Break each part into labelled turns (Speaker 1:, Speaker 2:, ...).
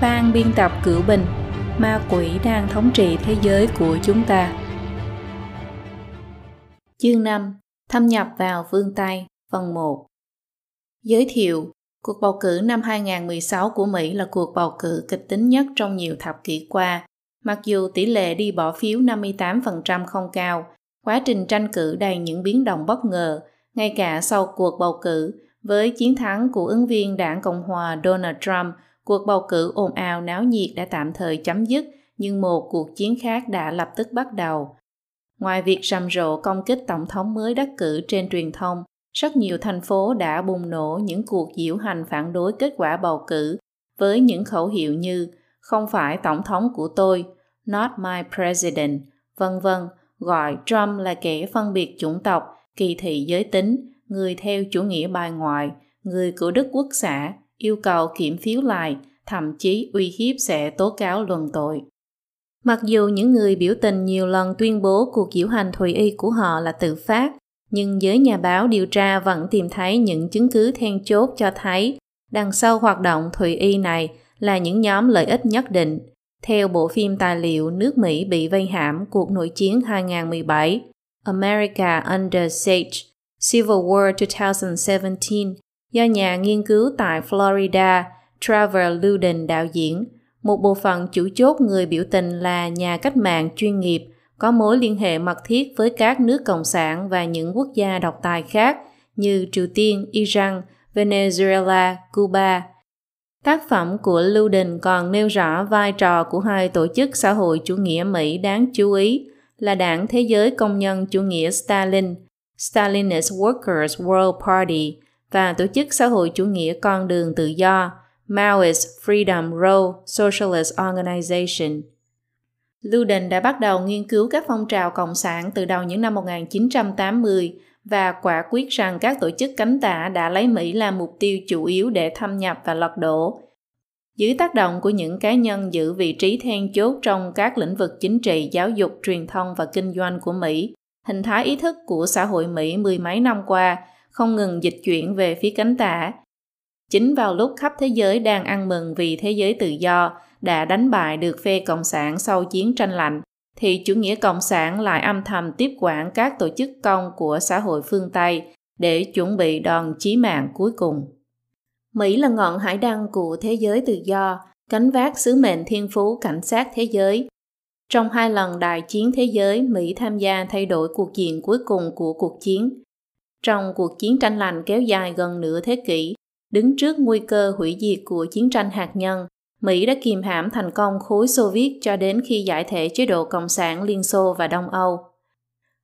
Speaker 1: ban biên tập cửu bình ma quỷ đang thống trị thế giới của chúng ta chương 5 thâm nhập vào phương Tây phần 1 Giới thiệu Cuộc bầu cử năm 2016 của Mỹ là cuộc bầu cử kịch tính nhất trong nhiều thập kỷ qua. Mặc dù tỷ lệ đi bỏ phiếu 58% không cao, quá trình tranh cử đầy những biến động bất ngờ, ngay cả sau cuộc bầu cử, với chiến thắng của ứng viên đảng Cộng hòa Donald Trump, cuộc bầu cử ồn ào náo nhiệt đã tạm thời chấm dứt, nhưng một cuộc chiến khác đã lập tức bắt đầu. Ngoài việc rầm rộ công kích tổng thống mới đắc cử trên truyền thông, rất nhiều thành phố đã bùng nổ những cuộc diễu hành phản đối kết quả bầu cử với những khẩu hiệu như không phải tổng thống của tôi, not my president, vân vân, gọi Trump là kẻ phân biệt chủng tộc, kỳ thị giới tính, người theo chủ nghĩa bài ngoại, người của Đức Quốc xã, yêu cầu kiểm phiếu lại, thậm chí uy hiếp sẽ tố cáo luận tội. Mặc dù những người biểu tình nhiều lần tuyên bố cuộc diễu hành Thùy Y của họ là tự phát, nhưng giới nhà báo điều tra vẫn tìm thấy những chứng cứ then chốt cho thấy đằng sau hoạt động Thùy Y này là những nhóm lợi ích nhất định. Theo bộ phim tài liệu Nước Mỹ bị vây hãm cuộc nội chiến 2017, America Under Siege, Civil War 2017, do nhà nghiên cứu tại Florida Trevor Luden đạo diễn, một bộ phận chủ chốt người biểu tình là nhà cách mạng chuyên nghiệp có mối liên hệ mật thiết với các nước cộng sản và những quốc gia độc tài khác như Triều Tiên, Iran, Venezuela, Cuba. Tác phẩm của Luden còn nêu rõ vai trò của hai tổ chức xã hội chủ nghĩa Mỹ đáng chú ý là Đảng Thế giới Công nhân Chủ nghĩa Stalin, Stalinist Workers World Party và Tổ chức Xã hội Chủ nghĩa Con đường Tự do, Maoist Freedom Road Socialist Organization. Luden đã bắt đầu nghiên cứu các phong trào cộng sản từ đầu những năm 1980 và quả quyết rằng các tổ chức cánh tả đã lấy Mỹ làm mục tiêu chủ yếu để thâm nhập và lật đổ. Dưới tác động của những cá nhân giữ vị trí then chốt trong các lĩnh vực chính trị, giáo dục, truyền thông và kinh doanh của Mỹ, hình thái ý thức của xã hội Mỹ mười mấy năm qua không ngừng dịch chuyển về phía cánh tả. Chính vào lúc khắp thế giới đang ăn mừng vì thế giới tự do, đã đánh bại được phe Cộng sản sau chiến tranh lạnh, thì chủ nghĩa Cộng sản lại âm thầm tiếp quản các tổ chức công của xã hội phương Tây để chuẩn bị đòn chí mạng cuối cùng. Mỹ là ngọn hải đăng của thế giới tự do, cánh vác sứ mệnh thiên phú cảnh sát thế giới. Trong hai lần đại chiến thế giới, Mỹ tham gia thay đổi cuộc diện cuối cùng của cuộc chiến. Trong cuộc chiến tranh lạnh kéo dài gần nửa thế kỷ, đứng trước nguy cơ hủy diệt của chiến tranh hạt nhân, Mỹ đã kìm hãm thành công khối Xô Viết cho đến khi giải thể chế độ Cộng sản Liên Xô và Đông Âu.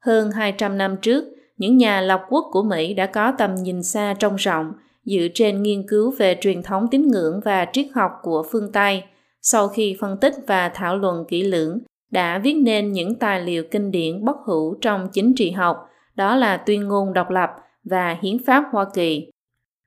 Speaker 1: Hơn 200 năm trước, những nhà lập quốc của Mỹ đã có tầm nhìn xa trông rộng, dựa trên nghiên cứu về truyền thống tín ngưỡng và triết học của phương Tây. Sau khi phân tích và thảo luận kỹ lưỡng, đã viết nên những tài liệu kinh điển bất hủ trong chính trị học, đó là tuyên ngôn độc lập và hiến pháp Hoa Kỳ.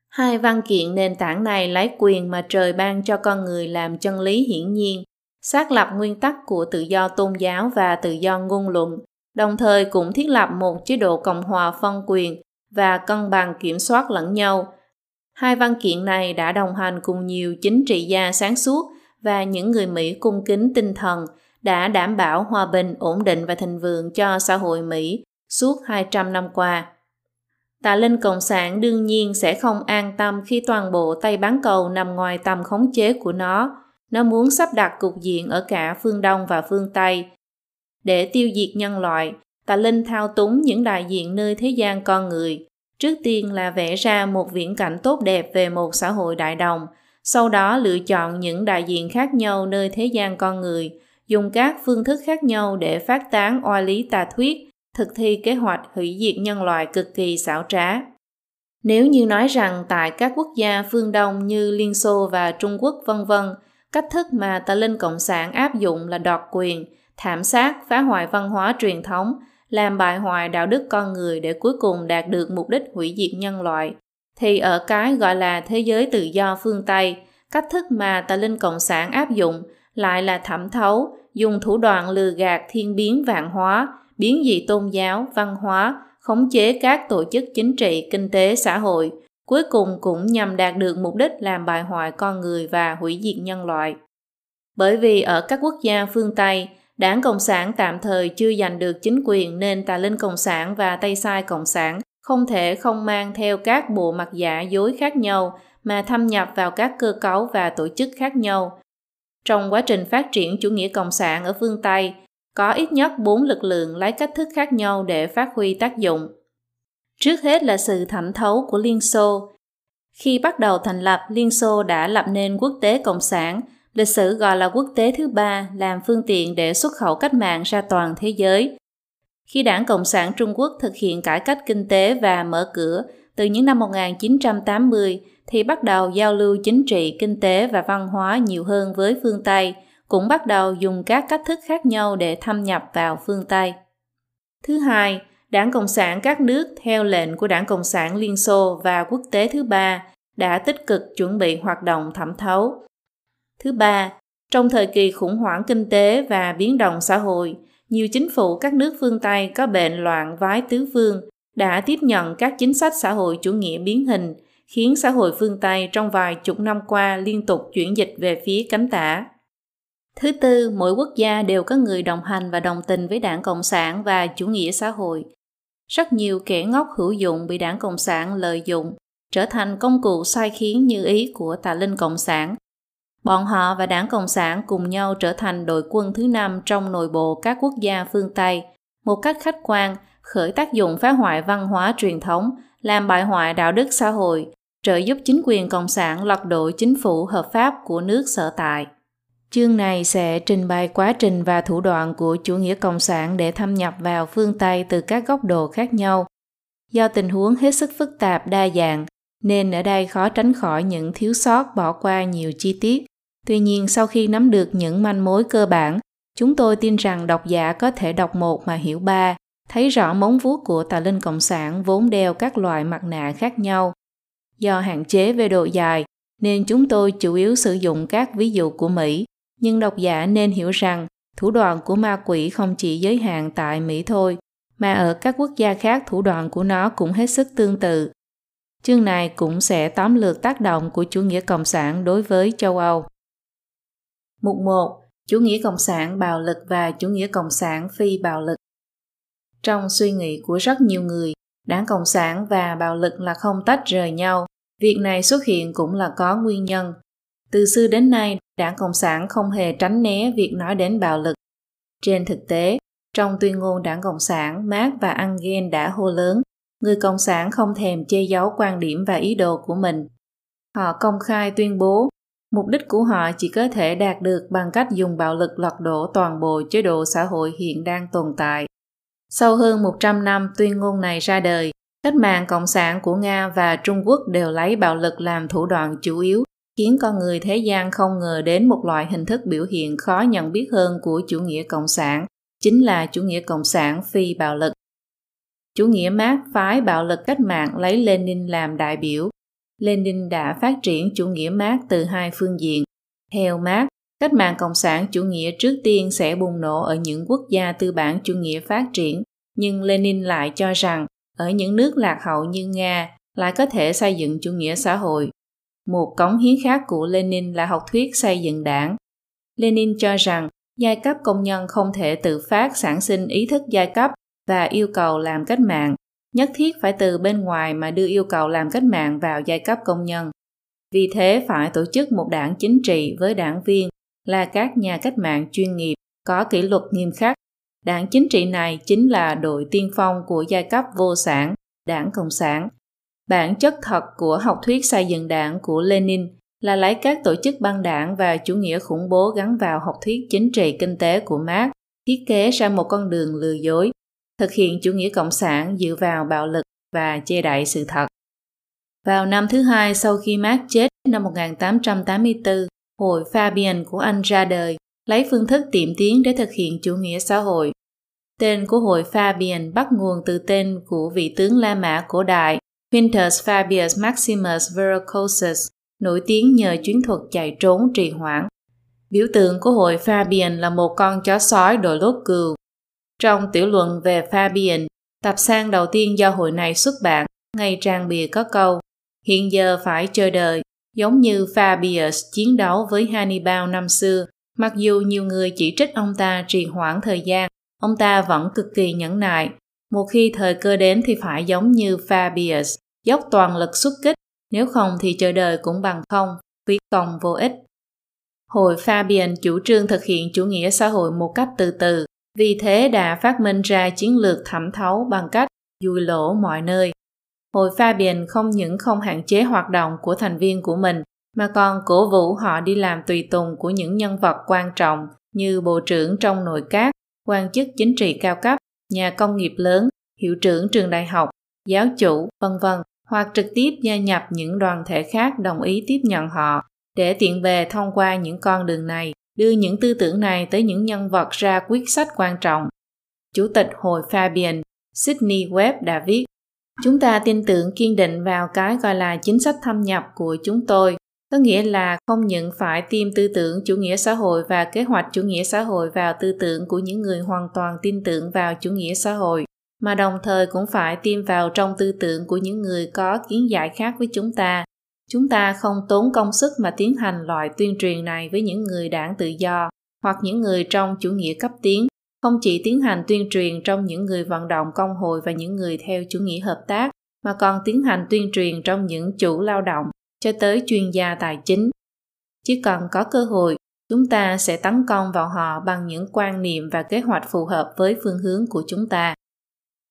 Speaker 1: Hai văn kiện nền tảng này lấy quyền mà trời ban cho con người làm chân lý hiển nhiên, xác lập nguyên tắc của tự do tôn giáo và tự do ngôn luận, đồng thời cũng thiết lập một chế độ cộng hòa phân quyền và cân bằng kiểm soát lẫn nhau. Hai văn kiện này đã đồng hành cùng nhiều chính trị gia sáng suốt và những người Mỹ cung kính tinh thần đã đảm bảo hòa bình, ổn định và thịnh vượng cho xã hội Mỹ suốt 200 năm qua. Tà linh Cộng sản đương nhiên sẽ không an tâm khi toàn bộ Tây Bán Cầu nằm ngoài tầm khống chế của nó. Nó muốn sắp đặt cục diện ở cả phương Đông và phương Tây. Để tiêu diệt nhân loại, tà linh thao túng những đại diện nơi thế gian con người. Trước tiên là vẽ ra một viễn cảnh tốt đẹp về một xã hội đại đồng, sau đó lựa chọn những đại diện khác nhau nơi thế gian con người, dùng các phương thức khác nhau để phát tán oai lý tà thuyết thực thi kế hoạch hủy diệt nhân loại cực kỳ xảo trá. Nếu như nói rằng tại các quốc gia phương Đông như Liên Xô và Trung Quốc vân vân, cách thức mà tà linh cộng sản áp dụng là đoạt quyền, thảm sát, phá hoại văn hóa truyền thống, làm bại hoại đạo đức con người để cuối cùng đạt được mục đích hủy diệt nhân loại. Thì ở cái gọi là thế giới tự do phương Tây, cách thức mà tà linh cộng sản áp dụng lại là thẩm thấu, dùng thủ đoạn lừa gạt thiên biến vạn hóa, biến dị tôn giáo, văn hóa, khống chế các tổ chức chính trị, kinh tế, xã hội, cuối cùng cũng nhằm đạt được mục đích làm bại hoại con người và hủy diệt nhân loại. Bởi vì ở các quốc gia phương Tây, đảng Cộng sản tạm thời chưa giành được chính quyền nên tà linh Cộng sản và Tây Sai Cộng sản không thể không mang theo các bộ mặt giả dối khác nhau mà thâm nhập vào các cơ cấu và tổ chức khác nhau. Trong quá trình phát triển chủ nghĩa cộng sản ở phương Tây, có ít nhất bốn lực lượng lấy cách thức khác nhau để phát huy tác dụng. Trước hết là sự thẩm thấu của Liên Xô. Khi bắt đầu thành lập, Liên Xô đã lập nên quốc tế cộng sản, lịch sử gọi là quốc tế thứ ba, làm phương tiện để xuất khẩu cách mạng ra toàn thế giới. Khi đảng Cộng sản Trung Quốc thực hiện cải cách kinh tế và mở cửa từ những năm 1980, thì bắt đầu giao lưu chính trị, kinh tế và văn hóa nhiều hơn với phương Tây, cũng bắt đầu dùng các cách thức khác nhau để thâm nhập vào phương Tây. Thứ hai, Đảng Cộng sản các nước theo lệnh của Đảng Cộng sản Liên Xô và quốc tế thứ ba đã tích cực chuẩn bị hoạt động thẩm thấu. Thứ ba, trong thời kỳ khủng hoảng kinh tế và biến động xã hội, nhiều chính phủ các nước phương Tây có bệnh loạn vái tứ phương đã tiếp nhận các chính sách xã hội chủ nghĩa biến hình, khiến xã hội phương Tây trong vài chục năm qua liên tục chuyển dịch về phía cánh tả. Thứ tư, mỗi quốc gia đều có người đồng hành và đồng tình với đảng Cộng sản và chủ nghĩa xã hội. Rất nhiều kẻ ngốc hữu dụng bị đảng Cộng sản lợi dụng, trở thành công cụ sai khiến như ý của tà linh Cộng sản. Bọn họ và đảng Cộng sản cùng nhau trở thành đội quân thứ năm trong nội bộ các quốc gia phương Tây, một cách khách quan, khởi tác dụng phá hoại văn hóa truyền thống, làm bại hoại đạo đức xã hội, trợ giúp chính quyền Cộng sản lật đổ chính phủ hợp pháp của nước sở tại. Chương này sẽ trình bày quá trình và thủ đoạn của chủ nghĩa cộng sản để thâm nhập vào phương Tây từ các góc độ khác nhau. Do tình huống hết sức phức tạp đa dạng, nên ở đây khó tránh khỏi những thiếu sót bỏ qua nhiều chi tiết. Tuy nhiên sau khi nắm được những manh mối cơ bản, chúng tôi tin rằng độc giả có thể đọc một mà hiểu ba, thấy rõ móng vuốt của tà linh cộng sản vốn đeo các loại mặt nạ khác nhau. Do hạn chế về độ dài, nên chúng tôi chủ yếu sử dụng các ví dụ của Mỹ nhưng độc giả nên hiểu rằng thủ đoạn của ma quỷ không chỉ giới hạn tại Mỹ thôi, mà ở các quốc gia khác thủ đoạn của nó cũng hết sức tương tự. Chương này cũng sẽ tóm lược tác động của chủ nghĩa cộng sản đối với châu Âu. Mục 1. Chủ nghĩa cộng sản bạo lực và chủ nghĩa cộng sản phi bạo lực. Trong suy nghĩ của rất nhiều người, đảng cộng sản và bạo lực là không tách rời nhau. Việc này xuất hiện cũng là có nguyên nhân. Từ xưa đến nay, Đảng Cộng sản không hề tránh né việc nói đến bạo lực. Trên thực tế, trong tuyên ngôn Đảng Cộng sản, Marx và Engels đã hô lớn, người Cộng sản không thèm che giấu quan điểm và ý đồ của mình. Họ công khai tuyên bố, mục đích của họ chỉ có thể đạt được bằng cách dùng bạo lực lật đổ toàn bộ chế độ xã hội hiện đang tồn tại. Sau hơn 100 năm tuyên ngôn này ra đời, cách mạng cộng sản của Nga và Trung Quốc đều lấy bạo lực làm thủ đoạn chủ yếu khiến con người thế gian không ngờ đến một loại hình thức biểu hiện khó nhận biết hơn của chủ nghĩa cộng sản, chính là chủ nghĩa cộng sản phi bạo lực. Chủ nghĩa mác phái bạo lực cách mạng lấy Lenin làm đại biểu. Lenin đã phát triển chủ nghĩa mác từ hai phương diện. Theo mác, cách mạng cộng sản chủ nghĩa trước tiên sẽ bùng nổ ở những quốc gia tư bản chủ nghĩa phát triển, nhưng Lenin lại cho rằng ở những nước lạc hậu như Nga lại có thể xây dựng chủ nghĩa xã hội một cống hiến khác của Lenin là học thuyết xây dựng đảng. Lenin cho rằng giai cấp công nhân không thể tự phát sản sinh ý thức giai cấp và yêu cầu làm cách mạng, nhất thiết phải từ bên ngoài mà đưa yêu cầu làm cách mạng vào giai cấp công nhân. Vì thế phải tổ chức một đảng chính trị với đảng viên là các nhà cách mạng chuyên nghiệp có kỷ luật nghiêm khắc. Đảng chính trị này chính là đội tiên phong của giai cấp vô sản, đảng Cộng sản, Bản chất thật của học thuyết xây dựng đảng của Lenin là lấy các tổ chức băng đảng và chủ nghĩa khủng bố gắn vào học thuyết chính trị kinh tế của Marx, thiết kế ra một con đường lừa dối, thực hiện chủ nghĩa cộng sản dựa vào bạo lực và che đậy sự thật. Vào năm thứ hai sau khi Marx chết năm 1884, hội Fabian của Anh ra đời, lấy phương thức tiệm tiến để thực hiện chủ nghĩa xã hội. Tên của hội Fabian bắt nguồn từ tên của vị tướng La Mã cổ đại Quintus Fabius Maximus Verrucosus nổi tiếng nhờ chuyến thuật chạy trốn trì hoãn. Biểu tượng của hội Fabian là một con chó sói đội lốt cừu. Trong tiểu luận về Fabian, tập sang đầu tiên do hội này xuất bản, ngay trang bìa có câu Hiện giờ phải chờ đợi, giống như Fabius chiến đấu với Hannibal năm xưa, Mặc dù nhiều người chỉ trích ông ta trì hoãn thời gian, ông ta vẫn cực kỳ nhẫn nại. Một khi thời cơ đến thì phải giống như Fabius, dốc toàn lực xuất kích, nếu không thì chờ đời cũng bằng không, phí công vô ích. Hội Fabian chủ trương thực hiện chủ nghĩa xã hội một cách từ từ, vì thế đã phát minh ra chiến lược thẩm thấu bằng cách dùi lỗ mọi nơi. Hội Fabian không những không hạn chế hoạt động của thành viên của mình, mà còn cổ vũ họ đi làm tùy tùng của những nhân vật quan trọng như bộ trưởng trong nội các, quan chức chính trị cao cấp, nhà công nghiệp lớn, hiệu trưởng trường đại học, giáo chủ, vân vân, hoặc trực tiếp gia nhập những đoàn thể khác đồng ý tiếp nhận họ để tiện về thông qua những con đường này, đưa những tư tưởng này tới những nhân vật ra quyết sách quan trọng. Chủ tịch Hội Fabian, Sydney Webb đã viết, Chúng ta tin tưởng kiên định vào cái gọi là chính sách thâm nhập của chúng tôi, có nghĩa là không những phải tiêm tư tưởng chủ nghĩa xã hội và kế hoạch chủ nghĩa xã hội vào tư tưởng của những người hoàn toàn tin tưởng vào chủ nghĩa xã hội, mà đồng thời cũng phải tiêm vào trong tư tưởng của những người có kiến giải khác với chúng ta. Chúng ta không tốn công sức mà tiến hành loại tuyên truyền này với những người đảng tự do hoặc những người trong chủ nghĩa cấp tiến, không chỉ tiến hành tuyên truyền trong những người vận động công hội và những người theo chủ nghĩa hợp tác, mà còn tiến hành tuyên truyền trong những chủ lao động cho tới chuyên gia tài chính. Chỉ cần có cơ hội, chúng ta sẽ tấn công vào họ bằng những quan niệm và kế hoạch phù hợp với phương hướng của chúng ta.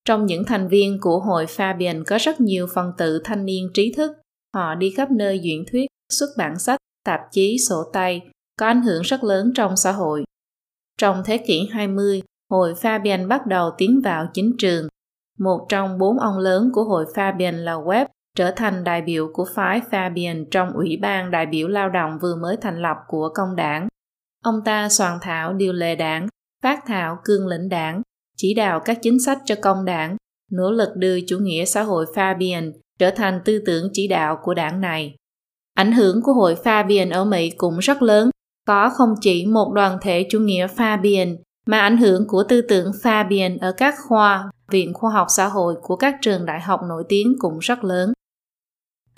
Speaker 1: Trong những thành viên của hội Fabian có rất nhiều phần tử thanh niên trí thức Họ đi khắp nơi diễn thuyết, xuất bản sách, tạp chí, sổ tay, có ảnh hưởng rất lớn trong xã hội. Trong thế kỷ 20, hội Fabian bắt đầu tiến vào chính trường. Một trong bốn ông lớn của hội Fabian là Webb trở thành đại biểu của phái Fabian trong Ủy ban đại biểu lao động vừa mới thành lập của công đảng. Ông ta soạn thảo điều lệ đảng, phát thảo cương lĩnh đảng, chỉ đạo các chính sách cho công đảng, nỗ lực đưa chủ nghĩa xã hội Fabian trở thành tư tưởng chỉ đạo của đảng này. Ảnh hưởng của hội Fabian ở Mỹ cũng rất lớn, có không chỉ một đoàn thể chủ nghĩa Fabian mà ảnh hưởng của tư tưởng Fabian ở các khoa, viện khoa học xã hội của các trường đại học nổi tiếng cũng rất lớn.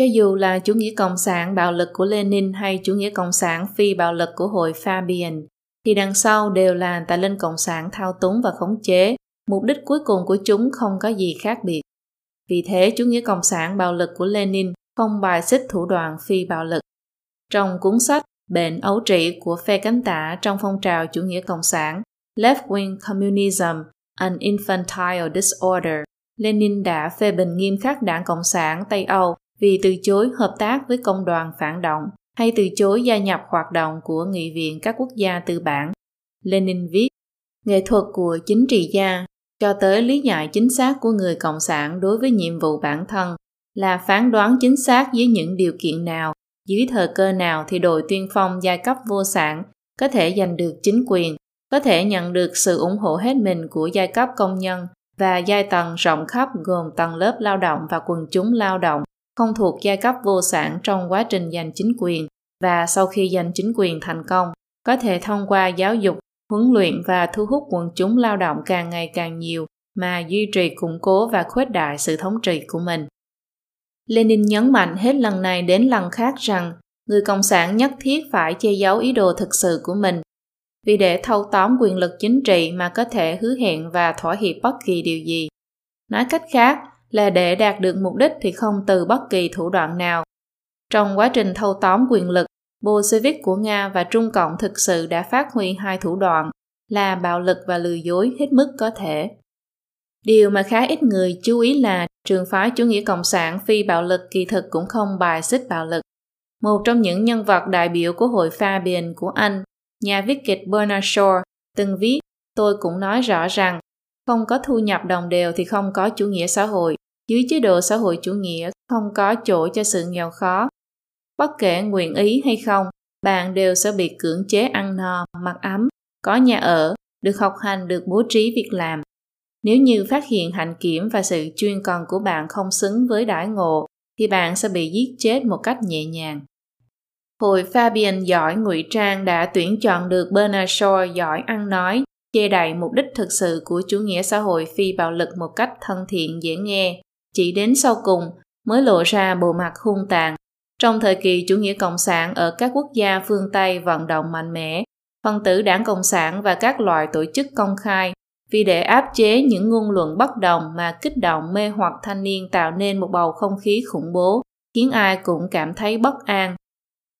Speaker 1: Cho dù là chủ nghĩa cộng sản bạo lực của Lenin hay chủ nghĩa cộng sản phi bạo lực của hội Fabian, thì đằng sau đều là tài linh cộng sản thao túng và khống chế, mục đích cuối cùng của chúng không có gì khác biệt. Vì thế, chủ nghĩa cộng sản bạo lực của Lenin không bài xích thủ đoạn phi bạo lực. Trong cuốn sách Bệnh ấu trị của phe cánh tả trong phong trào chủ nghĩa cộng sản Left-wing Communism, an Infantile Disorder, Lenin đã phê bình nghiêm khắc đảng Cộng sản Tây Âu vì từ chối hợp tác với công đoàn phản động hay từ chối gia nhập hoạt động của Nghị viện các quốc gia tư bản. Lenin viết, nghệ thuật của chính trị gia cho tới lý giải chính xác của người cộng sản đối với nhiệm vụ bản thân là phán đoán chính xác dưới những điều kiện nào dưới thời cơ nào thì đội tuyên phong giai cấp vô sản có thể giành được chính quyền có thể nhận được sự ủng hộ hết mình của giai cấp công nhân và giai tầng rộng khắp gồm tầng lớp lao động và quần chúng lao động không thuộc giai cấp vô sản trong quá trình giành chính quyền và sau khi giành chính quyền thành công, có thể thông qua giáo dục, huấn luyện và thu hút quần chúng lao động càng ngày càng nhiều mà duy trì củng cố và khuếch đại sự thống trị của mình. Lenin nhấn mạnh hết lần này đến lần khác rằng người Cộng sản nhất thiết phải che giấu ý đồ thực sự của mình vì để thâu tóm quyền lực chính trị mà có thể hứa hẹn và thỏa hiệp bất kỳ điều gì. Nói cách khác là để đạt được mục đích thì không từ bất kỳ thủ đoạn nào. Trong quá trình thâu tóm quyền lực, Bolshevik của Nga và Trung Cộng thực sự đã phát huy hai thủ đoạn là bạo lực và lừa dối hết mức có thể. Điều mà khá ít người chú ý là trường phái chủ nghĩa cộng sản phi bạo lực kỳ thực cũng không bài xích bạo lực. Một trong những nhân vật đại biểu của hội Fabian của Anh, nhà viết kịch Bernard Shaw, từng viết, tôi cũng nói rõ rằng, không có thu nhập đồng đều thì không có chủ nghĩa xã hội, dưới chế độ xã hội chủ nghĩa không có chỗ cho sự nghèo khó, Bất kể nguyện ý hay không, bạn đều sẽ bị cưỡng chế ăn no, mặc ấm, có nhà ở, được học hành, được bố trí việc làm. Nếu như phát hiện hạnh kiểm và sự chuyên cần của bạn không xứng với đãi ngộ, thì bạn sẽ bị giết chết một cách nhẹ nhàng. Hội Fabian giỏi ngụy trang đã tuyển chọn được Bernard Shaw giỏi ăn nói, che đậy mục đích thực sự của chủ nghĩa xã hội phi bạo lực một cách thân thiện dễ nghe. Chỉ đến sau cùng mới lộ ra bộ mặt hung tàn trong thời kỳ chủ nghĩa cộng sản ở các quốc gia phương Tây vận động mạnh mẽ, phân tử đảng Cộng sản và các loại tổ chức công khai vì để áp chế những ngôn luận bất đồng mà kích động mê hoặc thanh niên tạo nên một bầu không khí khủng bố, khiến ai cũng cảm thấy bất an.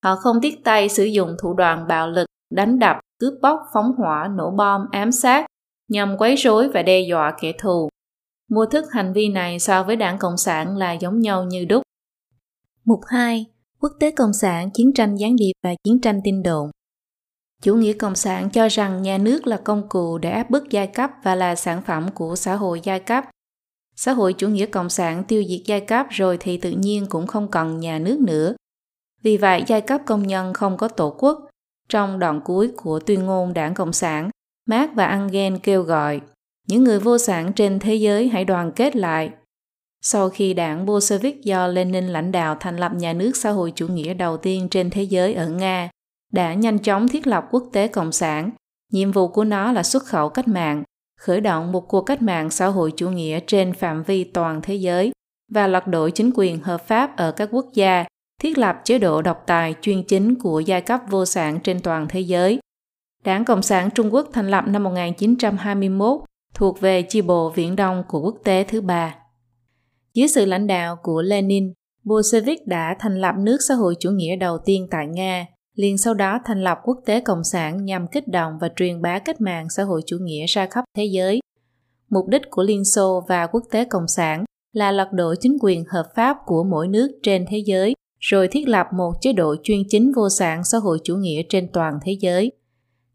Speaker 1: Họ không tiếc tay sử dụng thủ đoạn bạo lực, đánh đập, cướp bóc, phóng hỏa, nổ bom, ám sát, nhằm quấy rối và đe dọa kẻ thù. Mô thức hành vi này so với đảng Cộng sản là giống nhau như đúc. Mục 2. Quốc tế Cộng sản, chiến tranh gián điệp và chiến tranh tin đồn Chủ nghĩa Cộng sản cho rằng nhà nước là công cụ để áp bức giai cấp và là sản phẩm của xã hội giai cấp. Xã hội chủ nghĩa Cộng sản tiêu diệt giai cấp rồi thì tự nhiên cũng không cần nhà nước nữa. Vì vậy, giai cấp công nhân không có tổ quốc. Trong đoạn cuối của tuyên ngôn đảng Cộng sản, Marx và Engel kêu gọi những người vô sản trên thế giới hãy đoàn kết lại. Sau khi đảng Bolshevik do Lenin lãnh đạo thành lập nhà nước xã hội chủ nghĩa đầu tiên trên thế giới ở Nga, đã nhanh chóng thiết lập quốc tế cộng sản. Nhiệm vụ của nó là xuất khẩu cách mạng, khởi động một cuộc cách mạng xã hội chủ nghĩa trên phạm vi toàn thế giới và lật đổ chính quyền hợp pháp ở các quốc gia, thiết lập chế độ độc tài chuyên chính của giai cấp vô sản trên toàn thế giới. Đảng Cộng sản Trung Quốc thành lập năm 1921 thuộc về chi bộ Viễn Đông của quốc tế thứ ba. Dưới sự lãnh đạo của Lenin, Bolshevik đã thành lập nước xã hội chủ nghĩa đầu tiên tại Nga, liền sau đó thành lập quốc tế cộng sản nhằm kích động và truyền bá cách mạng xã hội chủ nghĩa ra khắp thế giới. Mục đích của Liên Xô và quốc tế cộng sản là lật đổ chính quyền hợp pháp của mỗi nước trên thế giới, rồi thiết lập một chế độ chuyên chính vô sản xã hội chủ nghĩa trên toàn thế giới.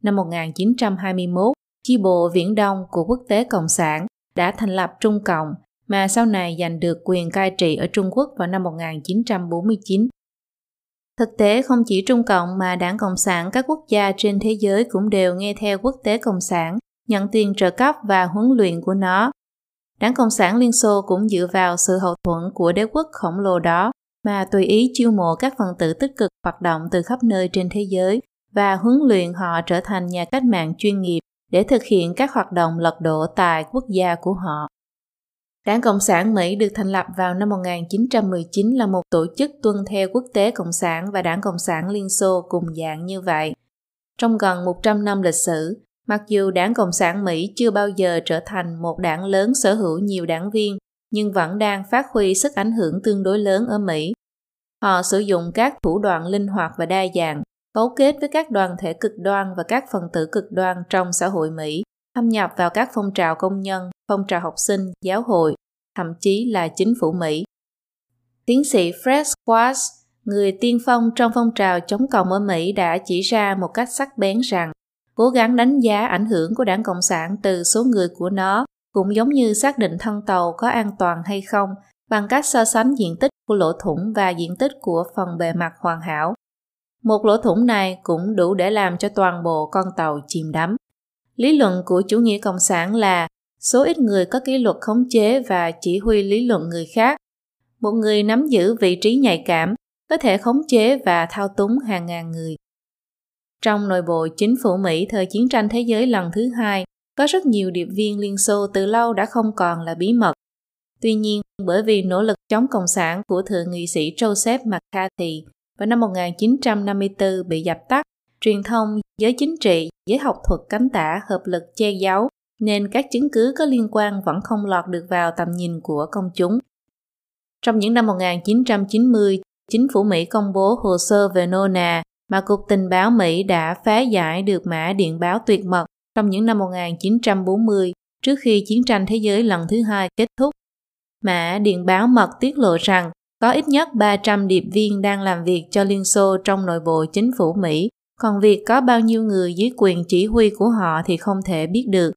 Speaker 1: Năm 1921, chi bộ Viễn Đông của quốc tế cộng sản đã thành lập Trung Cộng mà sau này giành được quyền cai trị ở Trung Quốc vào năm 1949 Thực tế không chỉ Trung Cộng mà đảng Cộng sản các quốc gia trên thế giới cũng đều nghe theo quốc tế Cộng sản, nhận tiền trợ cấp và huấn luyện của nó. Đảng Cộng sản Liên Xô cũng dựa vào sự hậu thuẫn của đế quốc khổng lồ đó mà tùy ý chiêu mộ các phần tử tích cực hoạt động từ khắp nơi trên thế giới và huấn luyện họ trở thành nhà cách mạng chuyên nghiệp để thực hiện các hoạt động lật đổ tại quốc gia của họ. Đảng Cộng sản Mỹ được thành lập vào năm 1919 là một tổ chức tuân theo quốc tế Cộng sản và Đảng Cộng sản Liên Xô cùng dạng như vậy. Trong gần 100 năm lịch sử, mặc dù Đảng Cộng sản Mỹ chưa bao giờ trở thành một đảng lớn sở hữu nhiều đảng viên, nhưng vẫn đang phát huy sức ảnh hưởng tương đối lớn ở Mỹ. Họ sử dụng các thủ đoạn linh hoạt và đa dạng, cấu kết với các đoàn thể cực đoan và các phần tử cực đoan trong xã hội Mỹ thâm nhập vào các phong trào công nhân, phong trào học sinh, giáo hội, thậm chí là chính phủ Mỹ. Tiến sĩ Fred Squash, người tiên phong trong phong trào chống cộng ở Mỹ đã chỉ ra một cách sắc bén rằng cố gắng đánh giá ảnh hưởng của đảng Cộng sản từ số người của nó cũng giống như xác định thân tàu có an toàn hay không bằng cách so sánh diện tích của lỗ thủng và diện tích của phần bề mặt hoàn hảo. Một lỗ thủng này cũng đủ để làm cho toàn bộ con tàu chìm đắm. Lý luận của chủ nghĩa cộng sản là số ít người có kỷ luật khống chế và chỉ huy lý luận người khác. Một người nắm giữ vị trí nhạy cảm có thể khống chế và thao túng hàng ngàn người. Trong nội bộ chính phủ Mỹ thời chiến tranh thế giới lần thứ hai, có rất nhiều điệp viên Liên Xô từ lâu đã không còn là bí mật. Tuy nhiên, bởi vì nỗ lực chống cộng sản của thượng nghị sĩ Joseph McCarthy vào năm 1954 bị dập tắt, truyền thông, giới chính trị, giới học thuật cánh tả hợp lực che giấu, nên các chứng cứ có liên quan vẫn không lọt được vào tầm nhìn của công chúng. Trong những năm 1990, chính phủ Mỹ công bố hồ sơ về Nona mà Cục Tình báo Mỹ đã phá giải được mã điện báo tuyệt mật trong những năm 1940 trước khi chiến tranh thế giới lần thứ hai kết thúc. Mã điện báo mật tiết lộ rằng có ít nhất 300 điệp viên đang làm việc cho Liên Xô trong nội bộ chính phủ Mỹ còn việc có bao nhiêu người dưới quyền chỉ huy của họ thì không thể biết được.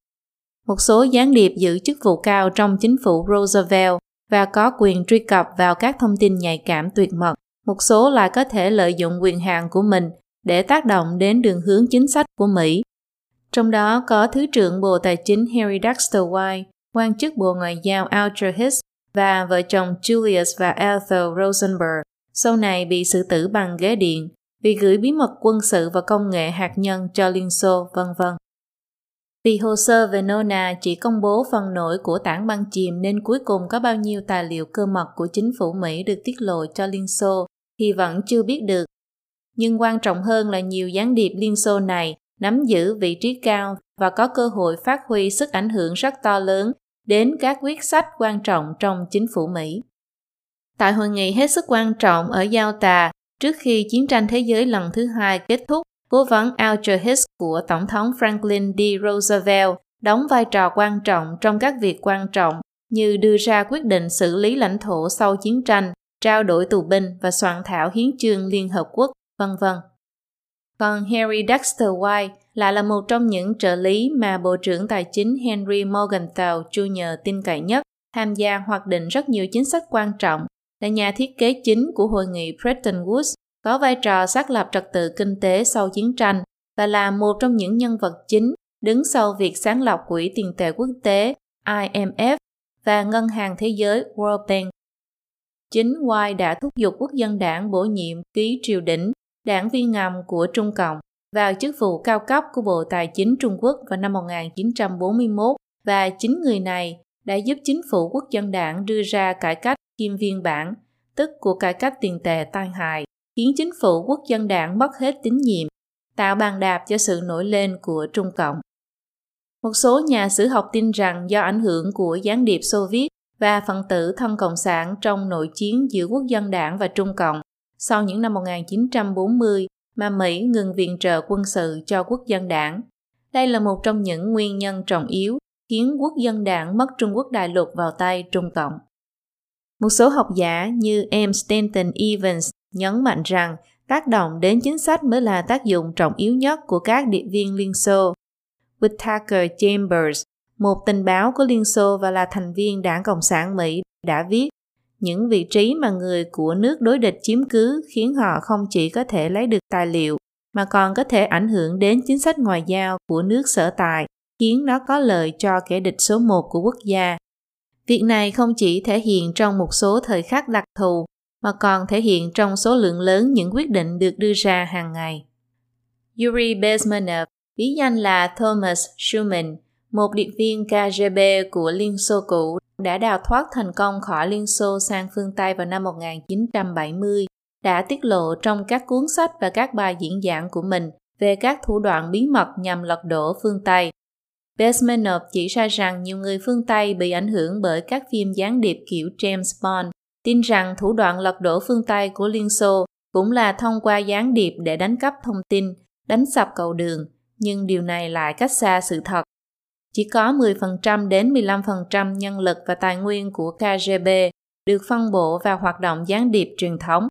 Speaker 1: Một số gián điệp giữ chức vụ cao trong chính phủ Roosevelt và có quyền truy cập vào các thông tin nhạy cảm tuyệt mật, một số lại có thể lợi dụng quyền hạn của mình để tác động đến đường hướng chính sách của Mỹ. Trong đó có Thứ trưởng Bộ Tài chính Harry Dexter White, quan chức Bộ Ngoại giao Alger Hiss và vợ chồng Julius và Ethel Rosenberg, sau này bị xử tử bằng ghế điện vì gửi bí mật quân sự và công nghệ hạt nhân cho Liên Xô, vân vân. Vì hồ sơ về Nona chỉ công bố phần nổi của tảng băng chìm nên cuối cùng có bao nhiêu tài liệu cơ mật của chính phủ Mỹ được tiết lộ cho Liên Xô thì vẫn chưa biết được. Nhưng quan trọng hơn là nhiều gián điệp Liên Xô này nắm giữ vị trí cao và có cơ hội phát huy sức ảnh hưởng rất to lớn đến các quyết sách quan trọng trong chính phủ Mỹ. Tại hội nghị hết sức quan trọng ở Giao Tà, trước khi chiến tranh thế giới lần thứ hai kết thúc, cố vấn Alger Hicks của Tổng thống Franklin D. Roosevelt đóng vai trò quan trọng trong các việc quan trọng như đưa ra quyết định xử lý lãnh thổ sau chiến tranh, trao đổi tù binh và soạn thảo hiến chương Liên Hợp Quốc, vân vân. Còn Harry Dexter White lại là một trong những trợ lý mà Bộ trưởng Tài chính Henry Morgenthau Jr. tin cậy nhất, tham gia hoạch định rất nhiều chính sách quan trọng, là nhà thiết kế chính của hội nghị Bretton Woods, có vai trò xác lập trật tự kinh tế sau chiến tranh và là một trong những nhân vật chính đứng sau việc sáng lập Quỹ tiền tệ quốc tế IMF và Ngân hàng Thế giới World Bank. Chính White đã thúc giục quốc dân đảng bổ nhiệm ký triều đỉnh, đảng viên ngầm của Trung Cộng, vào chức vụ cao cấp của Bộ Tài chính Trung Quốc vào năm 1941 và chính người này đã giúp chính phủ quốc dân đảng đưa ra cải cách kim viên bản, tức của cải cách tiền tệ tai hại, khiến chính phủ quốc dân đảng mất hết tín nhiệm, tạo bàn đạp cho sự nổi lên của Trung Cộng. Một số nhà sử học tin rằng do ảnh hưởng của gián điệp Xô Viết và phần tử thân Cộng sản trong nội chiến giữa quốc dân đảng và Trung Cộng, sau những năm 1940 mà Mỹ ngừng viện trợ quân sự cho quốc dân đảng. Đây là một trong những nguyên nhân trọng yếu khiến quốc dân đảng mất Trung Quốc đại lục vào tay Trung Cộng. Một số học giả như M. Stanton Evans nhấn mạnh rằng tác động đến chính sách mới là tác dụng trọng yếu nhất của các điệp viên Liên Xô. Whittaker Chambers, một tình báo của Liên Xô và là thành viên Đảng Cộng sản Mỹ, đã viết những vị trí mà người của nước đối địch chiếm cứ khiến họ không chỉ có thể lấy được tài liệu mà còn có thể ảnh hưởng đến chính sách ngoại giao của nước sở tại, khiến nó có lợi cho kẻ địch số một của quốc gia. Việc này không chỉ thể hiện trong một số thời khắc đặc thù, mà còn thể hiện trong số lượng lớn những quyết định được đưa ra hàng ngày. Yuri Bezmenov, bí danh là Thomas Schumann, một điệp viên KGB của Liên Xô cũ đã đào thoát thành công khỏi Liên Xô sang phương Tây vào năm 1970, đã tiết lộ trong các cuốn sách và các bài diễn giảng của mình về các thủ đoạn bí mật nhằm lật đổ phương Tây. Besmenov chỉ ra rằng nhiều người phương Tây bị ảnh hưởng bởi các phim gián điệp kiểu James Bond, tin rằng thủ đoạn lật đổ phương Tây của Liên Xô cũng là thông qua gián điệp để đánh cắp thông tin, đánh sập cầu đường, nhưng điều này lại cách xa sự thật chỉ có 10% đến 15% nhân lực và tài nguyên của KGB được phân bổ vào hoạt động gián điệp truyền thống.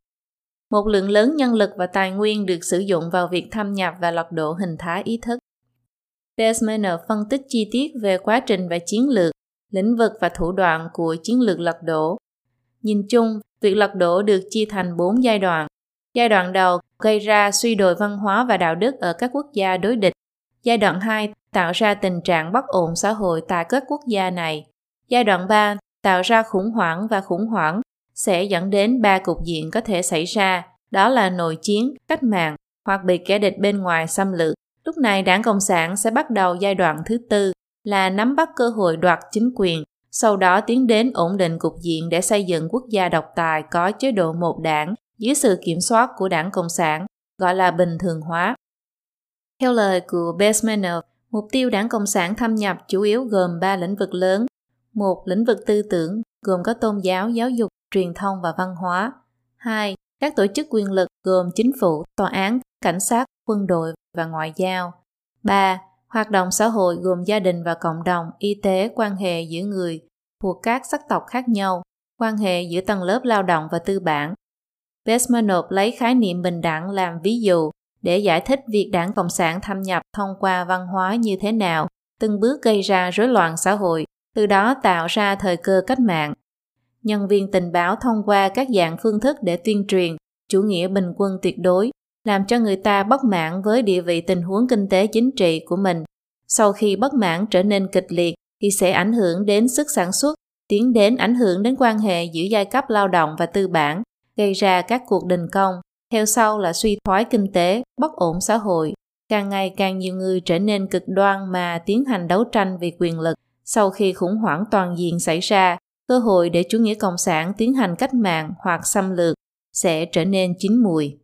Speaker 1: Một lượng lớn nhân lực và tài nguyên được sử dụng vào việc thâm nhập và lật đổ hình thái ý thức. Desmaner phân tích chi tiết về quá trình và chiến lược, lĩnh vực và thủ đoạn của chiến lược lật đổ. Nhìn chung, việc lật đổ được chia thành 4 giai đoạn. Giai đoạn đầu gây ra suy đồi văn hóa và đạo đức ở các quốc gia đối địch. Giai đoạn 2 tạo ra tình trạng bất ổn xã hội tại các quốc gia này. Giai đoạn 3 tạo ra khủng hoảng và khủng hoảng sẽ dẫn đến ba cục diện có thể xảy ra, đó là nội chiến, cách mạng hoặc bị kẻ địch bên ngoài xâm lược. Lúc này đảng Cộng sản sẽ bắt đầu giai đoạn thứ tư là nắm bắt cơ hội đoạt chính quyền, sau đó tiến đến ổn định cục diện để xây dựng quốc gia độc tài có chế độ một đảng dưới sự kiểm soát của đảng Cộng sản, gọi là bình thường hóa. Theo lời của Besmanov, Mục tiêu đảng Cộng sản thâm nhập chủ yếu gồm ba lĩnh vực lớn. Một, lĩnh vực tư tưởng, gồm có tôn giáo, giáo dục, truyền thông và văn hóa. Hai, các tổ chức quyền lực gồm chính phủ, tòa án, cảnh sát, quân đội và ngoại giao. Ba, hoạt động xã hội gồm gia đình và cộng đồng, y tế, quan hệ giữa người thuộc các sắc tộc khác nhau, quan hệ giữa tầng lớp lao động và tư bản. Besmanov lấy khái niệm bình đẳng làm ví dụ để giải thích việc đảng Cộng sản thâm nhập thông qua văn hóa như thế nào, từng bước gây ra rối loạn xã hội, từ đó tạo ra thời cơ cách mạng. Nhân viên tình báo thông qua các dạng phương thức để tuyên truyền chủ nghĩa bình quân tuyệt đối, làm cho người ta bất mãn với địa vị tình huống kinh tế chính trị của mình. Sau khi bất mãn trở nên kịch liệt thì sẽ ảnh hưởng đến sức sản xuất, tiến đến ảnh hưởng đến quan hệ giữa giai cấp lao động và tư bản, gây ra các cuộc đình công, theo sau là suy thoái kinh tế, bất ổn xã hội. Càng ngày càng nhiều người trở nên cực đoan mà tiến hành đấu tranh vì quyền lực. Sau khi khủng hoảng toàn diện xảy ra, cơ hội để chủ nghĩa cộng sản tiến hành cách mạng hoặc xâm lược sẽ trở nên chín mùi.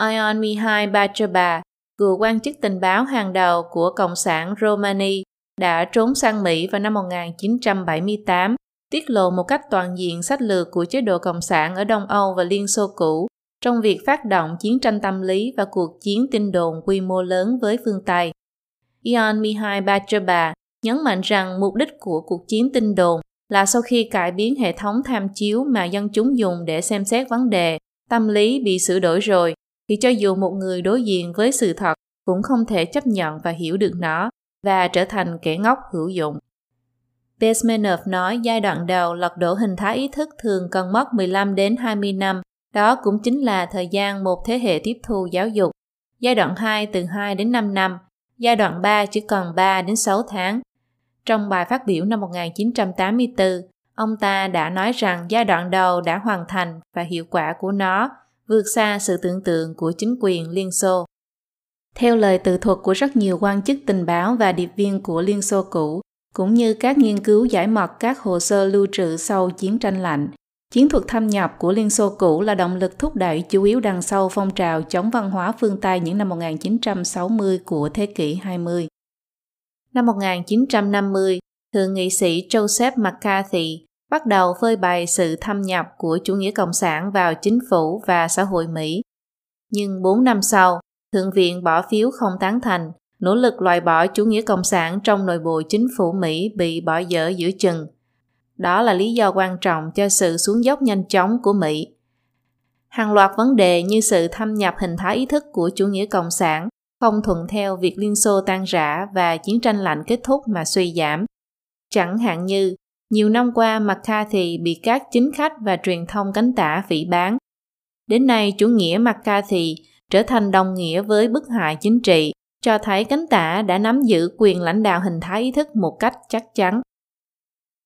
Speaker 1: Ion Mihai Bachaba, cựu quan chức tình báo hàng đầu của Cộng sản Romani đã trốn sang Mỹ vào năm 1978, tiết lộ một cách toàn diện sách lược của chế độ Cộng sản ở Đông Âu và Liên Xô cũ trong việc phát động chiến tranh tâm lý và cuộc chiến tin đồn quy mô lớn với phương Tây. Ion Mihai Bachaba nhấn mạnh rằng mục đích của cuộc chiến tin đồn là sau khi cải biến hệ thống tham chiếu mà dân chúng dùng để xem xét vấn đề, tâm lý bị sửa đổi rồi, thì cho dù một người đối diện với sự thật cũng không thể chấp nhận và hiểu được nó và trở thành kẻ ngốc hữu dụng. Besmenov nói giai đoạn đầu lật đổ hình thái ý thức thường cần mất 15 đến 20 năm, đó cũng chính là thời gian một thế hệ tiếp thu giáo dục. Giai đoạn 2 từ 2 đến 5 năm, giai đoạn 3 chỉ cần 3 đến 6 tháng. Trong bài phát biểu năm 1984, ông ta đã nói rằng giai đoạn đầu đã hoàn thành và hiệu quả của nó vượt xa sự tưởng tượng của chính quyền Liên Xô. Theo lời tự thuật của rất nhiều quan chức tình báo và điệp viên của Liên Xô cũ, cũng như các nghiên cứu giải mật các hồ sơ lưu trữ sau chiến tranh lạnh, chiến thuật thâm nhập của Liên Xô cũ là động lực thúc đẩy chủ yếu đằng sau phong trào chống văn hóa phương Tây những năm 1960 của thế kỷ 20. Năm 1950, Thượng nghị sĩ Joseph McCarthy bắt đầu phơi bày sự thâm nhập của chủ nghĩa cộng sản vào chính phủ và xã hội Mỹ. Nhưng 4 năm sau, Thượng viện bỏ phiếu không tán thành, nỗ lực loại bỏ chủ nghĩa cộng sản trong nội bộ chính phủ Mỹ bị bỏ dở giữa chừng. Đó là lý do quan trọng cho sự xuống dốc nhanh chóng của Mỹ. Hàng loạt vấn đề như sự thâm nhập hình thái ý thức của chủ nghĩa cộng sản không thuận theo việc Liên Xô tan rã và chiến tranh lạnh kết thúc mà suy giảm. Chẳng hạn như, nhiều năm qua McCarthy bị các chính khách và truyền thông cánh tả phỉ bán. Đến nay, chủ nghĩa McCarthy trở thành đồng nghĩa với bức hại chính trị, cho thấy cánh tả đã nắm giữ quyền lãnh đạo hình thái ý thức một cách chắc chắn.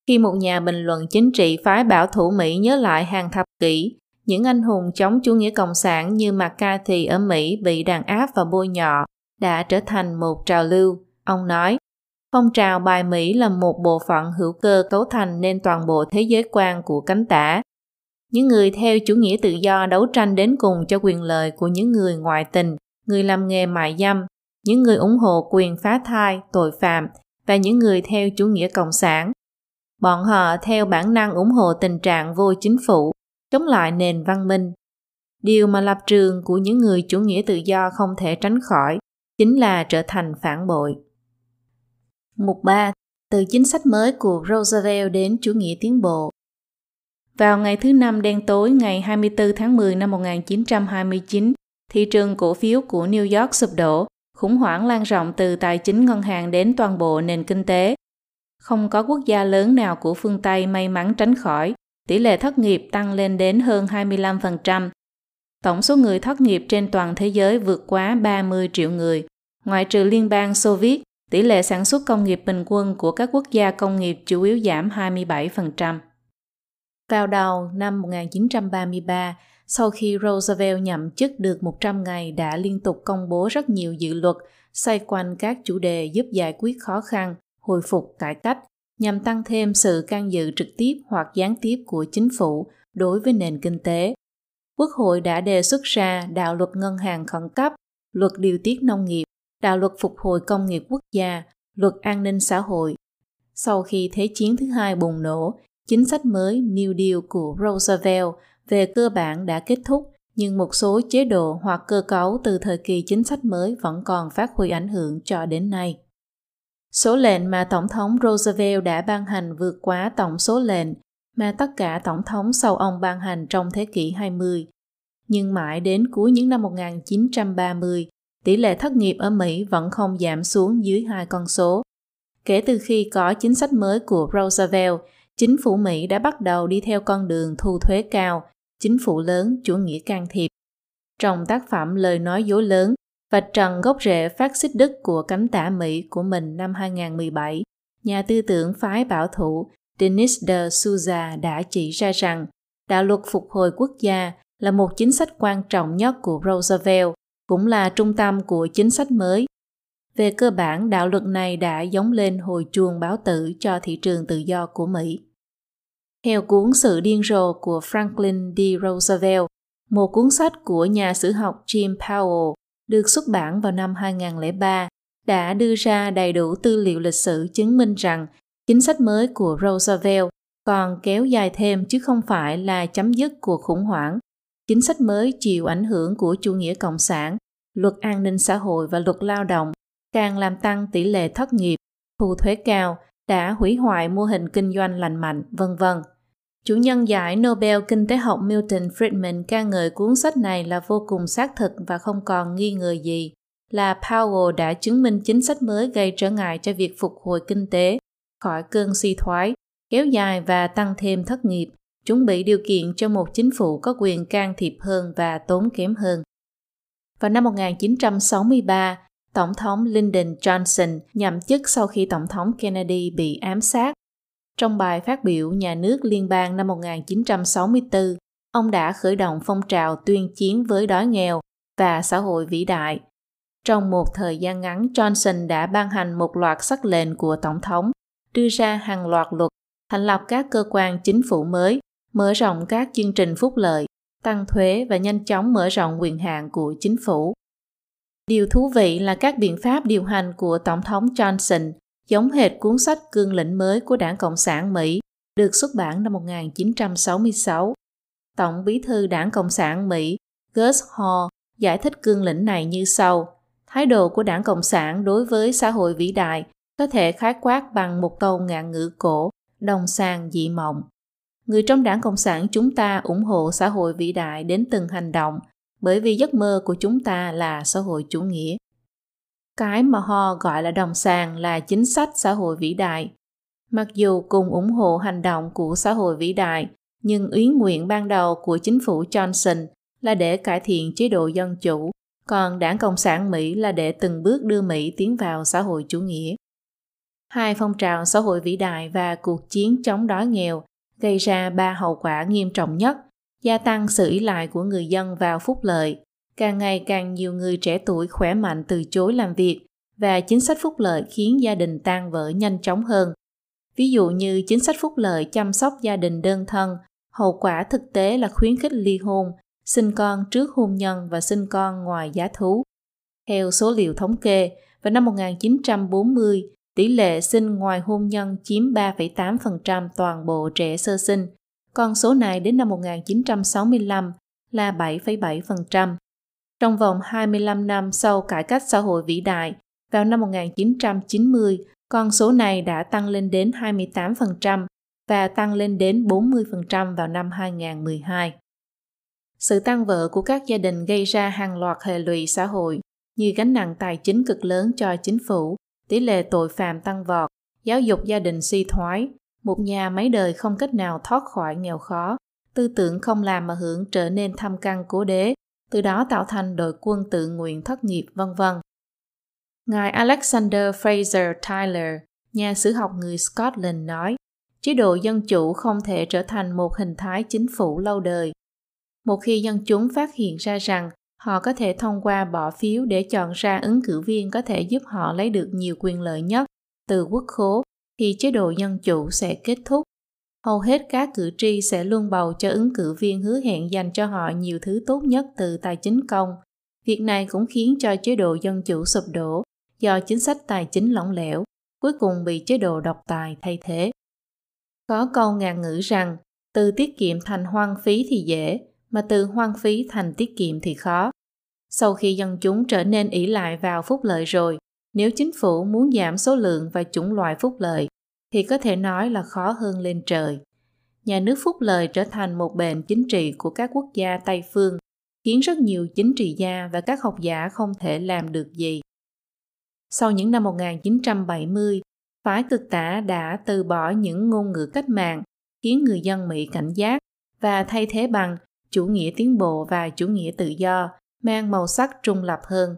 Speaker 1: Khi một nhà bình luận chính trị phái bảo thủ Mỹ nhớ lại hàng thập kỷ, những anh hùng chống chủ nghĩa cộng sản như McCarthy ở Mỹ bị đàn áp và bôi nhọ đã trở thành một trào lưu. Ông nói, phong trào bài Mỹ là một bộ phận hữu cơ cấu thành nên toàn bộ thế giới quan của cánh tả. Những người theo chủ nghĩa tự do đấu tranh đến cùng cho quyền lợi của những người ngoại tình, người làm nghề mại dâm, những người ủng hộ quyền phá thai, tội phạm và những người theo chủ nghĩa cộng sản. Bọn họ theo bản năng ủng hộ tình trạng vô chính phủ, chống lại nền văn minh. Điều mà lập trường của những người chủ nghĩa tự do không thể tránh khỏi chính là trở thành phản bội. Mục 3. Từ chính sách mới của Roosevelt đến chủ nghĩa tiến bộ vào ngày thứ Năm đen tối ngày 24 tháng 10 năm 1929, thị trường cổ phiếu của New York sụp đổ, khủng hoảng lan rộng từ tài chính ngân hàng đến toàn bộ nền kinh tế. Không có quốc gia lớn nào của phương Tây may mắn tránh khỏi, tỷ lệ thất nghiệp tăng lên đến hơn 25%. Tổng số người thất nghiệp trên toàn thế giới vượt quá 30 triệu người. Ngoại trừ Liên bang Xô Viết, tỷ lệ sản xuất công nghiệp bình quân của các quốc gia công nghiệp chủ yếu giảm 27%. Vào đầu năm 1933, sau khi Roosevelt nhậm chức được 100 ngày đã liên tục công bố rất nhiều dự luật xoay quanh các chủ đề giúp giải quyết khó khăn, hồi phục cải cách nhằm tăng thêm sự can dự trực tiếp hoặc gián tiếp của chính phủ đối với nền kinh tế. Quốc hội đã đề xuất ra đạo luật ngân hàng khẩn cấp, luật điều tiết nông nghiệp, đạo luật phục hồi công nghiệp quốc gia, luật an ninh xã hội. Sau khi Thế chiến thứ hai bùng nổ, chính sách mới New Deal của Roosevelt về cơ bản đã kết thúc, nhưng một số chế độ hoặc cơ cấu từ thời kỳ chính sách mới vẫn còn phát huy ảnh hưởng cho đến nay. Số lệnh mà Tổng thống Roosevelt đã ban hành vượt quá tổng số lệnh mà tất cả tổng thống sau ông ban hành trong thế kỷ 20. Nhưng mãi đến cuối những năm 1930, tỷ lệ thất nghiệp ở Mỹ vẫn không giảm xuống dưới hai con số. Kể từ khi có chính sách mới của Roosevelt, chính phủ Mỹ đã bắt đầu đi theo con đường thu thuế cao, chính phủ lớn chủ nghĩa can thiệp. Trong tác phẩm Lời nói dối lớn, vạch trần gốc rễ phát xít Đức của cánh tả Mỹ của mình năm 2017, nhà tư tưởng phái bảo thủ Denis de Souza đã chỉ ra rằng đạo luật phục hồi quốc gia là một chính sách quan trọng nhất của Roosevelt, cũng là trung tâm của chính sách mới. Về cơ bản, đạo luật này đã giống lên hồi chuông báo tử cho thị trường tự do của Mỹ. Theo cuốn Sự điên rồ của Franklin D. Roosevelt, một cuốn sách của nhà sử học Jim Powell, được xuất bản vào năm 2003, đã đưa ra đầy đủ tư liệu lịch sử chứng minh rằng chính sách mới của Roosevelt còn kéo dài thêm chứ không phải là chấm dứt cuộc khủng hoảng. Chính sách mới chịu ảnh hưởng của chủ nghĩa cộng sản, luật an ninh xã hội và luật lao động càng làm tăng tỷ lệ thất nghiệp, thu thuế cao, đã hủy hoại mô hình kinh doanh lành mạnh, vân vân. Chủ nhân giải Nobel Kinh tế học Milton Friedman ca ngợi cuốn sách này là vô cùng xác thực và không còn nghi ngờ gì là Powell đã chứng minh chính sách mới gây trở ngại cho việc phục hồi kinh tế khỏi cơn suy thoái, kéo dài và tăng thêm thất nghiệp, chuẩn bị điều kiện cho một chính phủ có quyền can thiệp hơn và tốn kém hơn. Vào năm 1963, Tổng thống Lyndon Johnson nhậm chức sau khi Tổng thống Kennedy bị ám sát. Trong bài phát biểu Nhà nước liên bang năm 1964, ông đã khởi động phong trào tuyên chiến với đói nghèo và xã hội vĩ đại. Trong một thời gian ngắn, Johnson đã ban hành một loạt sắc lệnh của Tổng thống, đưa ra hàng loạt luật, thành lập các cơ quan chính phủ mới, mở rộng các chương trình phúc lợi, tăng thuế và nhanh chóng mở rộng quyền hạn của chính phủ. Điều thú vị là các biện pháp điều hành của Tổng thống Johnson giống hệt cuốn sách cương lĩnh mới của Đảng Cộng sản Mỹ được xuất bản năm 1966. Tổng bí thư Đảng Cộng sản Mỹ Gus Hall giải thích cương lĩnh này như sau. Thái độ của Đảng Cộng sản đối với xã hội vĩ đại có thể khái quát bằng một câu ngạn ngữ cổ, đồng sang dị mộng. Người trong Đảng Cộng sản chúng ta ủng hộ xã hội vĩ đại đến từng hành động bởi vì giấc mơ của chúng ta là xã hội chủ nghĩa. Cái mà họ gọi là đồng sàng là chính sách xã hội vĩ đại. Mặc dù cùng ủng hộ hành động của xã hội vĩ đại, nhưng ý nguyện ban đầu của chính phủ Johnson là để cải thiện chế độ dân chủ, còn đảng Cộng sản Mỹ là để từng bước đưa Mỹ tiến vào xã hội chủ nghĩa. Hai phong trào xã hội vĩ đại và cuộc chiến chống đói nghèo gây ra ba hậu quả nghiêm trọng nhất gia tăng sự ý lại của người dân vào phúc lợi. Càng ngày càng nhiều người trẻ tuổi khỏe mạnh từ chối làm việc và chính sách phúc lợi khiến gia đình tan vỡ nhanh chóng hơn. Ví dụ như chính sách phúc lợi chăm sóc gia đình đơn thân, hậu quả thực tế là khuyến khích ly hôn, sinh con trước hôn nhân và sinh con ngoài giá thú. Theo số liệu thống kê, vào năm 1940, tỷ lệ sinh ngoài hôn nhân chiếm 3,8% toàn bộ trẻ sơ sinh, con số này đến năm 1965 là 7,7%. Trong vòng 25 năm sau cải cách xã hội vĩ đại, vào năm 1990, con số này đã tăng lên đến 28% và tăng lên đến 40% vào năm 2012. Sự tăng vỡ của các gia đình gây ra hàng loạt hệ lụy xã hội như gánh nặng tài chính cực lớn cho chính phủ, tỷ lệ tội phạm tăng vọt, giáo dục gia đình suy thoái, một nhà mấy đời không cách nào thoát khỏi nghèo khó, tư tưởng không làm mà hưởng trở nên thâm căn cố đế, từ đó tạo thành đội quân tự nguyện thất nghiệp vân vân. Ngài Alexander Fraser Tyler, nhà sử học người Scotland nói, chế độ dân chủ không thể trở thành một hình thái chính phủ lâu đời. Một khi dân chúng phát hiện ra rằng họ có thể thông qua bỏ phiếu để chọn ra ứng cử viên có thể giúp họ lấy được nhiều quyền lợi nhất từ quốc khố thì chế độ dân chủ sẽ kết thúc. Hầu hết các cử tri sẽ luôn bầu cho ứng cử viên hứa hẹn dành cho họ nhiều thứ tốt nhất từ tài chính công. Việc này cũng khiến cho chế độ dân chủ sụp đổ do chính sách tài chính lỏng lẻo, cuối cùng bị chế độ độc tài thay thế. Có câu ngạn ngữ rằng, từ tiết kiệm thành hoang phí thì dễ, mà từ hoang phí thành tiết kiệm thì khó. Sau khi dân chúng trở nên ỷ lại vào phúc lợi rồi, nếu chính phủ muốn giảm số lượng và chủng loại phúc lợi, thì có thể nói là khó hơn lên trời. Nhà nước phúc lợi trở thành một bệnh chính trị của các quốc gia Tây phương, khiến rất nhiều chính trị gia và các học giả không thể làm được gì. Sau những năm 1970, phái cực tả đã từ bỏ những ngôn ngữ cách mạng, khiến người dân Mỹ cảnh giác và thay thế bằng chủ nghĩa tiến bộ và chủ nghĩa tự do, mang màu sắc trung lập hơn.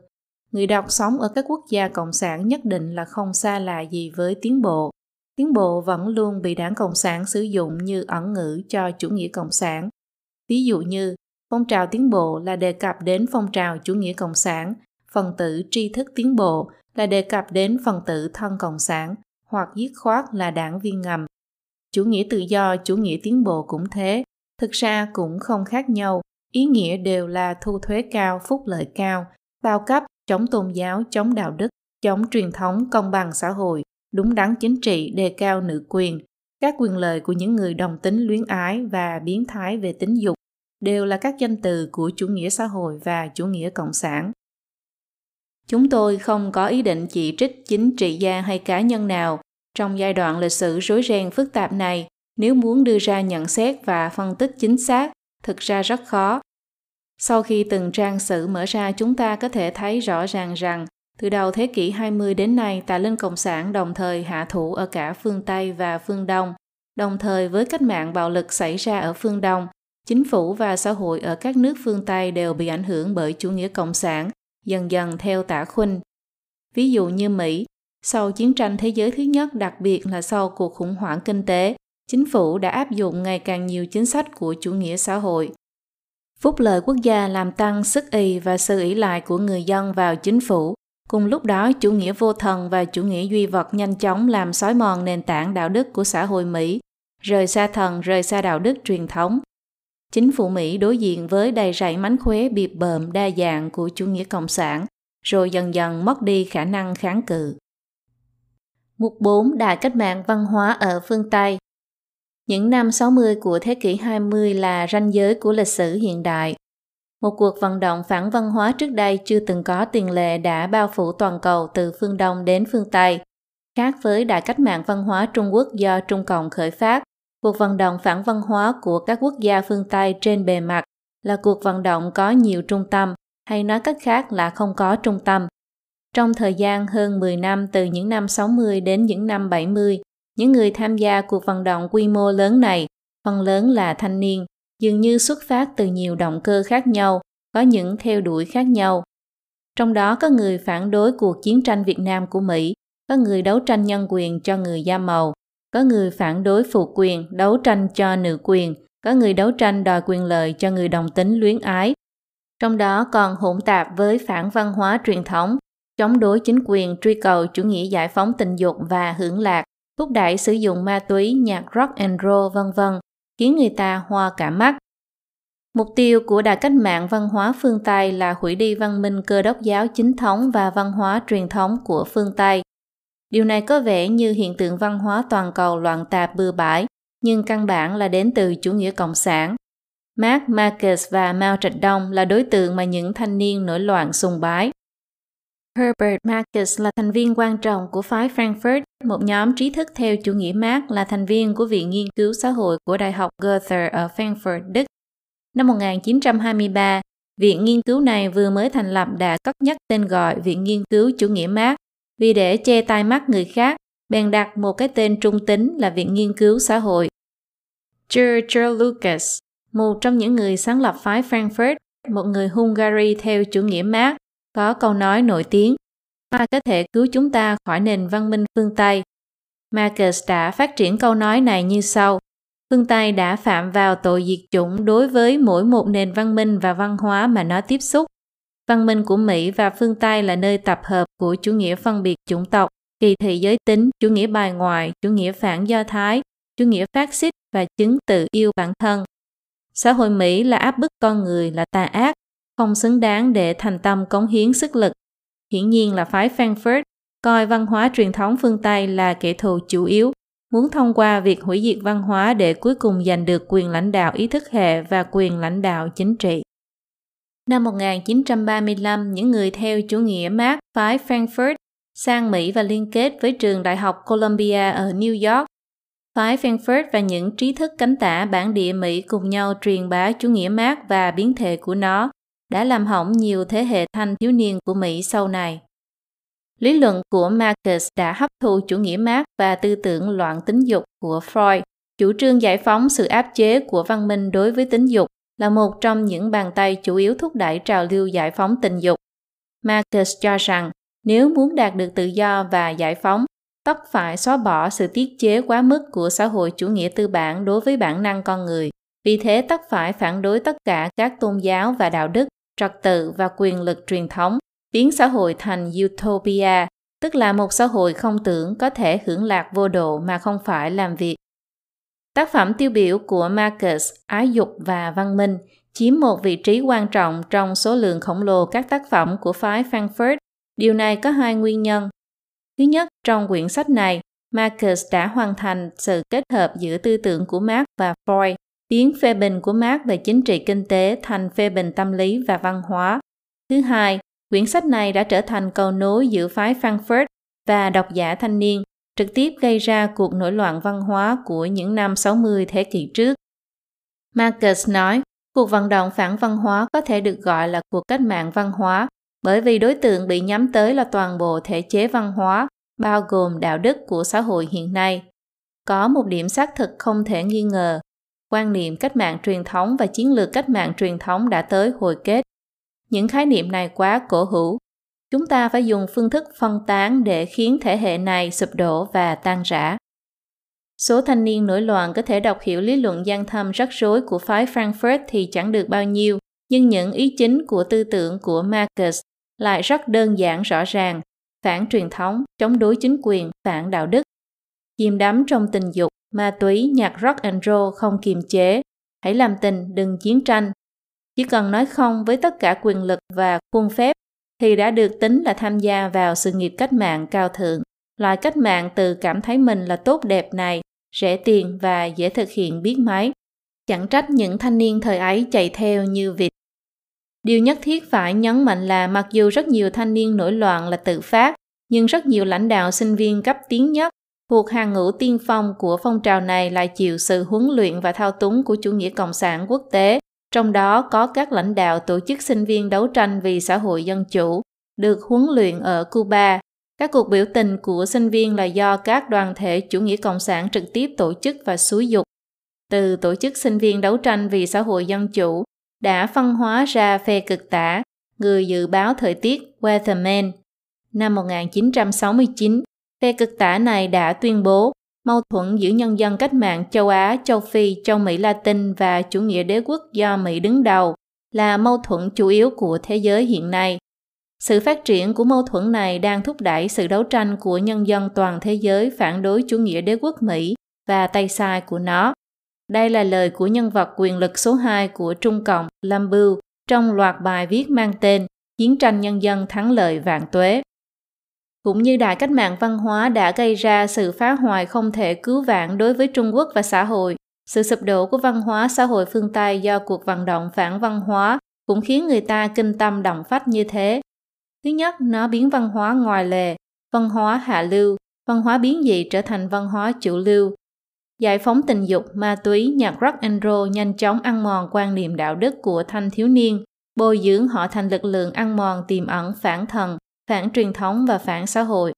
Speaker 1: Người đọc sống ở các quốc gia cộng sản nhất định là không xa lạ gì với tiến bộ. Tiến bộ vẫn luôn bị đảng Cộng sản sử dụng như ẩn ngữ cho chủ nghĩa cộng sản. Ví dụ như, phong trào tiến bộ là đề cập đến phong trào chủ nghĩa cộng sản, phần tử tri thức tiến bộ là đề cập đến phần tử thân cộng sản, hoặc dứt khoát là đảng viên ngầm. Chủ nghĩa tự do, chủ nghĩa tiến bộ cũng thế, thực ra cũng không khác nhau, ý nghĩa đều là thu thuế cao, phúc lợi cao, bao cấp, chống tôn giáo, chống đạo đức, chống truyền thống công bằng xã hội, đúng đắn chính trị, đề cao nữ quyền, các quyền lợi của những người đồng tính luyến ái và biến thái về tính dục đều là các danh từ của chủ nghĩa xã hội và chủ nghĩa cộng sản. Chúng tôi không có ý định chỉ trích chính trị gia hay cá nhân nào. Trong giai đoạn lịch sử rối ren phức tạp này nếu muốn đưa ra nhận xét và phân tích chính xác thực ra rất khó. Sau khi từng trang sử mở ra chúng ta có thể thấy rõ ràng rằng từ đầu thế kỷ 20 đến nay, tà linh Cộng sản đồng thời hạ thủ ở cả phương Tây và phương Đông. Đồng thời với cách mạng bạo lực xảy ra ở phương Đông, chính phủ và xã hội ở các nước phương Tây đều bị ảnh hưởng bởi chủ nghĩa cộng sản, dần dần theo tả khuynh. Ví dụ như Mỹ, sau chiến tranh thế giới thứ nhất, đặc biệt là sau cuộc khủng hoảng kinh tế, chính phủ đã áp dụng ngày càng nhiều chính sách của chủ nghĩa xã hội. Phúc lợi quốc gia làm tăng sức y và sự ỷ lại của người dân vào chính phủ. Cùng lúc đó, chủ nghĩa vô thần và chủ nghĩa duy vật nhanh chóng làm xói mòn nền tảng đạo đức của xã hội Mỹ, rời xa thần, rời xa đạo đức truyền thống. Chính phủ Mỹ đối diện với đầy rẫy mánh khóe bịp bợm đa dạng của chủ nghĩa cộng sản, rồi dần dần mất đi khả năng kháng cự. Mục 4 Đại cách mạng văn hóa ở phương Tây những năm 60 của thế kỷ 20 là ranh giới của lịch sử hiện đại. Một cuộc vận động phản văn hóa trước đây chưa từng có tiền lệ đã bao phủ toàn cầu từ phương Đông đến phương Tây. Khác với đại cách mạng văn hóa Trung Quốc do Trung Cộng khởi phát, cuộc vận động phản văn hóa của các quốc gia phương Tây trên bề mặt là cuộc vận động có nhiều trung tâm, hay nói cách khác là không có trung tâm. Trong thời gian hơn 10 năm từ những năm 60 đến những năm 70, những người tham gia cuộc vận động quy mô lớn này, phần lớn là thanh niên, dường như xuất phát từ nhiều động cơ khác nhau, có những theo đuổi khác nhau. Trong đó có người phản đối cuộc chiến tranh Việt Nam của Mỹ, có người đấu tranh nhân quyền cho người da màu, có người phản đối phụ quyền, đấu tranh cho nữ quyền, có người đấu tranh đòi quyền lợi cho người đồng tính luyến ái. Trong đó còn hỗn tạp với phản văn hóa truyền thống, chống đối chính quyền truy cầu chủ nghĩa giải phóng tình dục và hưởng lạc, thúc đẩy sử dụng ma túy, nhạc rock and roll vân vân, khiến người ta hoa cả mắt. Mục tiêu của Đài cách mạng văn hóa phương Tây là hủy đi văn minh cơ đốc giáo chính thống và văn hóa truyền thống của phương Tây. Điều này có vẻ như hiện tượng văn hóa toàn cầu loạn tạp bừa bãi, nhưng căn bản là đến từ chủ nghĩa cộng sản. Mark Marcus và Mao Trạch Đông là đối tượng mà những thanh niên nổi loạn sùng bái. Herbert Marcus là thành viên quan trọng của phái Frankfurt, một nhóm trí thức theo chủ nghĩa Marx là thành viên của Viện Nghiên cứu Xã hội của Đại học Goethe ở Frankfurt, Đức. Năm 1923, Viện nghiên cứu này vừa mới thành lập đã cất nhắc tên gọi Viện Nghiên cứu Chủ nghĩa Marx vì để che tai mắt người khác, bèn đặt một cái tên trung tính là Viện Nghiên cứu Xã hội. George Lucas, một trong những người sáng lập phái Frankfurt, một người Hungary theo chủ nghĩa Marx, có câu nói nổi tiếng, Hoa có thể cứu chúng ta khỏi nền văn minh phương Tây. Marcus đã phát triển câu nói này như sau. Phương Tây đã phạm vào tội diệt chủng đối với mỗi một nền văn minh và văn hóa mà nó tiếp xúc. Văn minh của Mỹ và phương Tây là nơi tập hợp của chủ nghĩa phân biệt chủng tộc, kỳ thị giới tính, chủ nghĩa bài ngoại, chủ nghĩa phản do thái, chủ nghĩa phát xít và chứng tự yêu bản thân. Xã hội Mỹ là áp bức con người là tà ác, không xứng đáng để thành tâm cống hiến sức lực. Hiển nhiên là phái Frankfurt coi văn hóa truyền thống phương Tây là kẻ thù chủ yếu, muốn thông qua việc hủy diệt văn hóa để cuối cùng giành được quyền lãnh đạo ý thức hệ và quyền lãnh đạo chính trị. Năm 1935, những người theo chủ nghĩa Marx phái Frankfurt sang Mỹ và liên kết với trường Đại học Columbia ở New York. Phái Frankfurt và những trí thức cánh tả bản địa Mỹ cùng nhau truyền bá chủ nghĩa Marx và biến thể của nó đã làm hỏng nhiều thế hệ thanh thiếu niên của Mỹ sau này. Lý luận của Marcus đã hấp thu chủ nghĩa Marx và tư tưởng loạn tính dục của Freud. Chủ trương giải phóng sự áp chế của văn minh đối với tính dục là một trong những bàn tay chủ yếu thúc đẩy trào lưu giải phóng tình dục. Marcus cho rằng nếu muốn đạt được tự do và giải phóng, tất phải xóa bỏ sự tiết chế quá mức của xã hội chủ nghĩa tư bản đối với bản năng con người. Vì thế tất phải phản đối tất cả các tôn giáo và đạo đức trật tự và quyền lực truyền thống, biến xã hội thành utopia, tức là một xã hội không tưởng có thể hưởng lạc vô độ mà không phải làm việc. Tác phẩm tiêu biểu của Marcus, Ái dục và văn minh, chiếm một vị trí quan trọng trong số lượng khổng lồ các tác phẩm của phái Frankfurt. Điều này có hai nguyên nhân. Thứ nhất, trong quyển sách này, Marcus đã hoàn thành sự kết hợp giữa tư tưởng của Marx và Freud, biến phê bình của Marx về chính trị kinh tế thành phê bình tâm lý và văn hóa. Thứ hai, quyển sách này đã trở thành cầu nối giữa phái Frankfurt và độc giả thanh niên, trực tiếp gây ra cuộc nổi loạn văn hóa của những năm 60 thế kỷ trước. Marcus nói, cuộc vận động phản văn hóa có thể được gọi là cuộc cách mạng văn hóa bởi vì đối tượng bị nhắm tới là toàn bộ thể chế văn hóa, bao gồm đạo đức của xã hội hiện nay. Có một điểm xác thực không thể nghi ngờ, quan niệm cách mạng truyền thống và chiến lược cách mạng truyền thống đã tới hồi kết. Những khái niệm này quá cổ hữu. Chúng ta phải dùng phương thức phân tán để khiến thể hệ này sụp đổ và tan rã. Số thanh niên nổi loạn có thể đọc hiểu lý luận gian thâm rắc rối của phái Frankfurt thì chẳng được bao nhiêu, nhưng những ý chính của tư tưởng của Marcus lại rất đơn giản rõ ràng, phản truyền thống, chống đối chính quyền, phản đạo đức. Chìm đắm trong tình dục, ma túy, nhạc rock and roll không kiềm chế. Hãy làm tình, đừng chiến tranh. Chỉ cần nói không với tất cả quyền lực và khuôn phép thì đã được tính là tham gia vào sự nghiệp cách mạng cao thượng. Loại cách mạng từ cảm thấy mình là tốt đẹp này, rẻ tiền và dễ thực hiện biết mấy. Chẳng trách những thanh niên thời ấy chạy theo như vịt. Điều nhất thiết phải nhấn mạnh là mặc dù rất nhiều thanh niên nổi loạn là tự phát, nhưng rất nhiều lãnh đạo sinh viên cấp tiến nhất thuộc hàng ngũ tiên phong của phong trào này lại chịu sự huấn luyện và thao túng của chủ nghĩa cộng sản quốc tế, trong đó có các lãnh đạo tổ chức sinh viên đấu tranh vì xã hội dân chủ, được huấn luyện ở Cuba. Các cuộc biểu tình của sinh viên là do các đoàn thể chủ nghĩa cộng sản trực tiếp tổ chức và xúi dục. Từ tổ chức sinh viên đấu tranh vì xã hội dân chủ đã phân hóa ra phe cực tả, người dự báo thời tiết Weatherman. Năm 1969, phe cực tả này đã tuyên bố mâu thuẫn giữa nhân dân cách mạng châu Á, châu Phi, châu Mỹ Latin và chủ nghĩa đế quốc do Mỹ đứng đầu là mâu thuẫn chủ yếu của thế giới hiện nay. Sự phát triển của mâu thuẫn này đang thúc đẩy sự đấu tranh của nhân dân toàn thế giới phản đối chủ nghĩa đế quốc Mỹ và tay sai của nó. Đây là lời của nhân vật quyền lực số 2 của Trung Cộng, Lâm Bưu, trong loạt bài viết mang tên Chiến tranh nhân dân thắng lợi vạn tuế. Cũng như đại cách mạng văn hóa đã gây ra sự phá hoại không thể cứu vãn đối với Trung Quốc và xã hội, sự sụp đổ của văn hóa xã hội phương Tây do cuộc vận động phản văn hóa cũng khiến người ta kinh tâm động phách như thế. Thứ nhất, nó biến văn hóa ngoài lề, văn hóa hạ lưu, văn hóa biến dị trở thành văn hóa chủ lưu, Giải phóng tình dục, ma túy, nhạc rock and roll nhanh chóng ăn mòn quan niệm đạo đức của thanh thiếu niên, bồi dưỡng họ thành lực lượng ăn mòn tiềm ẩn phản thần, phản truyền thống và phản xã hội.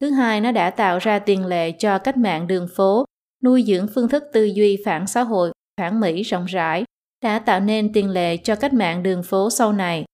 Speaker 1: Thứ hai, nó đã tạo ra tiền lệ cho cách mạng đường phố, nuôi dưỡng phương thức tư duy phản xã hội, phản Mỹ rộng rãi, đã tạo nên tiền lệ cho cách mạng đường phố sau này.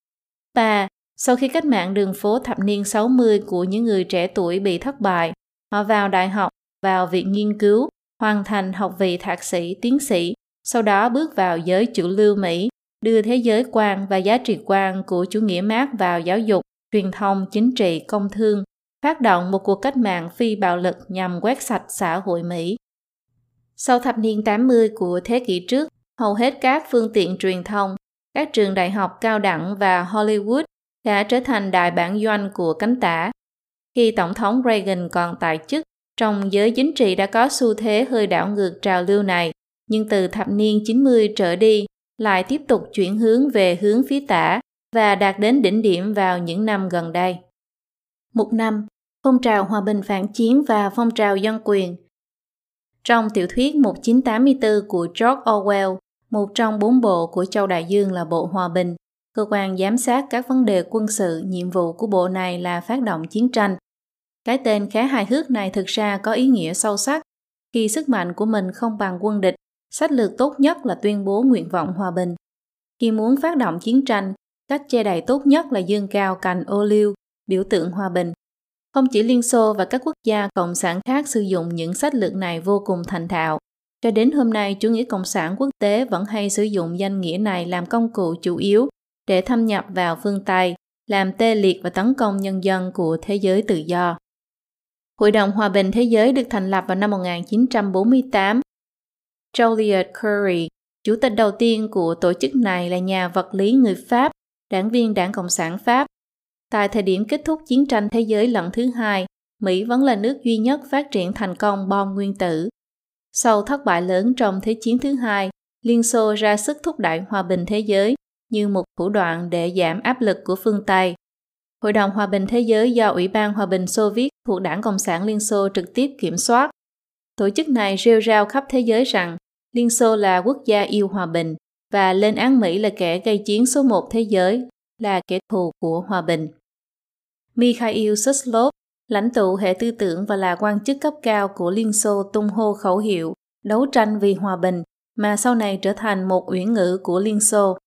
Speaker 1: 3. Sau khi cách mạng đường phố thập niên 60 của những người trẻ tuổi bị thất bại, họ vào đại học, vào viện nghiên cứu, hoàn thành học vị thạc sĩ, tiến sĩ, sau đó bước vào giới chủ lưu Mỹ, đưa thế giới quan và giá trị quan của chủ nghĩa Mác vào giáo dục, truyền thông, chính trị, công thương, phát động một cuộc cách mạng phi bạo lực nhằm quét sạch xã hội Mỹ. Sau thập niên 80 của thế kỷ trước, hầu hết các phương tiện truyền thông, các trường đại học cao đẳng và Hollywood đã trở thành đại bản doanh của cánh tả. Khi Tổng thống Reagan còn tại chức, trong giới chính trị đã có xu thế hơi đảo ngược trào lưu này, nhưng từ thập niên 90 trở đi lại tiếp tục chuyển hướng về hướng phía tả và đạt đến đỉnh điểm vào những năm gần đây. Mục năm Phong trào hòa bình phản chiến và phong trào dân quyền Trong tiểu thuyết 1984 của George Orwell, một trong bốn bộ của Châu Đại Dương là Bộ Hòa bình, cơ quan giám sát các vấn đề quân sự, nhiệm vụ của bộ này là phát động chiến tranh cái tên khá hài hước này thực ra có ý nghĩa sâu sắc. Khi sức mạnh của mình không bằng quân địch, sách lược tốt nhất là tuyên bố nguyện vọng hòa bình. Khi muốn phát động chiến tranh, cách che đậy tốt nhất là dương cao cành ô liu, biểu tượng hòa bình. Không chỉ Liên Xô và các quốc gia cộng sản khác sử dụng những sách lược này vô cùng thành thạo. Cho đến hôm nay, chủ nghĩa cộng sản quốc tế vẫn hay sử dụng danh nghĩa này làm công cụ chủ yếu để thâm nhập vào phương Tây, làm tê liệt và tấn công nhân dân của thế giới tự do. Hội đồng Hòa bình Thế giới được thành lập vào năm 1948. Joliet Curie,
Speaker 2: Chủ tịch đầu tiên của tổ chức này là nhà vật lý người Pháp, đảng viên Đảng Cộng sản Pháp. Tại thời điểm kết thúc chiến tranh thế giới lần thứ hai, Mỹ vẫn là nước duy nhất phát triển thành công bom nguyên tử. Sau thất bại lớn trong Thế chiến thứ hai, Liên Xô ra sức thúc đẩy hòa bình thế giới như một thủ đoạn để giảm áp lực của phương Tây. Hội đồng Hòa bình Thế giới do Ủy ban Hòa bình Xô Viết thuộc Đảng Cộng sản Liên Xô trực tiếp kiểm soát. Tổ chức này rêu rao khắp thế giới rằng Liên Xô là quốc gia yêu hòa bình và lên án Mỹ là kẻ gây chiến số một thế giới, là kẻ thù của hòa bình. Mikhail Suslov, lãnh tụ hệ tư tưởng và là quan chức cấp cao của Liên Xô tung hô khẩu hiệu đấu tranh vì hòa bình mà sau này trở thành một uyển ngữ của Liên Xô.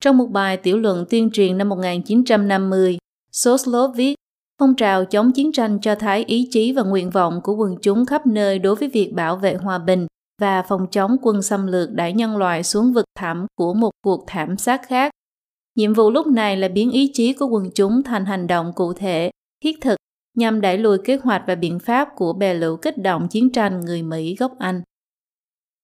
Speaker 2: Trong một bài tiểu luận tuyên truyền năm 1950, Soslov viết Phong trào chống chiến tranh cho thấy ý chí và nguyện vọng của quần chúng khắp nơi đối với việc bảo vệ hòa bình và phòng chống quân xâm lược đẩy nhân loại xuống vực thẳm của một cuộc thảm sát khác. Nhiệm vụ lúc này là biến ý chí của quần chúng thành hành động cụ thể, thiết thực nhằm đẩy lùi kế hoạch và biện pháp của bè lũ kích động chiến tranh người Mỹ gốc Anh.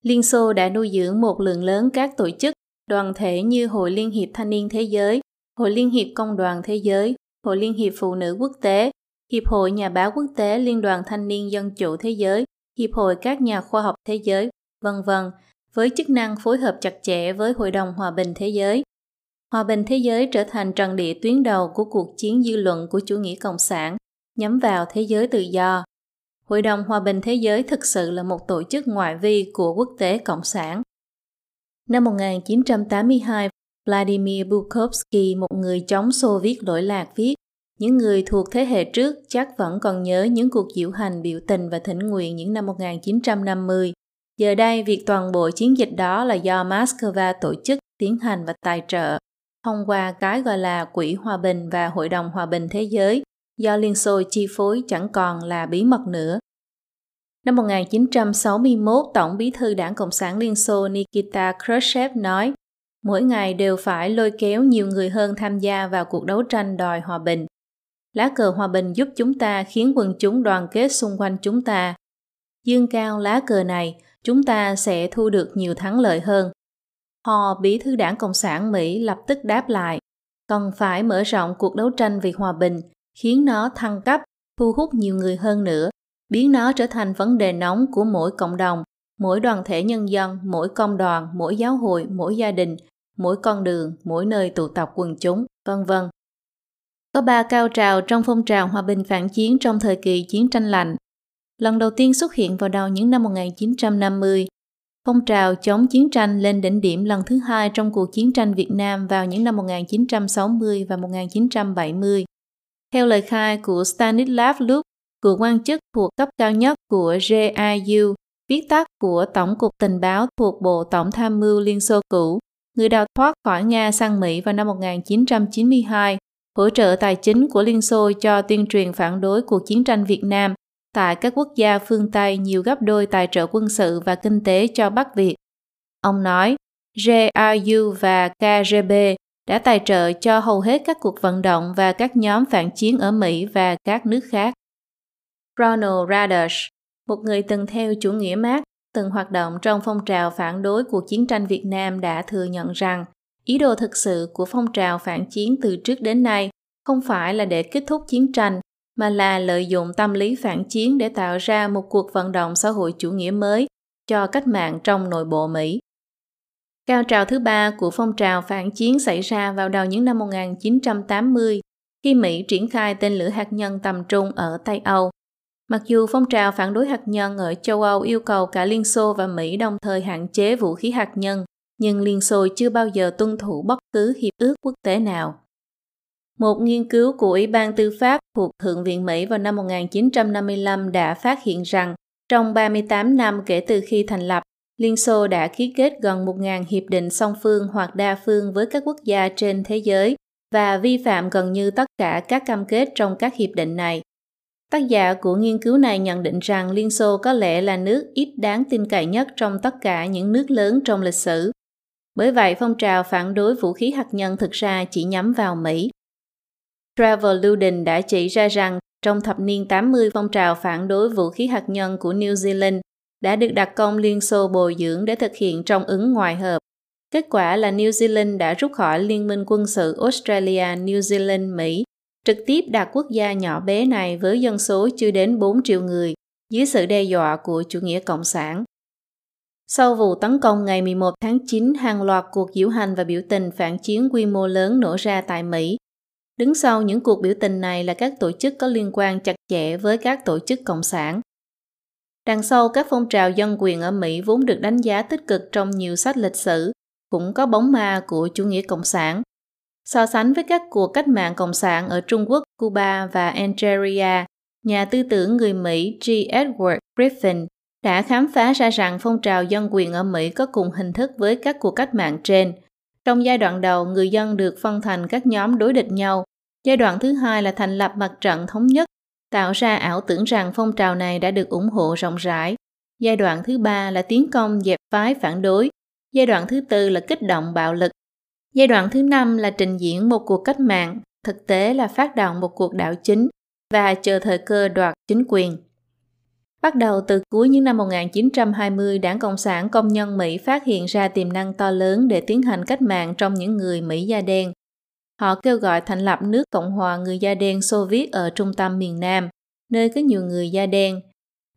Speaker 2: Liên Xô đã nuôi dưỡng một lượng lớn các tổ chức, đoàn thể như Hội Liên hiệp Thanh niên Thế giới, Hội Liên hiệp Công đoàn Thế giới, Hội Liên hiệp Phụ nữ Quốc tế, Hiệp hội Nhà báo Quốc tế Liên đoàn Thanh niên Dân chủ Thế giới, Hiệp hội các nhà khoa học thế giới, vân vân, với chức năng phối hợp chặt chẽ với Hội đồng Hòa bình Thế giới. Hòa bình Thế giới trở thành trận địa tuyến đầu của cuộc chiến dư luận của chủ nghĩa cộng sản, nhắm vào thế giới tự do. Hội đồng Hòa bình Thế giới thực sự là một tổ chức ngoại vi của quốc tế cộng sản. Năm 1982, Vladimir Bukovsky, một người chống Xô Viết lỗi lạc viết, những người thuộc thế hệ trước chắc vẫn còn nhớ những cuộc diễu hành biểu tình và thỉnh nguyện những năm 1950. Giờ đây, việc toàn bộ chiến dịch đó là do Moscow tổ chức, tiến hành và tài trợ thông qua cái gọi là Quỹ Hòa bình và Hội đồng Hòa bình Thế giới do Liên Xô chi phối chẳng còn là bí mật nữa. Năm 1961, Tổng bí thư Đảng Cộng sản Liên Xô Nikita Khrushchev nói, mỗi ngày đều phải lôi kéo nhiều người hơn tham gia vào cuộc đấu tranh đòi hòa bình. Lá cờ hòa bình giúp chúng ta khiến quần chúng đoàn kết xung quanh chúng ta. Dương cao lá cờ này, chúng ta sẽ thu được nhiều thắng lợi hơn. Họ, bí thư đảng Cộng sản Mỹ lập tức đáp lại, cần phải mở rộng cuộc đấu tranh vì hòa bình, khiến nó thăng cấp, thu hút nhiều người hơn nữa, biến nó trở thành vấn đề nóng của mỗi cộng đồng, mỗi đoàn thể nhân dân, mỗi công đoàn, mỗi giáo hội, mỗi gia đình, mỗi con đường, mỗi nơi tụ tập quần chúng, vân vân. Có ba cao trào trong phong trào hòa bình phản chiến trong thời kỳ chiến tranh lạnh. Lần đầu tiên xuất hiện vào đầu những năm 1950, phong trào chống chiến tranh lên đỉnh điểm lần thứ hai trong cuộc chiến tranh Việt Nam vào những năm 1960 và 1970. Theo lời khai của Stanislav Luk, cựu quan chức thuộc cấp cao nhất của GIU, viết tắt của Tổng cục Tình báo thuộc Bộ Tổng tham mưu Liên Xô cũ, người đào thoát khỏi Nga sang Mỹ vào năm 1992 hỗ trợ tài chính của Liên Xô cho tuyên truyền phản đối cuộc chiến tranh Việt Nam tại các quốc gia phương Tây nhiều gấp đôi tài trợ quân sự và kinh tế cho Bắc Việt. Ông nói, GRU và KGB đã tài trợ cho hầu hết các cuộc vận động và các nhóm phản chiến ở Mỹ và các nước khác. Ronald Radish, một người từng theo chủ nghĩa Marx, từng hoạt động trong phong trào phản đối cuộc chiến tranh Việt Nam đã thừa nhận rằng Ý đồ thực sự của phong trào phản chiến từ trước đến nay không phải là để kết thúc chiến tranh, mà là lợi dụng tâm lý phản chiến để tạo ra một cuộc vận động xã hội chủ nghĩa mới cho cách mạng trong nội bộ Mỹ. Cao trào thứ ba của phong trào phản chiến xảy ra vào đầu những năm 1980 khi Mỹ triển khai tên lửa hạt nhân tầm trung ở Tây Âu. Mặc dù phong trào phản đối hạt nhân ở châu Âu yêu cầu cả Liên Xô và Mỹ đồng thời hạn chế vũ khí hạt nhân, nhưng Liên Xô chưa bao giờ tuân thủ bất cứ hiệp ước quốc tế nào. Một nghiên cứu của Ủy ban Tư pháp thuộc Thượng viện Mỹ vào năm 1955 đã phát hiện rằng trong 38 năm kể từ khi thành lập, Liên Xô đã ký kết gần 1.000 hiệp định song phương hoặc đa phương với các quốc gia trên thế giới và vi phạm gần như tất cả các cam kết trong các hiệp định này. Tác giả của nghiên cứu này nhận định rằng Liên Xô có lẽ là nước ít đáng tin cậy nhất trong tất cả những nước lớn trong lịch sử. Bởi vậy, phong trào phản đối vũ khí hạt nhân thực ra chỉ nhắm vào Mỹ. Trevor Luden đã chỉ ra rằng trong thập niên 80 phong trào phản đối vũ khí hạt nhân của New Zealand đã được đặc công Liên Xô bồi dưỡng để thực hiện trong ứng ngoài hợp. Kết quả là New Zealand đã rút khỏi Liên minh quân sự Australia, New Zealand, Mỹ, trực tiếp đặt quốc gia nhỏ bé này với dân số chưa đến 4 triệu người dưới sự đe dọa của chủ nghĩa cộng sản. Sau vụ tấn công ngày 11 tháng 9, hàng loạt cuộc diễu hành và biểu tình phản chiến quy mô lớn nổ ra tại Mỹ. Đứng sau những cuộc biểu tình này là các tổ chức có liên quan chặt chẽ với các tổ chức cộng sản. Đằng sau các phong trào dân quyền ở Mỹ vốn được đánh giá tích cực trong nhiều sách lịch sử, cũng có bóng ma của chủ nghĩa cộng sản. So sánh với các cuộc cách mạng cộng sản ở Trung Quốc, Cuba và Algeria, nhà tư tưởng người Mỹ G. Edward Griffin đã khám phá ra rằng phong trào dân quyền ở Mỹ có cùng hình thức với các cuộc cách mạng trên. Trong giai đoạn đầu, người dân được phân thành các nhóm đối địch nhau. Giai đoạn thứ hai là thành lập mặt trận thống nhất, tạo ra ảo tưởng rằng phong trào này đã được ủng hộ rộng rãi. Giai đoạn thứ ba là tiến công dẹp phái phản đối. Giai đoạn thứ tư là kích động bạo lực. Giai đoạn thứ năm là trình diễn một cuộc cách mạng, thực tế là phát động một cuộc đảo chính và chờ thời cơ đoạt chính quyền. Bắt đầu từ cuối những năm 1920, Đảng Cộng sản Công nhân Mỹ phát hiện ra tiềm năng to lớn để tiến hành cách mạng trong những người Mỹ da đen. Họ kêu gọi thành lập nước Cộng hòa người da đen Xô Viết ở trung tâm miền Nam, nơi có nhiều người da đen.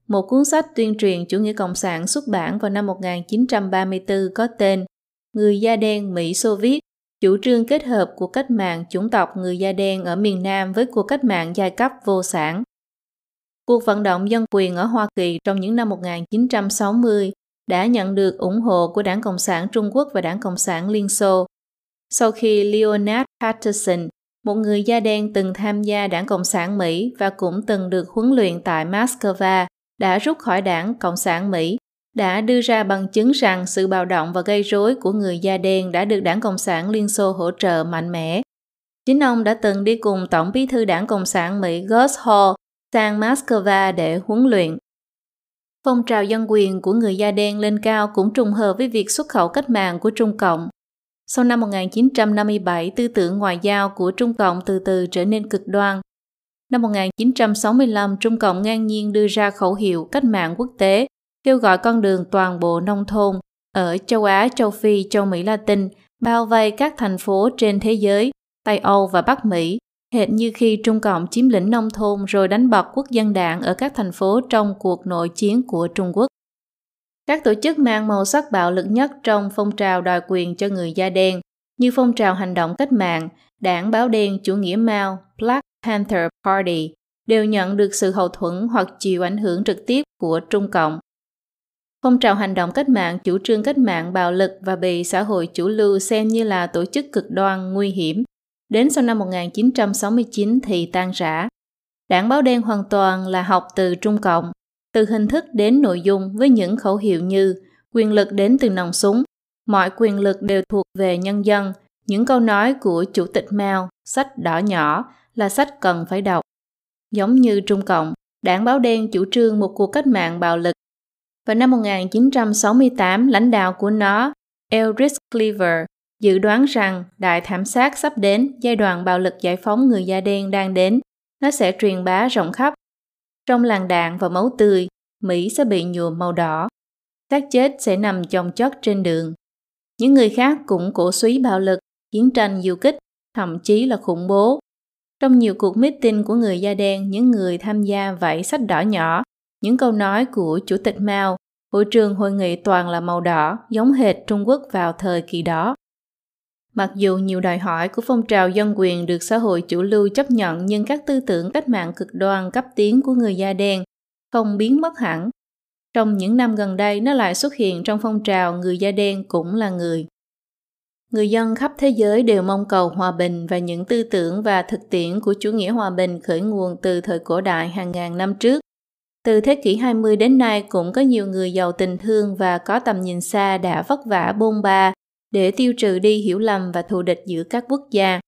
Speaker 2: Một cuốn sách tuyên truyền chủ nghĩa cộng sản xuất bản vào năm 1934 có tên Người da đen Mỹ Xô Viết, chủ trương kết hợp cuộc cách mạng chủng tộc người da đen ở miền Nam với cuộc cách mạng giai cấp vô sản. Cuộc vận động dân quyền ở Hoa Kỳ trong những năm 1960 đã nhận được ủng hộ của Đảng Cộng sản Trung Quốc và Đảng Cộng sản Liên Xô. Sau khi Leonard Patterson, một người da đen từng tham gia Đảng Cộng sản Mỹ và cũng từng được huấn luyện tại Moscow, đã rút khỏi Đảng Cộng sản Mỹ, đã đưa ra bằng chứng rằng sự bạo động và gây rối của người da đen đã được Đảng Cộng sản Liên Xô hỗ trợ mạnh mẽ. Chính ông đã từng đi cùng Tổng bí thư Đảng Cộng sản Mỹ Gus Hall sang Moscow để huấn luyện. Phong trào dân quyền của người da đen lên cao cũng trùng hợp với việc xuất khẩu cách mạng của Trung Cộng. Sau năm 1957, tư tưởng ngoại giao của Trung Cộng từ từ trở nên cực đoan. Năm 1965, Trung Cộng ngang nhiên đưa ra khẩu hiệu cách mạng quốc tế, kêu gọi con đường toàn bộ nông thôn ở châu Á, châu Phi, châu Mỹ Latin, bao vây các thành phố trên thế giới, Tây Âu và Bắc Mỹ hệt như khi Trung Cộng chiếm lĩnh nông thôn rồi đánh bật quốc dân đảng ở các thành phố trong cuộc nội chiến của Trung Quốc. Các tổ chức mang màu sắc bạo lực nhất trong phong trào đòi quyền cho người da đen, như phong trào hành động cách mạng, đảng báo đen chủ nghĩa Mao, Black Panther Party, đều nhận được sự hậu thuẫn hoặc chịu ảnh hưởng trực tiếp của Trung Cộng. Phong trào hành động cách mạng chủ trương cách mạng bạo lực và bị xã hội chủ lưu xem như là tổ chức cực đoan nguy hiểm Đến sau năm 1969 thì tan rã. Đảng báo đen hoàn toàn là học từ Trung Cộng, từ hình thức đến nội dung với những khẩu hiệu như quyền lực đến từ nòng súng, mọi quyền lực đều thuộc về nhân dân, những câu nói của Chủ tịch Mao, sách đỏ nhỏ là sách cần phải đọc. Giống như Trung Cộng, đảng báo đen chủ trương một cuộc cách mạng bạo lực. Vào năm 1968, lãnh đạo của nó, Elrich Cleaver, dự đoán rằng đại thảm sát sắp đến, giai đoạn bạo lực giải phóng người da đen đang đến, nó sẽ truyền bá rộng khắp. Trong làng đạn và máu tươi, Mỹ sẽ bị nhuộm màu đỏ. xác chết sẽ nằm chồng chất trên đường. Những người khác cũng cổ suý bạo lực, chiến tranh du kích, thậm chí là khủng bố. Trong nhiều cuộc meeting của người da đen, những người tham gia vẫy sách đỏ nhỏ, những câu nói của Chủ tịch Mao, hội trường hội nghị toàn là màu đỏ, giống hệt Trung Quốc vào thời kỳ đó. Mặc dù nhiều đòi hỏi của phong trào dân quyền được xã hội chủ lưu chấp nhận, nhưng các tư tưởng cách mạng cực đoan, cấp tiến của người da đen không biến mất hẳn. Trong những năm gần đây, nó lại xuất hiện trong phong trào người da đen cũng là người. Người dân khắp thế giới đều mong cầu hòa bình và những tư tưởng và thực tiễn của chủ nghĩa hòa bình khởi nguồn từ thời cổ đại hàng ngàn năm trước. Từ thế kỷ 20 đến nay, cũng có nhiều người giàu tình thương và có tầm nhìn xa đã vất vả bôn ba để tiêu trừ đi hiểu lầm và thù địch giữa các quốc gia.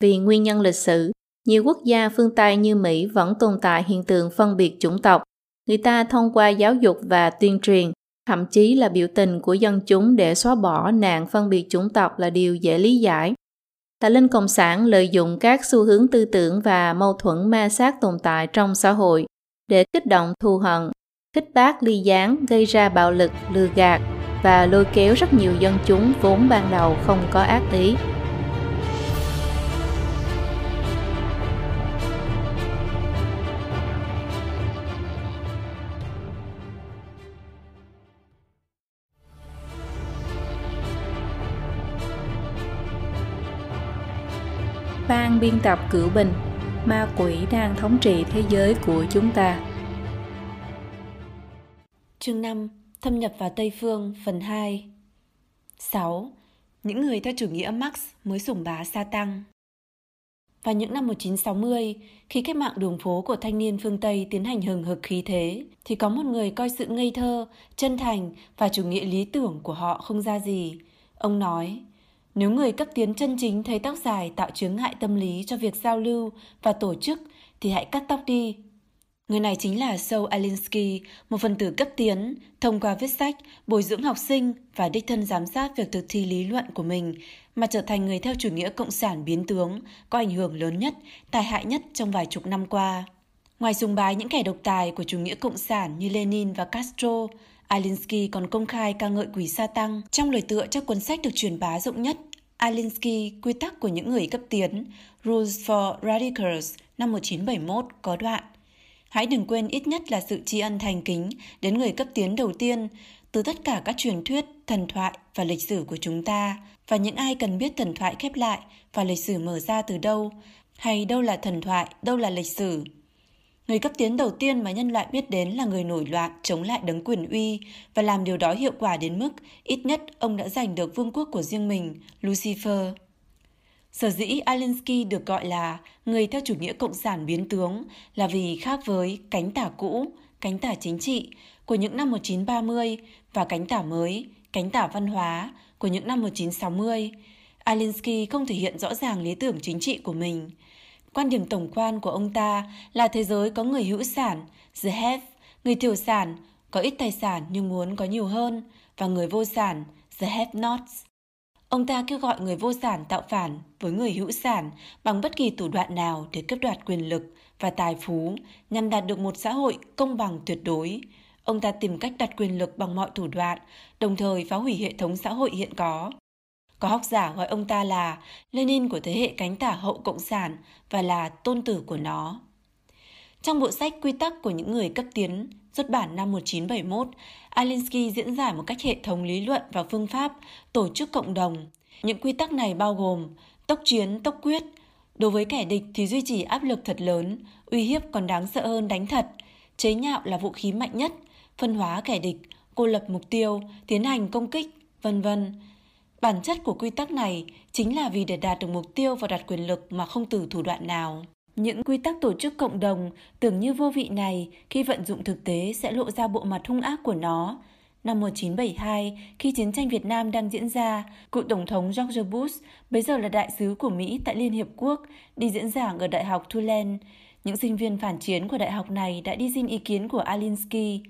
Speaker 2: Vì nguyên nhân lịch sử, nhiều quốc gia phương Tây như Mỹ vẫn tồn tại hiện tượng phân biệt chủng tộc. Người ta thông qua giáo dục và tuyên truyền, thậm chí là biểu tình của dân chúng để xóa bỏ nạn phân biệt chủng tộc là điều dễ lý giải. Tà linh Cộng sản lợi dụng các xu hướng tư tưởng và mâu thuẫn ma sát tồn tại trong xã hội để kích động thù hận, kích bác ly gián gây ra bạo lực, lừa gạt và lôi kéo rất nhiều dân chúng vốn ban đầu không có ác ý. Ban biên tập Cửu Bình, Ma quỷ đang thống trị thế giới của chúng ta
Speaker 1: Chương 5 Thâm nhập vào Tây Phương phần 2 6. Những người theo chủ nghĩa Marx mới sủng bá sa tăng Vào những năm 1960, khi cách mạng đường phố của thanh niên phương Tây tiến hành hừng hực khí thế, thì có một người coi sự ngây thơ, chân thành và chủ nghĩa lý tưởng của họ không ra gì. Ông nói, nếu người cấp tiến chân chính thấy tóc dài tạo chướng ngại tâm lý cho việc giao lưu và tổ chức thì hãy cắt tóc đi. Người này chính là Saul Alinsky, một phần tử cấp tiến, thông qua viết sách, bồi dưỡng học sinh và đích thân giám sát việc thực thi lý luận của mình mà trở thành người theo chủ nghĩa cộng sản biến tướng, có ảnh hưởng lớn nhất, tai hại nhất trong vài chục năm qua. Ngoài sùng bái những kẻ độc tài của chủ nghĩa cộng sản như Lenin và Castro, Alinsky còn công khai ca ngợi quỷ sa tăng trong lời tựa cho cuốn sách được truyền bá rộng nhất Alinsky, Quy tắc của những người cấp tiến, Rules for Radicals năm 1971 có đoạn. Hãy đừng quên ít nhất là sự tri ân thành kính đến người cấp tiến đầu tiên từ tất cả các truyền thuyết, thần thoại và lịch sử của chúng ta và những ai cần biết thần thoại khép lại và lịch sử mở ra từ đâu, hay đâu là thần thoại, đâu là lịch sử. Người cấp tiến đầu tiên mà nhân loại biết đến là người nổi loạn chống lại đấng quyền uy và làm điều đó hiệu quả đến mức ít nhất ông đã giành được vương quốc của riêng mình, Lucifer. Sở dĩ Alinsky được gọi là người theo chủ nghĩa cộng sản biến tướng là vì khác với cánh tả cũ, cánh tả chính trị của những năm 1930 và cánh tả mới, cánh tả văn hóa của những năm 1960. Alinsky không thể hiện rõ ràng lý tưởng chính trị của mình – Quan điểm tổng quan của ông ta là thế giới có người hữu sản, the have, người thiểu sản, có ít tài sản nhưng muốn có nhiều hơn, và người vô sản, the have nots. Ông ta kêu gọi người vô sản tạo phản với người hữu sản bằng bất kỳ thủ đoạn nào để cướp đoạt quyền lực và tài phú nhằm đạt được một xã hội công bằng tuyệt đối. Ông ta tìm cách đặt quyền lực bằng mọi thủ đoạn, đồng thời phá hủy hệ thống xã hội hiện có. Có học giả gọi ông ta là Lenin của thế hệ cánh tả hậu cộng sản và là tôn tử của nó. Trong bộ sách Quy tắc của những người cấp tiến, xuất bản năm 1971, Alinsky diễn giải một cách hệ thống lý luận và phương pháp tổ chức cộng đồng. Những quy tắc này bao gồm tốc chiến, tốc quyết. Đối với kẻ địch thì duy trì áp lực thật lớn, uy hiếp còn đáng sợ hơn đánh thật. Chế nhạo là vũ khí mạnh nhất, phân hóa kẻ địch, cô lập mục tiêu, tiến hành công kích, vân vân. Bản chất của quy tắc này chính là vì để đạt được mục tiêu và đạt quyền lực mà không từ thủ đoạn nào. Những quy tắc tổ chức cộng đồng tưởng như vô vị này khi vận dụng thực tế sẽ lộ ra bộ mặt hung ác của nó. Năm 1972, khi chiến tranh Việt Nam đang diễn ra, cựu Tổng thống George Bush, bây giờ là đại sứ của Mỹ tại Liên Hiệp Quốc, đi diễn giảng ở Đại học Tulane. Những sinh viên phản chiến của đại học này đã đi xin ý kiến của Alinsky.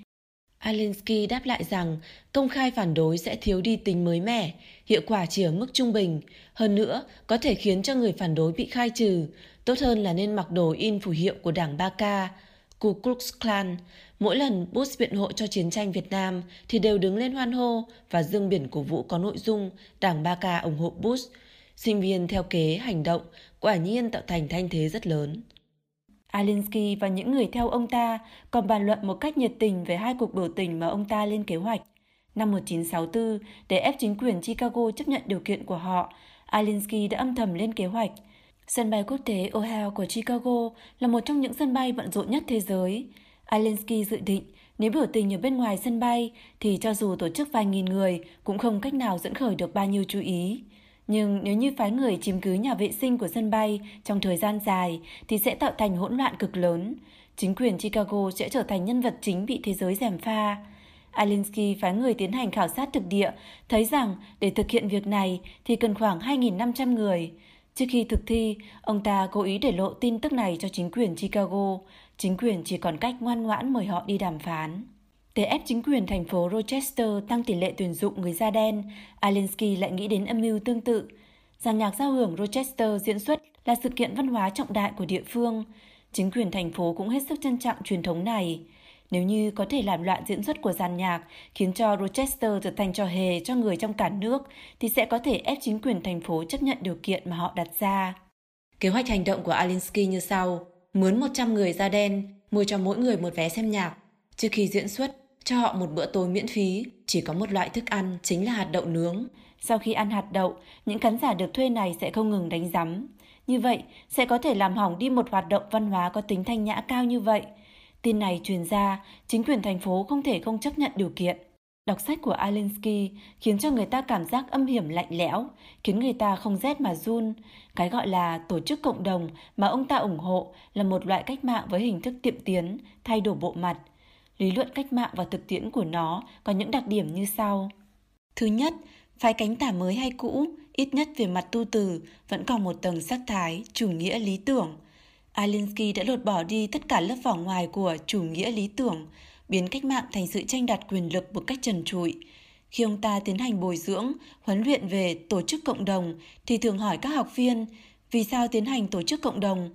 Speaker 1: Alinsky đáp lại rằng công khai phản đối sẽ thiếu đi tính mới mẻ, hiệu quả chỉ ở mức trung bình. Hơn nữa, có thể khiến cho người phản đối bị khai trừ. Tốt hơn là nên mặc đồ in phù hiệu của đảng Ba Ku Klux Klan. Mỗi lần Bush biện hộ cho chiến tranh Việt Nam thì đều đứng lên hoan hô và dương biển cổ vũ có nội dung đảng Ba ủng hộ Bush. Sinh viên theo kế hành động quả nhiên tạo thành thanh thế rất lớn. Alinsky và những người theo ông ta còn bàn luận một cách nhiệt tình về hai cuộc biểu tình mà ông ta lên kế hoạch. Năm 1964, để ép chính quyền Chicago chấp nhận điều kiện của họ, Alinsky đã âm thầm lên kế hoạch. Sân bay quốc tế O'Hare của Chicago là một trong những sân bay bận rộn nhất thế giới. Alinsky dự định nếu biểu tình ở bên ngoài sân bay thì cho dù tổ chức vài nghìn người cũng không cách nào dẫn khởi được bao nhiêu chú ý. Nhưng nếu như phái người chiếm cứ nhà vệ sinh của sân bay trong thời gian dài thì sẽ tạo thành hỗn loạn cực lớn. Chính quyền Chicago sẽ trở thành nhân vật chính bị thế giới gièm pha. Alinsky phái người tiến hành khảo sát thực địa, thấy rằng để thực hiện việc này thì cần khoảng 2.500 người. Trước khi thực thi, ông ta cố ý để lộ tin tức này cho chính quyền Chicago. Chính quyền chỉ còn cách ngoan ngoãn mời họ đi đàm phán. Để ép chính quyền thành phố Rochester tăng tỷ lệ tuyển dụng người da đen, Alinsky lại nghĩ đến âm mưu tương tự. Giàn nhạc giao hưởng Rochester diễn xuất là sự kiện văn hóa trọng đại của địa phương. Chính quyền thành phố cũng hết sức trân trọng truyền thống này. Nếu như có thể làm loạn diễn xuất của giàn nhạc, khiến cho Rochester trở thành trò hề cho người trong cả nước, thì sẽ có thể ép chính quyền thành phố chấp nhận điều kiện mà họ đặt ra. Kế hoạch hành động của Alinsky như sau. Mướn 100 người da đen, mua cho mỗi người một vé xem nhạc. Trước khi diễn xuất, cho họ một bữa tối miễn phí, chỉ có một loại thức ăn, chính là hạt đậu nướng. Sau khi ăn hạt đậu, những khán giả được thuê này sẽ không ngừng đánh giám. Như vậy, sẽ có thể làm hỏng đi một hoạt động văn hóa có tính thanh nhã cao như vậy. Tin này truyền ra, chính quyền thành phố không thể không chấp nhận điều kiện. Đọc sách của Alinsky khiến cho người ta cảm giác âm hiểm lạnh lẽo, khiến người ta không rét mà run. Cái gọi là tổ chức cộng đồng mà ông ta ủng hộ là một loại cách mạng với hình thức tiệm tiến, thay đổi bộ mặt. Lý luận cách mạng và thực tiễn của nó có những đặc điểm như sau. Thứ nhất, phái cánh tả mới hay cũ, ít nhất về mặt tu từ, vẫn còn một tầng sắc thái, chủ nghĩa lý tưởng. Alinsky đã lột bỏ đi tất cả lớp vỏ ngoài của chủ nghĩa lý tưởng, biến cách mạng thành sự tranh đoạt quyền lực một cách trần trụi. Khi ông ta tiến hành bồi dưỡng, huấn luyện về tổ chức cộng đồng thì thường hỏi các học viên vì sao tiến hành tổ chức cộng đồng.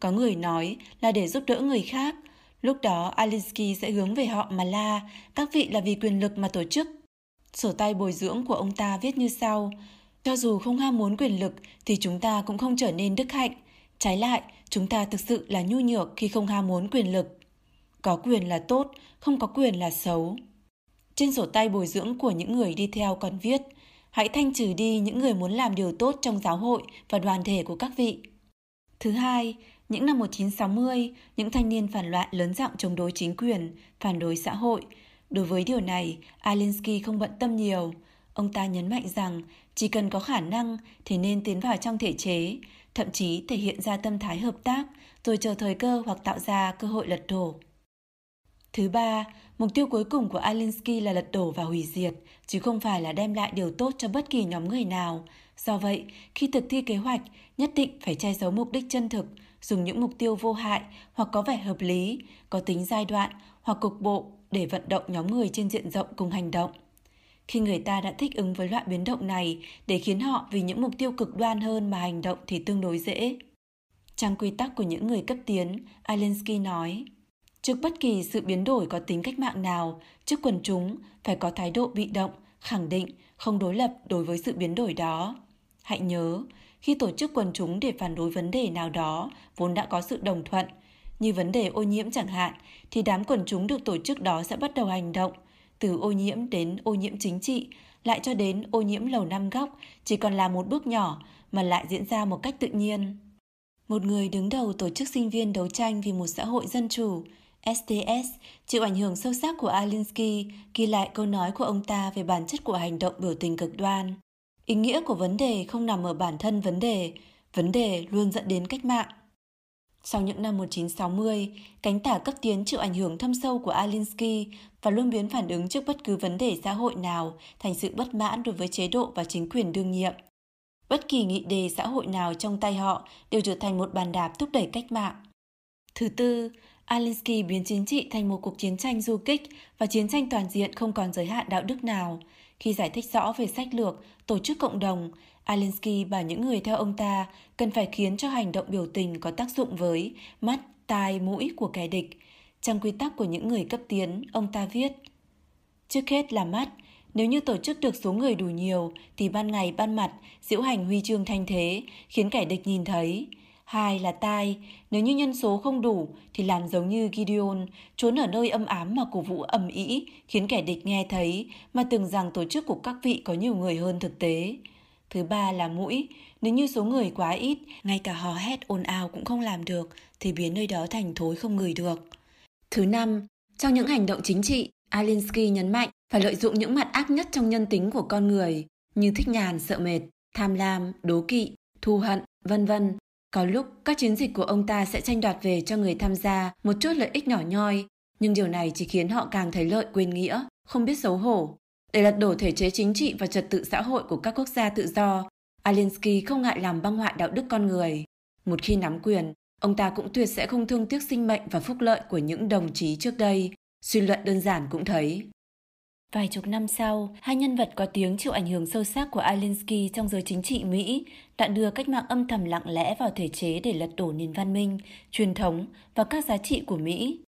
Speaker 1: Có người nói là để giúp đỡ người khác. Lúc đó Alinsky sẽ hướng về họ mà la, các vị là vì quyền lực mà tổ chức. Sổ tay bồi dưỡng của ông ta viết như sau, cho dù không ham muốn quyền lực thì chúng ta cũng không trở nên đức hạnh. Trái lại, chúng ta thực sự là nhu nhược khi không ham muốn quyền lực. Có quyền là tốt, không có quyền là xấu. Trên sổ tay bồi dưỡng của những người đi theo còn viết, hãy thanh trừ đi những người muốn làm điều tốt trong giáo hội và đoàn thể của các vị. Thứ hai, những năm 1960, những thanh niên phản loạn lớn giọng chống đối chính quyền, phản đối xã hội. Đối với điều này, Alinsky không bận tâm nhiều. Ông ta nhấn mạnh rằng chỉ cần có khả năng thì nên tiến vào trong thể chế, thậm chí thể hiện ra tâm thái hợp tác, rồi chờ thời cơ hoặc tạo ra cơ hội lật đổ. Thứ ba, mục tiêu cuối cùng của Alinsky là lật đổ và hủy diệt, chứ không phải là đem lại điều tốt cho bất kỳ nhóm người nào. Do vậy, khi thực thi kế hoạch, nhất định phải che giấu mục đích chân thực, dùng những mục tiêu vô hại hoặc có vẻ hợp lý, có tính giai đoạn hoặc cục bộ để vận động nhóm người trên diện rộng cùng hành động. Khi người ta đã thích ứng với loại biến động này để khiến họ vì những mục tiêu cực đoan hơn mà hành động thì tương đối dễ. Trong quy tắc của những người cấp tiến, Alinsky nói, Trước bất kỳ sự biến đổi có tính cách mạng nào, trước quần chúng phải có thái độ bị động, khẳng định, không đối lập đối với sự biến đổi đó. Hãy nhớ, khi tổ chức quần chúng để phản đối vấn đề nào đó vốn đã có sự đồng thuận, như vấn đề ô nhiễm chẳng hạn, thì đám quần chúng được tổ chức đó sẽ bắt đầu hành động, từ ô nhiễm đến ô nhiễm chính trị, lại cho đến ô nhiễm lầu năm góc, chỉ còn là một bước nhỏ mà lại diễn ra một cách tự nhiên. Một người đứng đầu tổ chức sinh viên đấu tranh vì một xã hội dân chủ, STS chịu ảnh hưởng sâu sắc của Alinsky ghi lại câu nói của ông ta về bản chất của hành động biểu tình cực đoan. Ý nghĩa của vấn đề không nằm ở bản thân vấn đề, vấn đề luôn dẫn đến cách mạng. Sau những năm 1960, cánh tả cấp tiến chịu ảnh hưởng thâm sâu của Alinsky và luôn biến phản ứng trước bất cứ vấn đề xã hội nào thành sự bất mãn đối với chế độ và chính quyền đương nhiệm. Bất kỳ nghị đề xã hội nào trong tay họ đều trở thành một bàn đạp thúc đẩy cách mạng. Thứ tư, Alinsky biến chính trị thành một cuộc chiến tranh du kích và chiến tranh toàn diện không còn giới hạn đạo đức nào. Khi giải thích rõ về sách lược, tổ chức cộng đồng, Alinsky bảo những người theo ông ta cần phải khiến cho hành động biểu tình có tác dụng với mắt, tai, mũi của kẻ địch. Trong quy tắc của những người cấp tiến, ông ta viết Trước hết là mắt, nếu như tổ chức được số người đủ nhiều thì ban ngày ban mặt diễu hành huy chương thanh thế, khiến kẻ địch nhìn thấy. Hai là tai, nếu như nhân số không đủ thì làm giống như Gideon, trốn ở nơi âm ám mà cổ vũ ầm ĩ, khiến kẻ địch nghe thấy mà tưởng rằng tổ chức của các vị có nhiều người hơn thực tế. Thứ ba là mũi, nếu như số người quá ít, ngay cả hò hét ồn ào cũng không làm được thì biến nơi đó thành thối không ngửi được. Thứ năm, trong những hành động chính trị, Alinsky nhấn mạnh phải lợi dụng những mặt ác nhất trong nhân tính của con người như thích nhàn, sợ mệt, tham lam, đố kỵ, thù hận, vân vân có lúc các chiến dịch của ông ta sẽ tranh đoạt về cho người tham gia một chút lợi ích nhỏ nhoi, nhưng điều này chỉ khiến họ càng thấy lợi quên nghĩa, không biết xấu hổ. Để lật đổ thể chế chính trị và trật tự xã hội của các quốc gia tự do, Alinsky không ngại làm băng hoại đạo đức con người. Một khi nắm quyền, ông ta cũng tuyệt sẽ không thương tiếc sinh mệnh và phúc lợi của những đồng chí trước đây. Suy luận đơn giản cũng thấy. Vài chục năm sau, hai nhân vật có tiếng chịu ảnh hưởng sâu sắc của Alinsky trong giới chính trị Mỹ đã đưa cách mạng âm thầm lặng lẽ vào thể chế để lật đổ nền văn minh, truyền thống và các giá trị của Mỹ.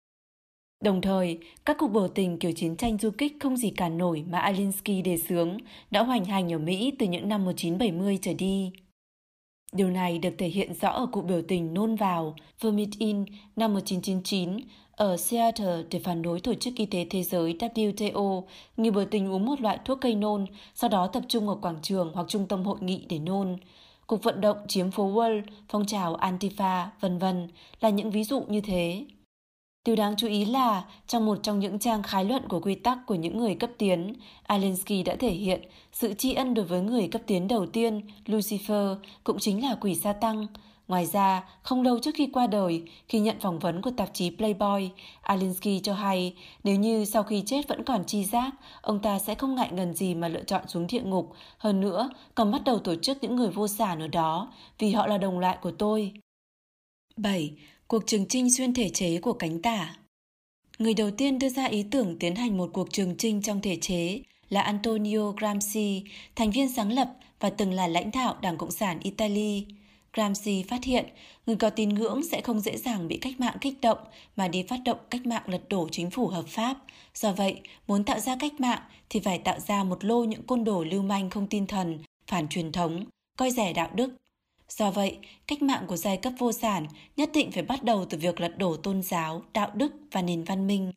Speaker 1: Đồng thời, các cuộc biểu tình kiểu chiến tranh du kích không gì cản nổi mà Alinsky đề xướng đã hoành hành ở Mỹ từ những năm 1970 trở đi. Điều này được thể hiện rõ ở cuộc biểu tình nôn vào Vomit In năm 1999 ở Seattle để phản đối Tổ chức Y tế Thế giới WTO người biểu tình uống một loại thuốc cây nôn, sau đó tập trung ở quảng trường hoặc trung tâm hội nghị để nôn. Cuộc vận động chiếm phố Wall, phong trào Antifa, vân vân là những ví dụ như thế. Điều đáng chú ý là, trong một trong những trang khái luận của quy tắc của những người cấp tiến, Alinsky đã thể hiện sự tri ân đối với người cấp tiến đầu tiên, Lucifer, cũng chính là quỷ sa tăng. Ngoài ra, không lâu trước khi qua đời, khi nhận phỏng vấn của tạp chí Playboy, Alinsky cho hay nếu như sau khi chết vẫn còn chi giác, ông ta sẽ không ngại ngần gì mà lựa chọn xuống địa ngục. Hơn nữa, còn bắt đầu tổ chức những người vô sản ở đó, vì họ là đồng loại của tôi. 7. Cuộc trường trinh xuyên thể chế của cánh tả Người đầu tiên đưa ra ý tưởng tiến hành một cuộc trường trinh trong thể chế là Antonio Gramsci, thành viên sáng lập và từng là lãnh đạo Đảng Cộng sản Italy. Gramsci phát hiện người có tín ngưỡng sẽ không dễ dàng bị cách mạng kích động mà đi phát động cách mạng lật đổ chính phủ hợp pháp. Do vậy, muốn tạo ra cách mạng thì phải tạo ra một lô những côn đồ lưu manh không tin thần, phản truyền thống, coi rẻ đạo đức, Do vậy, cách mạng của giai cấp vô sản nhất định phải bắt đầu từ việc lật đổ tôn giáo, đạo đức và nền văn minh.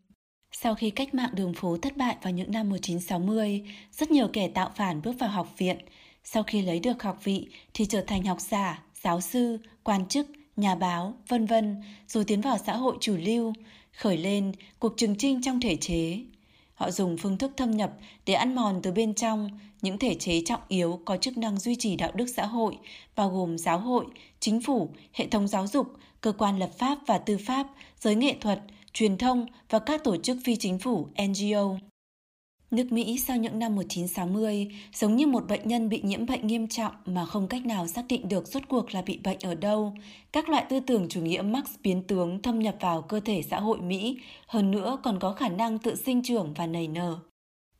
Speaker 1: Sau khi cách mạng đường phố thất bại vào những năm 1960, rất nhiều kẻ tạo phản bước vào học viện. Sau khi lấy được học vị thì trở thành học giả, giáo sư, quan chức, nhà báo, vân vân, rồi tiến vào xã hội chủ lưu, khởi lên cuộc trừng trinh trong thể chế. Họ dùng phương thức thâm nhập để ăn mòn từ bên trong những thể chế trọng yếu có chức năng duy trì đạo đức xã hội, bao gồm giáo hội, chính phủ, hệ thống giáo dục, cơ quan lập pháp và tư pháp, giới nghệ thuật, truyền thông và các tổ chức phi chính phủ NGO. Nước Mỹ sau những năm 1960 giống như một bệnh nhân bị nhiễm bệnh nghiêm trọng mà không cách nào xác định được rốt cuộc là bị bệnh ở đâu. Các loại tư tưởng chủ nghĩa Marx biến tướng thâm nhập vào cơ thể xã hội Mỹ, hơn nữa còn có khả năng tự sinh trưởng và nảy nở.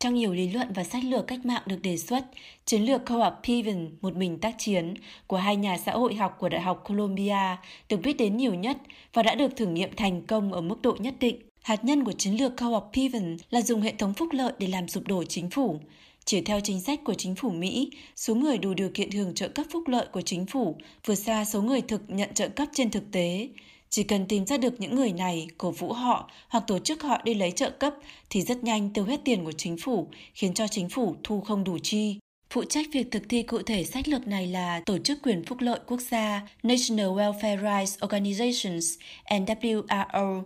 Speaker 1: Trong nhiều lý luận và sách lược cách mạng được đề xuất, chiến lược co-op Piven, một mình tác chiến, của hai nhà xã hội học của Đại học Columbia được biết đến nhiều nhất và đã được thử nghiệm thành công ở mức độ nhất định. Hạt nhân của chiến lược Co-op Piven là dùng hệ thống phúc lợi để làm sụp đổ chính phủ. Chỉ theo chính sách của chính phủ Mỹ, số người đủ điều kiện hưởng trợ cấp phúc lợi của chính phủ vượt xa số người thực nhận trợ cấp trên thực tế. Chỉ cần tìm ra được những người này, cổ vũ họ hoặc tổ chức họ đi lấy trợ cấp thì rất nhanh tiêu hết tiền của chính phủ, khiến cho chính phủ thu không đủ chi. Phụ trách việc thực thi cụ thể sách lược này là Tổ chức Quyền Phúc lợi Quốc gia National Welfare Rights Organizations NWRO,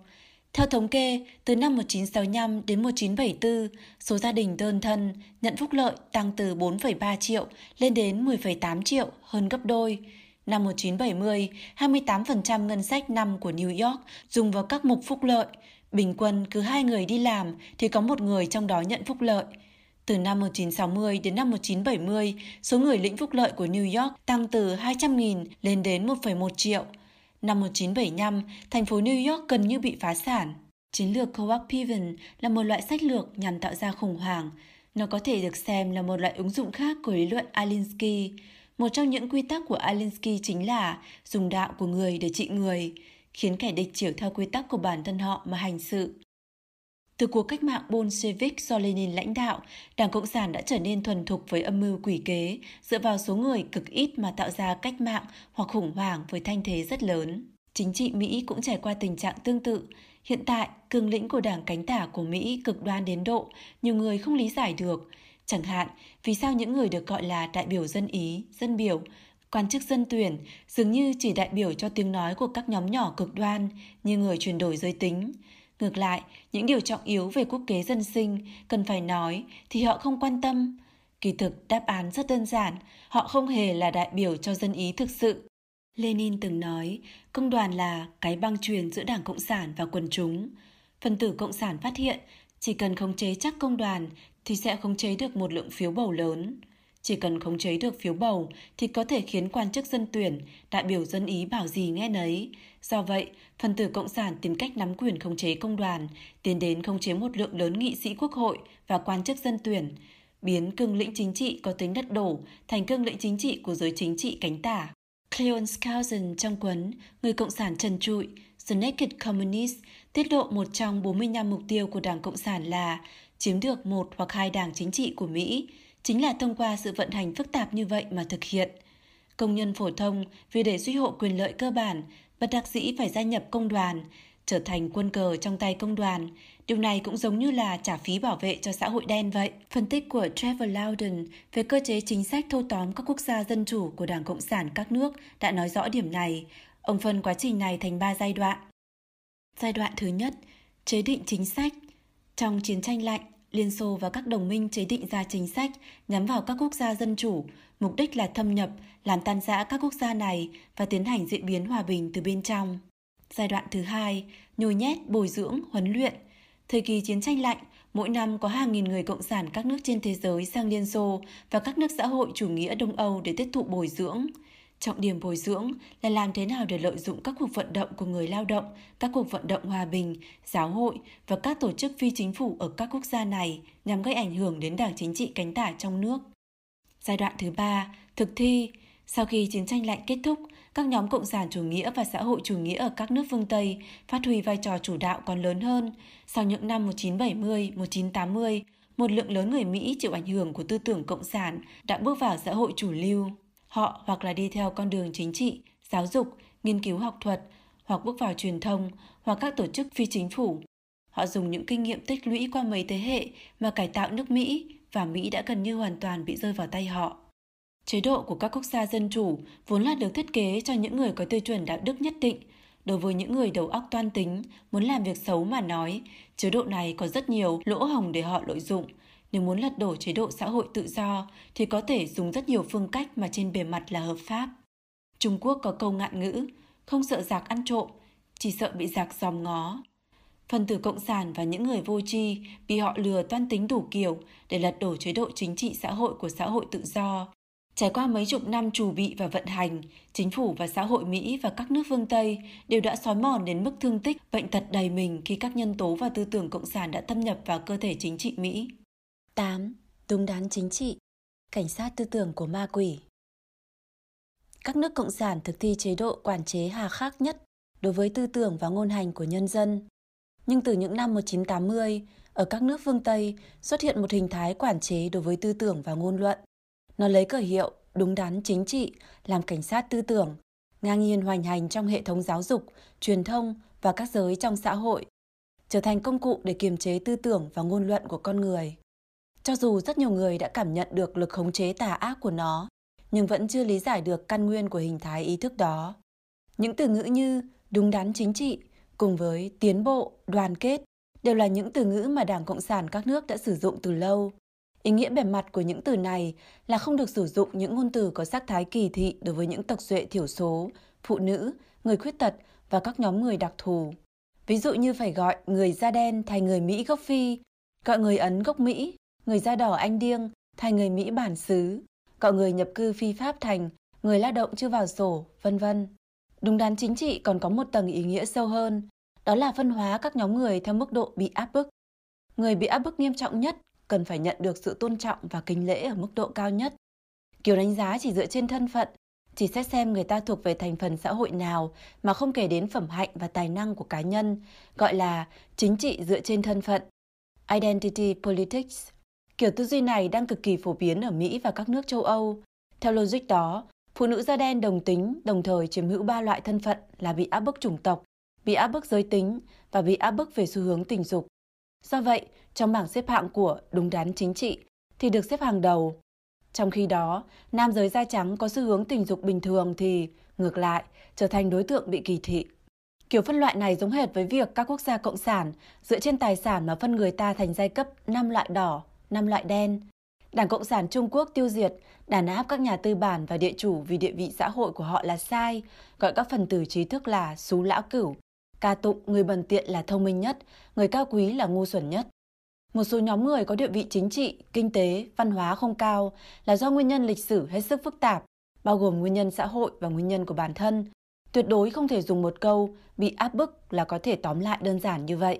Speaker 1: theo thống kê, từ năm 1965 đến 1974, số gia đình đơn thân nhận phúc lợi tăng từ 4,3 triệu lên đến 10,8 triệu, hơn gấp đôi. Năm 1970, 28% ngân sách năm của New York dùng vào các mục phúc lợi. Bình quân cứ hai người đi làm thì có một người trong đó nhận phúc lợi. Từ năm 1960 đến năm 1970, số người lĩnh phúc lợi của New York tăng từ 200.000 lên đến 1,1 triệu. Năm 1975, thành phố New York gần như bị phá sản. Chiến lược Co-op Piven là một loại sách lược nhằm tạo ra khủng hoảng. Nó có thể được xem là một loại ứng dụng khác của lý luận Alinsky. Một trong những quy tắc của Alinsky chính là dùng đạo của người để trị người, khiến kẻ địch chiều theo quy tắc của bản thân họ mà hành sự. Từ cuộc cách mạng Bolshevik do Lenin lãnh đạo, Đảng Cộng sản đã trở nên thuần thục với âm mưu quỷ kế, dựa vào số người cực ít mà tạo ra cách mạng hoặc khủng hoảng với thanh thế rất lớn. Chính trị Mỹ cũng trải qua tình trạng tương tự. Hiện tại, cương lĩnh của đảng cánh tả của Mỹ cực đoan đến độ, nhiều người không lý giải được. Chẳng hạn, vì sao những người được gọi là đại biểu dân Ý, dân biểu, quan chức dân tuyển dường như chỉ đại biểu cho tiếng nói của các nhóm nhỏ cực đoan như người chuyển đổi giới tính. Ngược lại, những điều trọng yếu về quốc kế dân sinh cần phải nói thì họ không quan tâm. Kỳ thực đáp án rất đơn giản, họ không hề là đại biểu cho dân ý thực sự. Lenin từng nói, công đoàn là cái băng truyền giữa Đảng Cộng sản và quần chúng. Phần tử Cộng sản phát hiện, chỉ cần khống chế chắc công đoàn thì sẽ khống chế được một lượng phiếu bầu lớn. Chỉ cần khống chế được phiếu bầu thì có thể khiến quan chức dân tuyển, đại biểu dân ý bảo gì nghe nấy. Do vậy, phần tử Cộng sản tìm cách nắm quyền khống chế công đoàn, tiến đến khống chế một lượng lớn nghị sĩ quốc hội và quan chức dân tuyển, biến cương lĩnh chính trị có tính đất đổ thành cương lĩnh chính trị của giới chính trị cánh tả. Cleon Skousen trong cuốn Người Cộng sản trần trụi
Speaker 3: The Naked Communist tiết lộ một trong 45 mục tiêu của Đảng Cộng sản là chiếm được một hoặc hai đảng chính trị của Mỹ, chính là thông qua sự vận hành phức tạp như vậy mà thực hiện. Công nhân phổ thông vì để duy hộ quyền lợi cơ bản, bất đắc dĩ phải gia nhập công đoàn, trở thành quân cờ trong tay công đoàn. Điều này cũng giống như là trả phí bảo vệ cho xã hội đen vậy. Phân tích của Trevor Loudon về cơ chế chính sách thâu tóm các quốc gia dân chủ của Đảng Cộng sản các nước đã nói rõ điểm này. Ông phân quá trình này thành 3 giai đoạn. Giai đoạn thứ nhất, chế định chính sách. Trong chiến tranh lạnh, Liên Xô và các đồng minh chế định ra chính sách nhắm vào các quốc gia dân chủ, mục đích là thâm nhập, làm tan rã các quốc gia này và tiến hành diễn biến hòa bình từ bên trong. Giai đoạn thứ hai, nhồi nhét, bồi dưỡng, huấn luyện. Thời kỳ chiến tranh lạnh, mỗi năm có hàng nghìn người cộng sản các nước trên thế giới sang Liên Xô và các nước xã hội chủ nghĩa Đông Âu để tiếp thụ bồi dưỡng. Trọng điểm bồi dưỡng là làm thế nào để lợi dụng các cuộc vận động của người lao động, các cuộc vận động hòa bình, giáo hội và các tổ chức phi chính phủ ở các quốc gia này nhằm gây ảnh hưởng đến đảng chính trị cánh tả trong nước. Giai đoạn thứ ba, thực thi. Sau khi chiến tranh lạnh kết thúc, các nhóm cộng sản chủ nghĩa và xã hội chủ nghĩa ở các nước phương Tây phát huy vai trò chủ đạo còn lớn hơn. Sau những năm 1970, 1980, một lượng lớn người Mỹ chịu ảnh hưởng của tư tưởng cộng sản đã bước vào xã hội chủ lưu. Họ hoặc là đi theo con đường chính trị, giáo dục, nghiên cứu học thuật, hoặc bước vào truyền thông, hoặc các tổ chức phi chính phủ. Họ dùng những kinh nghiệm tích lũy qua mấy thế hệ mà cải tạo nước Mỹ và Mỹ đã gần như hoàn toàn bị rơi vào tay họ. Chế độ của các quốc gia dân chủ vốn là được thiết kế cho những người có tiêu chuẩn đạo đức nhất định. Đối với những người đầu óc toan tính, muốn làm việc xấu mà nói, chế độ này có rất nhiều lỗ hồng để họ lợi dụng. Nếu muốn lật đổ chế độ xã hội tự do thì có thể dùng rất nhiều phương cách mà trên bề mặt là hợp pháp. Trung Quốc có câu ngạn ngữ, không sợ giặc ăn trộm, chỉ sợ bị giặc dòm ngó. Phần tử cộng sản và những người vô tri bị họ lừa toan tính đủ kiểu để lật đổ chế độ chính trị xã hội của xã hội tự do, Trải qua mấy chục năm chủ bị và vận hành, chính phủ và xã hội Mỹ và các nước phương Tây đều đã xói mòn đến mức thương tích, bệnh tật đầy mình khi các nhân tố và tư tưởng cộng sản đã thâm nhập vào cơ thể chính trị Mỹ.
Speaker 1: 8. Đúng đắn chính trị Cảnh sát tư tưởng của ma quỷ Các nước cộng sản thực thi chế độ quản chế hà khắc nhất đối với tư tưởng và ngôn hành của nhân dân. Nhưng từ những năm 1980, ở các nước phương Tây xuất hiện một hình thái quản chế đối với tư tưởng và ngôn luận nó lấy cờ hiệu đúng đắn chính trị làm cảnh sát tư tưởng, ngang nhiên hoành hành trong hệ thống giáo dục, truyền thông và các giới trong xã hội, trở thành công cụ để kiềm chế tư tưởng và ngôn luận của con người. Cho dù rất nhiều người đã cảm nhận được lực khống chế tà ác của nó, nhưng vẫn chưa lý giải được căn nguyên của hình thái ý thức đó. Những từ ngữ như đúng đắn chính trị cùng với tiến bộ, đoàn kết đều là những từ ngữ mà Đảng Cộng sản các nước đã sử dụng từ lâu. Ý nghĩa bề mặt của những từ này là không được sử dụng những ngôn từ có sắc thái kỳ thị đối với những tộc duệ thiểu số, phụ nữ, người khuyết tật và các nhóm người đặc thù. Ví dụ như phải gọi người da đen thành người Mỹ gốc Phi, gọi người Ấn gốc Mỹ, người da đỏ Anh Điêng thành người Mỹ bản xứ, cọ người nhập cư phi Pháp thành người lao động chưa vào sổ, vân vân. Đúng đắn chính trị còn có một tầng ý nghĩa sâu hơn, đó là phân hóa các nhóm người theo mức độ bị áp bức. Người bị áp bức nghiêm trọng nhất cần phải nhận được sự tôn trọng và kính lễ ở mức độ cao nhất. Kiểu đánh giá chỉ dựa trên thân phận, chỉ xét xem người ta thuộc về thành phần xã hội nào mà không kể đến phẩm hạnh và tài năng của cá nhân, gọi là chính trị dựa trên thân phận. Identity Politics. Kiểu tư duy này đang cực kỳ phổ biến ở Mỹ và các nước châu Âu. Theo logic đó, phụ nữ da đen đồng tính đồng thời chiếm hữu ba loại thân phận là bị áp bức chủng tộc, bị áp bức giới tính và bị áp bức về xu hướng tình dục. Do vậy, trong bảng xếp hạng của đúng đắn chính trị thì được xếp hàng đầu. Trong khi đó, nam giới da trắng có xu hướng tình dục bình thường thì, ngược lại, trở thành đối tượng bị kỳ thị. Kiểu phân loại này giống hệt với việc các quốc gia cộng sản dựa trên tài sản mà phân người ta thành giai cấp năm loại đỏ, năm loại đen. Đảng Cộng sản Trung Quốc tiêu diệt, đàn áp các nhà tư bản và địa chủ vì địa vị xã hội của họ là sai, gọi các phần tử trí thức là xú lão cửu, ca tụng người bần tiện là thông minh nhất, người cao quý là ngu xuẩn nhất. Một số nhóm người có địa vị chính trị, kinh tế, văn hóa không cao là do nguyên nhân lịch sử hết sức phức tạp, bao gồm nguyên nhân xã hội và nguyên nhân của bản thân. Tuyệt đối không thể dùng một câu bị áp bức là có thể tóm lại đơn giản như vậy.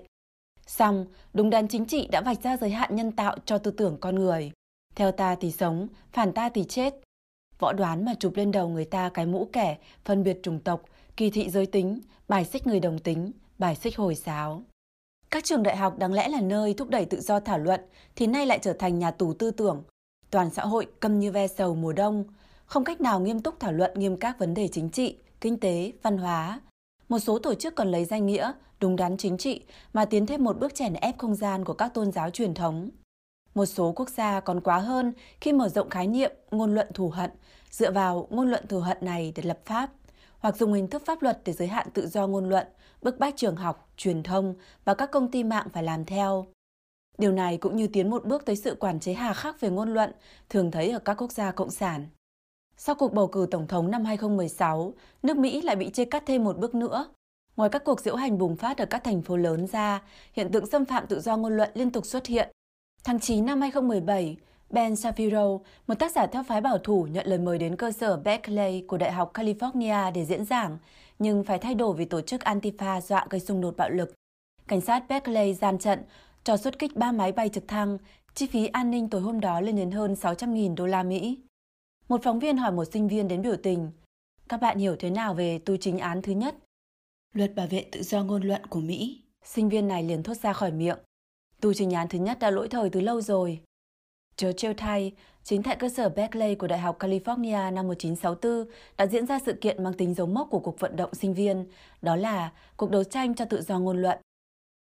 Speaker 1: Xong, đúng đắn chính trị đã vạch ra giới hạn nhân tạo cho tư tưởng con người. Theo ta thì sống, phản ta thì chết.
Speaker 4: võ đoán mà chụp lên đầu người ta cái mũ kẻ, phân biệt chủng tộc, kỳ thị giới tính, bài xích người đồng tính, bài xích hồi giáo. Các trường đại học đáng lẽ là nơi thúc đẩy tự do thảo luận thì nay lại trở thành nhà tù tư tưởng. Toàn xã hội câm như ve sầu mùa đông, không cách nào nghiêm túc thảo luận nghiêm các vấn đề chính trị, kinh tế, văn hóa. Một số tổ chức còn lấy danh nghĩa đúng đắn chính trị mà tiến thêm một bước chèn ép không gian của các tôn giáo truyền thống. Một số quốc gia còn quá hơn khi mở rộng khái niệm ngôn luận thù hận, dựa vào ngôn luận thù hận này để lập pháp, hoặc dùng hình thức pháp luật để giới hạn tự do ngôn luận, bức bách trường học, truyền thông và các công ty mạng phải làm theo. Điều này cũng như tiến một bước tới sự quản chế hà khắc về ngôn luận thường thấy ở các quốc gia cộng sản. Sau cuộc bầu cử tổng thống năm 2016, nước Mỹ lại bị chia cắt thêm một bước nữa. Ngoài các cuộc diễu hành bùng phát ở các thành phố lớn ra, hiện tượng xâm phạm tự do ngôn luận liên tục xuất hiện. Tháng 9 năm 2017, Ben Shapiro, một tác giả theo phái bảo thủ nhận lời mời đến cơ sở Berkeley của Đại học California để diễn giảng, nhưng phải thay đổi vì tổ chức Antifa dọa gây xung đột bạo lực. Cảnh sát Berkeley gian trận, cho xuất kích ba máy bay trực thăng, chi phí an ninh tối hôm đó lên đến hơn 600.000 đô la Mỹ. Một phóng viên hỏi một sinh viên đến biểu tình, các bạn hiểu thế nào về tu chính án thứ nhất?
Speaker 1: Luật bảo vệ tự do ngôn luận của Mỹ.
Speaker 4: Sinh viên này liền thốt ra khỏi miệng. Tu trình án thứ nhất đã lỗi thời từ lâu rồi. Churchill thay, chính tại cơ sở Berkeley của Đại học California năm 1964 đã diễn ra sự kiện mang tính dấu mốc của cuộc vận động sinh viên, đó là cuộc đấu tranh cho tự do ngôn luận.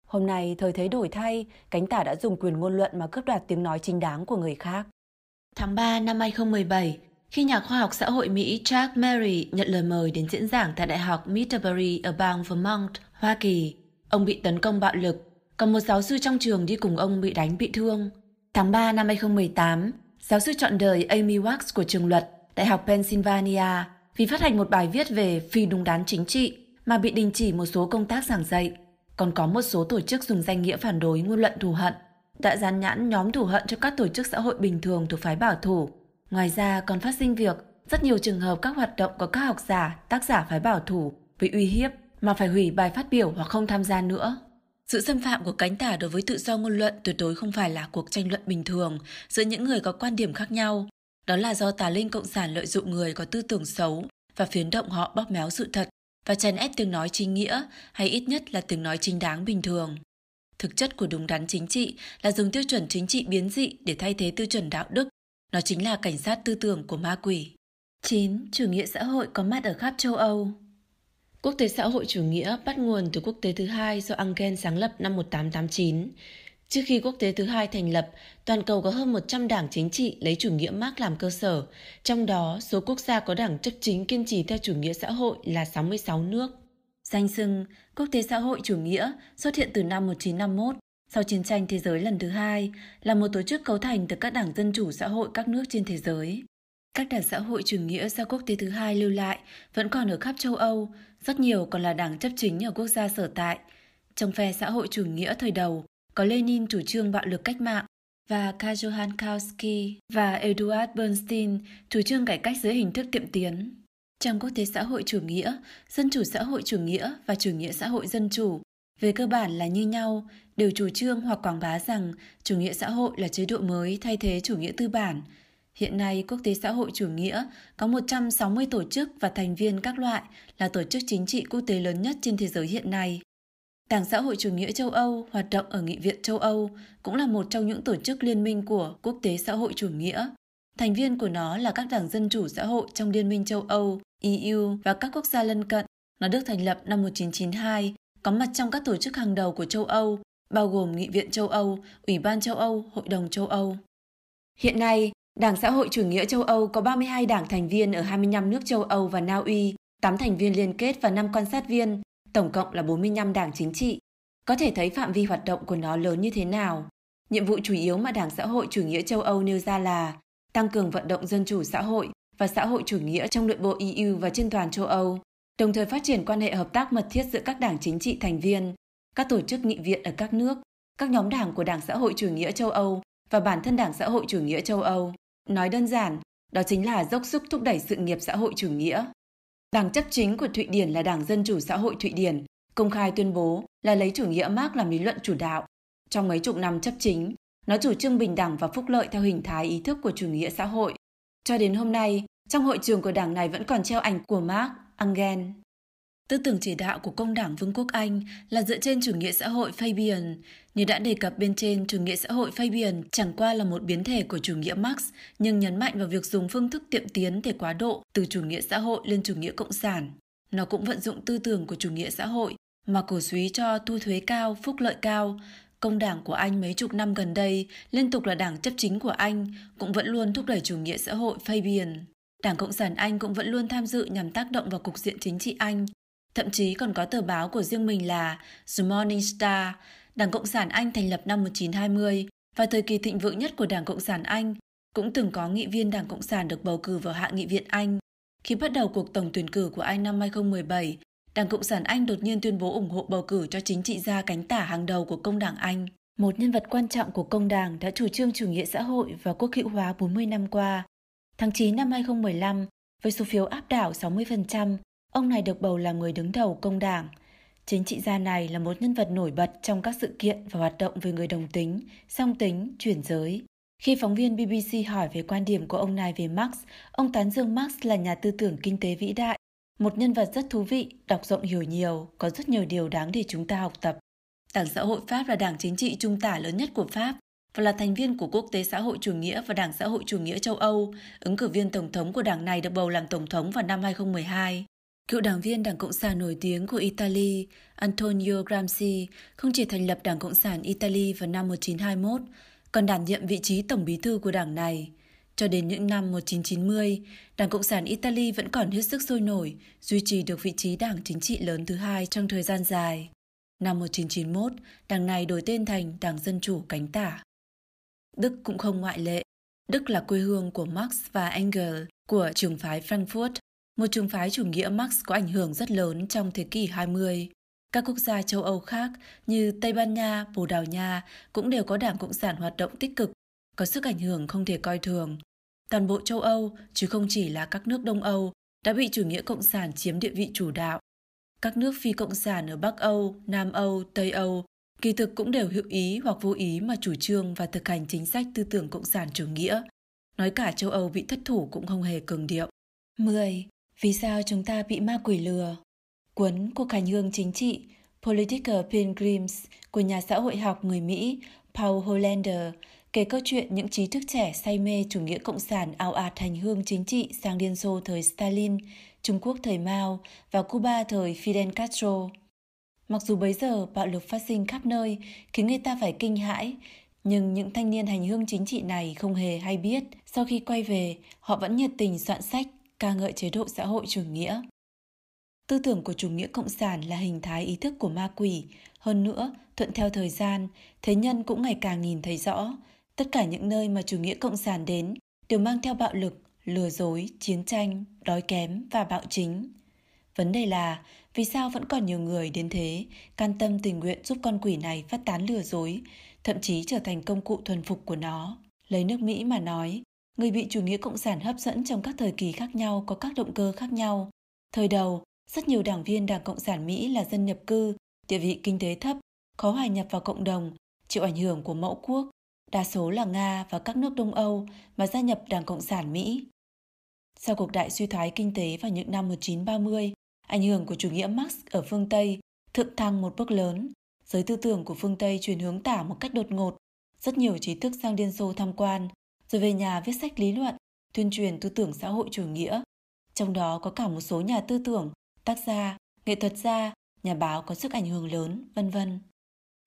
Speaker 4: Hôm nay, thời thế đổi thay, cánh tả đã dùng quyền ngôn luận mà cướp đoạt tiếng nói chính đáng của người khác.
Speaker 1: Tháng 3 năm 2017, khi nhà khoa học xã hội Mỹ Jack Mary nhận lời mời đến diễn giảng tại Đại học Middlebury ở bang Vermont, Hoa Kỳ, ông bị tấn công bạo lực, còn một giáo sư trong trường đi cùng ông bị đánh bị thương. Tháng 3 năm 2018, giáo sư chọn đời Amy Wax của trường luật Đại học Pennsylvania vì phát hành một bài viết về phi đúng đắn chính trị mà bị đình chỉ một số công tác giảng dạy. Còn có một số tổ chức dùng danh nghĩa phản đối ngôn luận thù hận, đã dán nhãn nhóm thù hận cho các tổ chức xã hội bình thường thuộc phái bảo thủ. Ngoài ra còn phát sinh việc rất nhiều trường hợp các hoạt động của các học giả, tác giả phái bảo thủ bị uy hiếp mà phải hủy bài phát biểu hoặc không tham gia nữa. Sự xâm phạm của cánh tả đối với tự do ngôn luận tuyệt đối không phải là cuộc tranh luận bình thường giữa những người có quan điểm khác nhau. Đó là do tà linh cộng sản lợi dụng người có tư tưởng xấu và phiến động họ bóp méo sự thật và chèn ép tiếng nói chính nghĩa hay ít nhất là tiếng nói chính đáng bình thường. Thực chất của đúng đắn chính trị là dùng tiêu chuẩn chính trị biến dị để thay thế tiêu chuẩn đạo đức. Nó chính là cảnh sát tư tưởng của ma quỷ. 9. Chủ nghĩa xã hội có mặt ở khắp châu Âu Quốc tế xã hội chủ nghĩa bắt nguồn từ quốc tế thứ hai do Engel sáng lập năm 1889. Trước khi quốc tế thứ hai thành lập, toàn cầu có hơn 100 đảng chính trị lấy chủ nghĩa Marx làm cơ sở, trong đó số quốc gia có đảng chấp chính kiên trì theo chủ nghĩa xã hội là 66 nước. Danh xưng Quốc tế xã hội chủ nghĩa xuất hiện từ năm 1951, sau chiến tranh thế giới lần thứ hai, là một tổ chức cấu thành từ các đảng dân chủ xã hội các nước trên thế giới. Các đảng xã hội chủ nghĩa do quốc tế thứ hai lưu lại vẫn còn ở khắp châu Âu, rất nhiều còn là đảng chấp chính ở quốc gia sở tại. Trong phe xã hội chủ nghĩa thời đầu, có Lenin chủ trương bạo lực cách mạng và Karl Johann Kautsky và Eduard Bernstein chủ trương cải cách dưới hình thức tiệm tiến. Trong quốc tế xã hội chủ nghĩa, dân chủ xã hội chủ nghĩa và chủ nghĩa xã hội dân chủ về cơ bản là như nhau, đều chủ trương hoặc quảng bá rằng chủ nghĩa xã hội là chế độ mới thay thế chủ nghĩa tư bản – Hiện nay, Quốc tế xã hội chủ nghĩa có 160 tổ chức và thành viên các loại là tổ chức chính trị quốc tế lớn nhất trên thế giới hiện nay. Đảng xã hội chủ nghĩa châu Âu hoạt động ở Nghị viện châu Âu cũng là một trong những tổ chức liên minh của Quốc tế xã hội chủ nghĩa. Thành viên của nó là các đảng dân chủ xã hội trong Liên minh châu Âu, EU và các quốc gia lân cận. Nó được thành lập năm 1992, có mặt trong các tổ chức hàng đầu của châu Âu, bao gồm Nghị viện châu Âu, Ủy ban châu Âu, Hội đồng châu Âu. Hiện nay, Đảng Xã hội Chủ nghĩa châu Âu có 32 đảng thành viên ở 25 nước châu Âu và Na Uy, 8 thành viên liên kết và 5 quan sát viên, tổng cộng là 45 đảng chính trị. Có thể thấy phạm vi hoạt động của nó lớn như thế nào. Nhiệm vụ chủ yếu mà Đảng Xã hội Chủ nghĩa châu Âu nêu ra là tăng cường vận động dân chủ xã hội và xã hội chủ nghĩa trong nội bộ EU và trên toàn châu Âu, đồng thời phát triển quan hệ hợp tác mật thiết giữa các đảng chính trị thành viên, các tổ chức nghị viện ở các nước, các nhóm đảng của Đảng Xã hội Chủ nghĩa châu Âu và bản thân Đảng Xã hội Chủ nghĩa châu Âu. Nói đơn giản, đó chính là dốc sức thúc đẩy sự nghiệp xã hội chủ nghĩa. Đảng chấp chính của Thụy Điển là Đảng Dân Chủ Xã hội Thụy Điển, công khai tuyên bố là lấy chủ nghĩa Marx làm lý luận chủ đạo. Trong mấy chục năm chấp chính, nó chủ trương bình đẳng và phúc lợi theo hình thái ý thức của chủ nghĩa xã hội. Cho đến hôm nay, trong hội trường của đảng này vẫn còn treo ảnh của Mark Engel. Tư tưởng chỉ đạo của công đảng Vương quốc Anh là dựa trên chủ nghĩa xã hội Fabian. Như đã đề cập bên trên, chủ nghĩa xã hội Fabian chẳng qua là một biến thể của chủ nghĩa Marx, nhưng nhấn mạnh vào việc dùng phương thức tiệm tiến để quá độ từ chủ nghĩa xã hội lên chủ nghĩa cộng sản. Nó cũng vận dụng tư tưởng của chủ nghĩa xã hội mà cổ suý cho thu thuế cao, phúc lợi cao. Công đảng của Anh mấy chục năm gần đây liên tục là đảng chấp chính của Anh, cũng vẫn luôn thúc đẩy chủ nghĩa xã hội Fabian. Đảng Cộng sản Anh cũng vẫn luôn tham dự nhằm tác động vào cục diện chính trị Anh, Thậm chí còn có tờ báo của riêng mình là The Morning Star, Đảng Cộng sản Anh thành lập năm 1920 và thời kỳ thịnh vượng nhất của Đảng Cộng sản Anh cũng từng có nghị viên Đảng Cộng sản được bầu cử vào Hạ nghị viện Anh. Khi bắt đầu cuộc tổng tuyển cử của Anh năm 2017, Đảng Cộng sản Anh đột nhiên tuyên bố ủng hộ bầu cử cho chính trị gia cánh tả hàng đầu của công đảng Anh. Một nhân vật quan trọng của công đảng đã chủ trương chủ nghĩa xã hội và quốc hữu hóa 40 năm qua. Tháng 9 năm 2015, với số phiếu áp đảo 60%, Ông này được bầu làm người đứng đầu công đảng. Chính trị gia này là một nhân vật nổi bật trong các sự kiện và hoạt động về người đồng tính, song tính, chuyển giới. Khi phóng viên BBC hỏi về quan điểm của ông này về Marx, ông tán dương Marx là nhà tư tưởng kinh tế vĩ đại, một nhân vật rất thú vị, đọc rộng hiểu nhiều, có rất nhiều điều đáng để chúng ta học tập. Đảng xã hội Pháp là đảng chính trị trung tả lớn nhất của Pháp và là thành viên của Quốc tế xã hội chủ nghĩa và Đảng xã hội chủ nghĩa châu Âu. Ứng cử viên tổng thống của đảng này được bầu làm tổng thống vào năm 2012. Cựu đảng viên Đảng Cộng sản nổi tiếng của Italy, Antonio Gramsci, không chỉ thành lập Đảng Cộng sản Italy vào năm 1921, còn đảm nhiệm vị trí tổng bí thư của đảng này. Cho đến những năm 1990, Đảng Cộng sản Italy vẫn còn hết sức sôi nổi, duy trì được vị trí đảng chính trị lớn thứ hai trong thời gian dài. Năm 1991, đảng này đổi tên thành Đảng Dân Chủ Cánh Tả. Đức cũng không ngoại lệ. Đức là quê hương của Marx và Engels của trường phái Frankfurt một trường phái chủ nghĩa Marx có ảnh hưởng rất lớn trong thế kỷ 20. Các quốc gia châu Âu khác như Tây Ban Nha, Bồ Đào Nha cũng đều có đảng Cộng sản hoạt động tích cực, có sức ảnh hưởng không thể coi thường. Toàn bộ châu Âu, chứ không chỉ là các nước Đông Âu, đã bị chủ nghĩa Cộng sản chiếm địa vị chủ đạo. Các nước phi Cộng sản ở Bắc Âu, Nam Âu, Tây Âu kỳ thực cũng đều hữu ý hoặc vô ý mà chủ trương và thực hành chính sách tư tưởng Cộng sản chủ nghĩa. Nói cả châu Âu bị thất thủ cũng không hề cường điệu. 10. Vì sao chúng ta bị ma quỷ lừa? Cuốn Cuộc hành hương chính trị Political Pilgrims của nhà xã hội học người Mỹ Paul Hollander kể câu chuyện những trí thức trẻ say mê chủ nghĩa cộng sản ao ạt hành hương chính trị sang Liên Xô thời Stalin, Trung Quốc thời Mao và Cuba thời Fidel Castro. Mặc dù bấy giờ bạo lực phát sinh khắp nơi khiến người ta phải kinh hãi, nhưng những thanh niên hành hương chính trị này không hề hay biết, sau khi quay về, họ vẫn nhiệt tình soạn sách ca ngợi chế độ xã hội chủ nghĩa. Tư tưởng của chủ nghĩa cộng sản là hình thái ý thức của ma quỷ, hơn nữa, thuận theo thời gian, thế nhân cũng ngày càng nhìn thấy rõ, tất cả những nơi mà chủ nghĩa cộng sản đến đều mang theo bạo lực, lừa dối, chiến tranh, đói kém và bạo chính. Vấn đề là vì sao vẫn còn nhiều người đến thế can tâm tình nguyện giúp con quỷ này phát tán lừa dối, thậm chí trở thành công cụ thuần phục của nó. Lấy nước Mỹ mà nói, người bị chủ nghĩa cộng sản hấp dẫn trong các thời kỳ khác nhau có các động cơ khác nhau. Thời đầu, rất nhiều đảng viên Đảng Cộng sản Mỹ là dân nhập cư, địa vị kinh tế thấp, khó hòa nhập vào cộng đồng, chịu ảnh hưởng của mẫu quốc, đa số là Nga và các nước Đông Âu mà gia nhập Đảng Cộng sản Mỹ. Sau cuộc đại suy thoái kinh tế vào những năm 1930, ảnh hưởng của chủ nghĩa Marx ở phương Tây thượng thăng một bước lớn, giới tư tưởng của phương Tây chuyển hướng tả một cách đột ngột. Rất nhiều trí thức sang Liên Xô tham quan, rồi về nhà viết sách lý luận, tuyên truyền tư tưởng xã hội chủ nghĩa. Trong đó có cả một số nhà tư tưởng, tác gia, nghệ thuật gia, nhà báo có sức ảnh hưởng lớn, vân vân.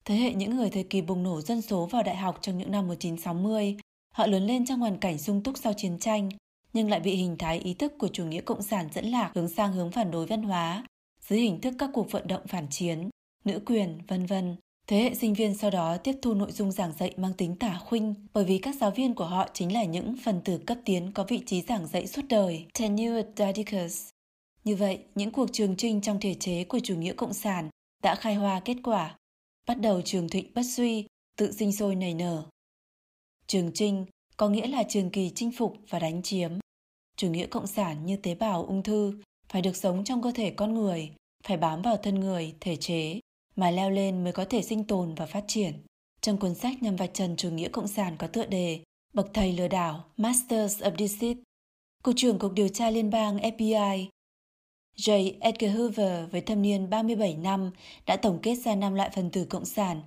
Speaker 1: Thế hệ những người thời kỳ bùng nổ dân số vào đại học trong những năm 1960, họ lớn lên trong hoàn cảnh sung túc sau chiến tranh, nhưng lại bị hình thái ý thức của chủ nghĩa cộng sản dẫn lạc hướng sang hướng phản đối văn hóa, dưới hình thức các cuộc vận động phản chiến, nữ quyền, vân vân. Thế hệ sinh viên sau đó tiếp thu nội dung giảng dạy mang tính tả khuynh bởi vì các giáo viên của họ chính là những phần tử cấp tiến có vị trí giảng dạy suốt đời, tenured didactics. Như vậy, những cuộc trường trinh trong thể chế của chủ nghĩa cộng sản đã khai hoa kết quả. Bắt đầu trường thịnh bất suy, tự sinh sôi nảy nở. Trường trinh có nghĩa là trường kỳ chinh phục và đánh chiếm. Chủ nghĩa cộng sản như tế bào ung thư phải được sống trong cơ thể con người, phải bám vào thân người, thể chế, mà leo lên mới có thể sinh tồn và phát triển. Trong cuốn sách nhằm vạch trần chủ nghĩa cộng sản có tựa đề Bậc thầy lừa đảo Masters of Deceit, Cục trưởng Cục Điều tra Liên bang FBI J. Edgar Hoover với thâm niên 37 năm đã tổng kết ra năm loại phần tử cộng sản,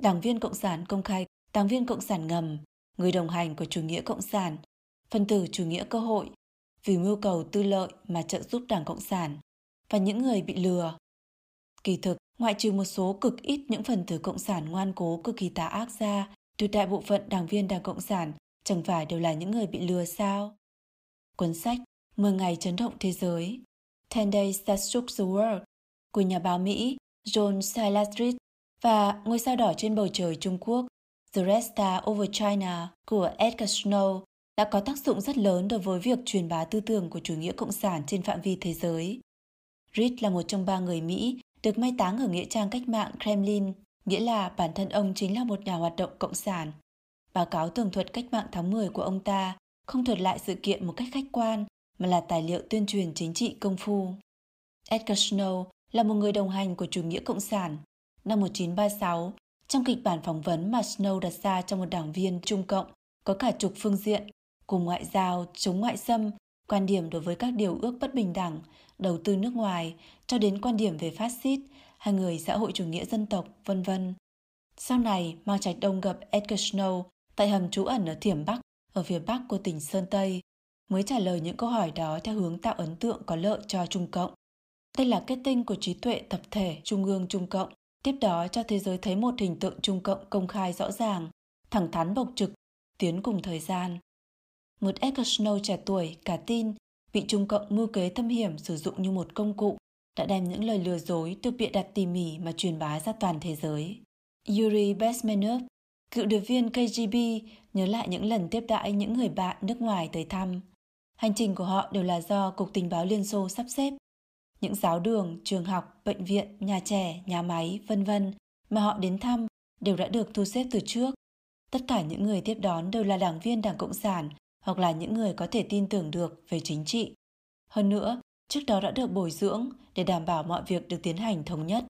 Speaker 1: đảng viên cộng sản công khai, đảng viên cộng sản ngầm, người đồng hành của chủ nghĩa cộng sản, phần tử chủ nghĩa cơ hội, vì mưu cầu tư lợi mà trợ giúp đảng cộng sản, và những người bị lừa. Kỳ thực, ngoại trừ một số cực ít những phần tử cộng sản ngoan cố cực kỳ tà ác ra, tuyệt đại bộ phận đảng viên đảng cộng sản chẳng phải đều là những người bị lừa sao? Cuốn sách 10 ngày chấn động thế giới 10 Days That Shook the World của nhà báo Mỹ John Silastrit và Ngôi sao đỏ trên bầu trời Trung Quốc The Red Star Over China của Edgar Snow đã có tác dụng rất lớn đối với việc truyền bá tư tưởng của chủ nghĩa cộng sản trên phạm vi thế giới. Reed là một trong ba người Mỹ được mai táng ở nghĩa trang cách mạng Kremlin, nghĩa là bản thân ông chính là một nhà hoạt động cộng sản. Báo cáo tường thuật cách mạng tháng 10 của ông ta không thuật lại sự kiện một cách khách quan mà là tài liệu tuyên truyền chính trị công phu. Edgar Snow là một người đồng hành của chủ nghĩa cộng sản. Năm 1936, trong kịch bản phỏng vấn mà Snow đặt ra cho một đảng viên Trung Cộng có cả chục phương diện, cùng ngoại giao, chống ngoại xâm, quan điểm đối với các điều ước bất bình đẳng, đầu tư nước ngoài, cho đến quan điểm về phát xít, hai người xã hội chủ nghĩa dân tộc, vân vân. Sau này, Mao Trạch Đông gặp Edgar Snow tại hầm trú ẩn ở Thiểm Bắc, ở phía bắc của tỉnh Sơn Tây, mới trả lời những câu hỏi đó theo hướng tạo ấn tượng có lợi cho Trung Cộng. Đây là kết tinh của trí tuệ tập thể Trung ương Trung Cộng, tiếp đó cho thế giới thấy một hình tượng Trung Cộng công khai rõ ràng, thẳng thắn bộc trực, tiến cùng thời gian. Một Edgar Snow trẻ tuổi, cả tin, bị Trung Cộng mưu kế thâm hiểm sử dụng như một công cụ, đã đem những lời lừa dối được bịa đặt tỉ mỉ mà truyền bá ra toàn thế giới. Yuri Besmenov, cựu điệp viên KGB, nhớ lại những lần tiếp đãi những người bạn nước ngoài tới thăm. Hành trình của họ đều là do Cục Tình báo Liên Xô sắp xếp. Những giáo đường, trường học, bệnh viện, nhà trẻ, nhà máy, vân vân mà họ đến thăm đều đã được thu xếp từ trước. Tất cả những người tiếp đón đều là đảng viên Đảng Cộng sản hoặc là những người có thể tin tưởng được về chính trị. Hơn nữa, trước đó đã được bồi dưỡng để đảm bảo mọi việc được tiến hành thống nhất.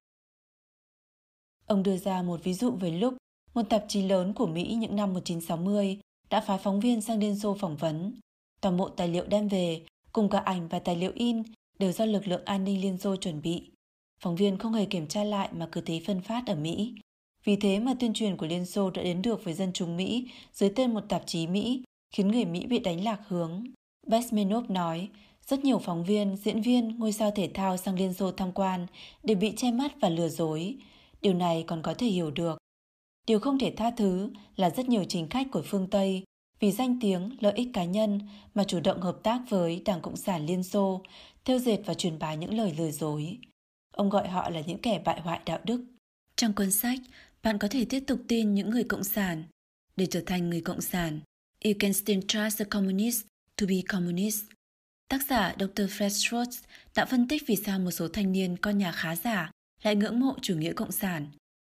Speaker 1: Ông đưa ra một ví dụ về lúc một tạp chí lớn của Mỹ những năm 1960 đã phái phóng viên sang Liên Xô phỏng vấn. Toàn bộ tài liệu đem về, cùng cả ảnh và tài liệu in đều do lực lượng an ninh Liên Xô chuẩn bị. Phóng viên không hề kiểm tra lại mà cứ thế phân phát ở Mỹ. Vì thế mà tuyên truyền của Liên Xô đã đến được với dân chúng Mỹ dưới tên một tạp chí Mỹ, khiến người Mỹ bị đánh lạc hướng. Besmenov nói, rất nhiều phóng viên, diễn viên, ngôi sao thể thao sang Liên Xô tham quan đều bị che mắt và lừa dối. Điều này còn có thể hiểu được. Điều không thể tha thứ là rất nhiều chính khách của phương Tây vì danh tiếng, lợi ích cá nhân mà chủ động hợp tác với Đảng Cộng sản Liên Xô, theo dệt và truyền bá những lời lừa dối. Ông gọi họ là những kẻ bại hoại đạo đức. Trong cuốn sách, bạn có thể tiếp tục tin những người cộng sản. Để trở thành người cộng sản, you can still trust the communist to be communist. Tác giả Dr. Fred Schwartz đã phân tích vì sao một số thanh niên con nhà khá giả lại ngưỡng mộ chủ nghĩa cộng sản.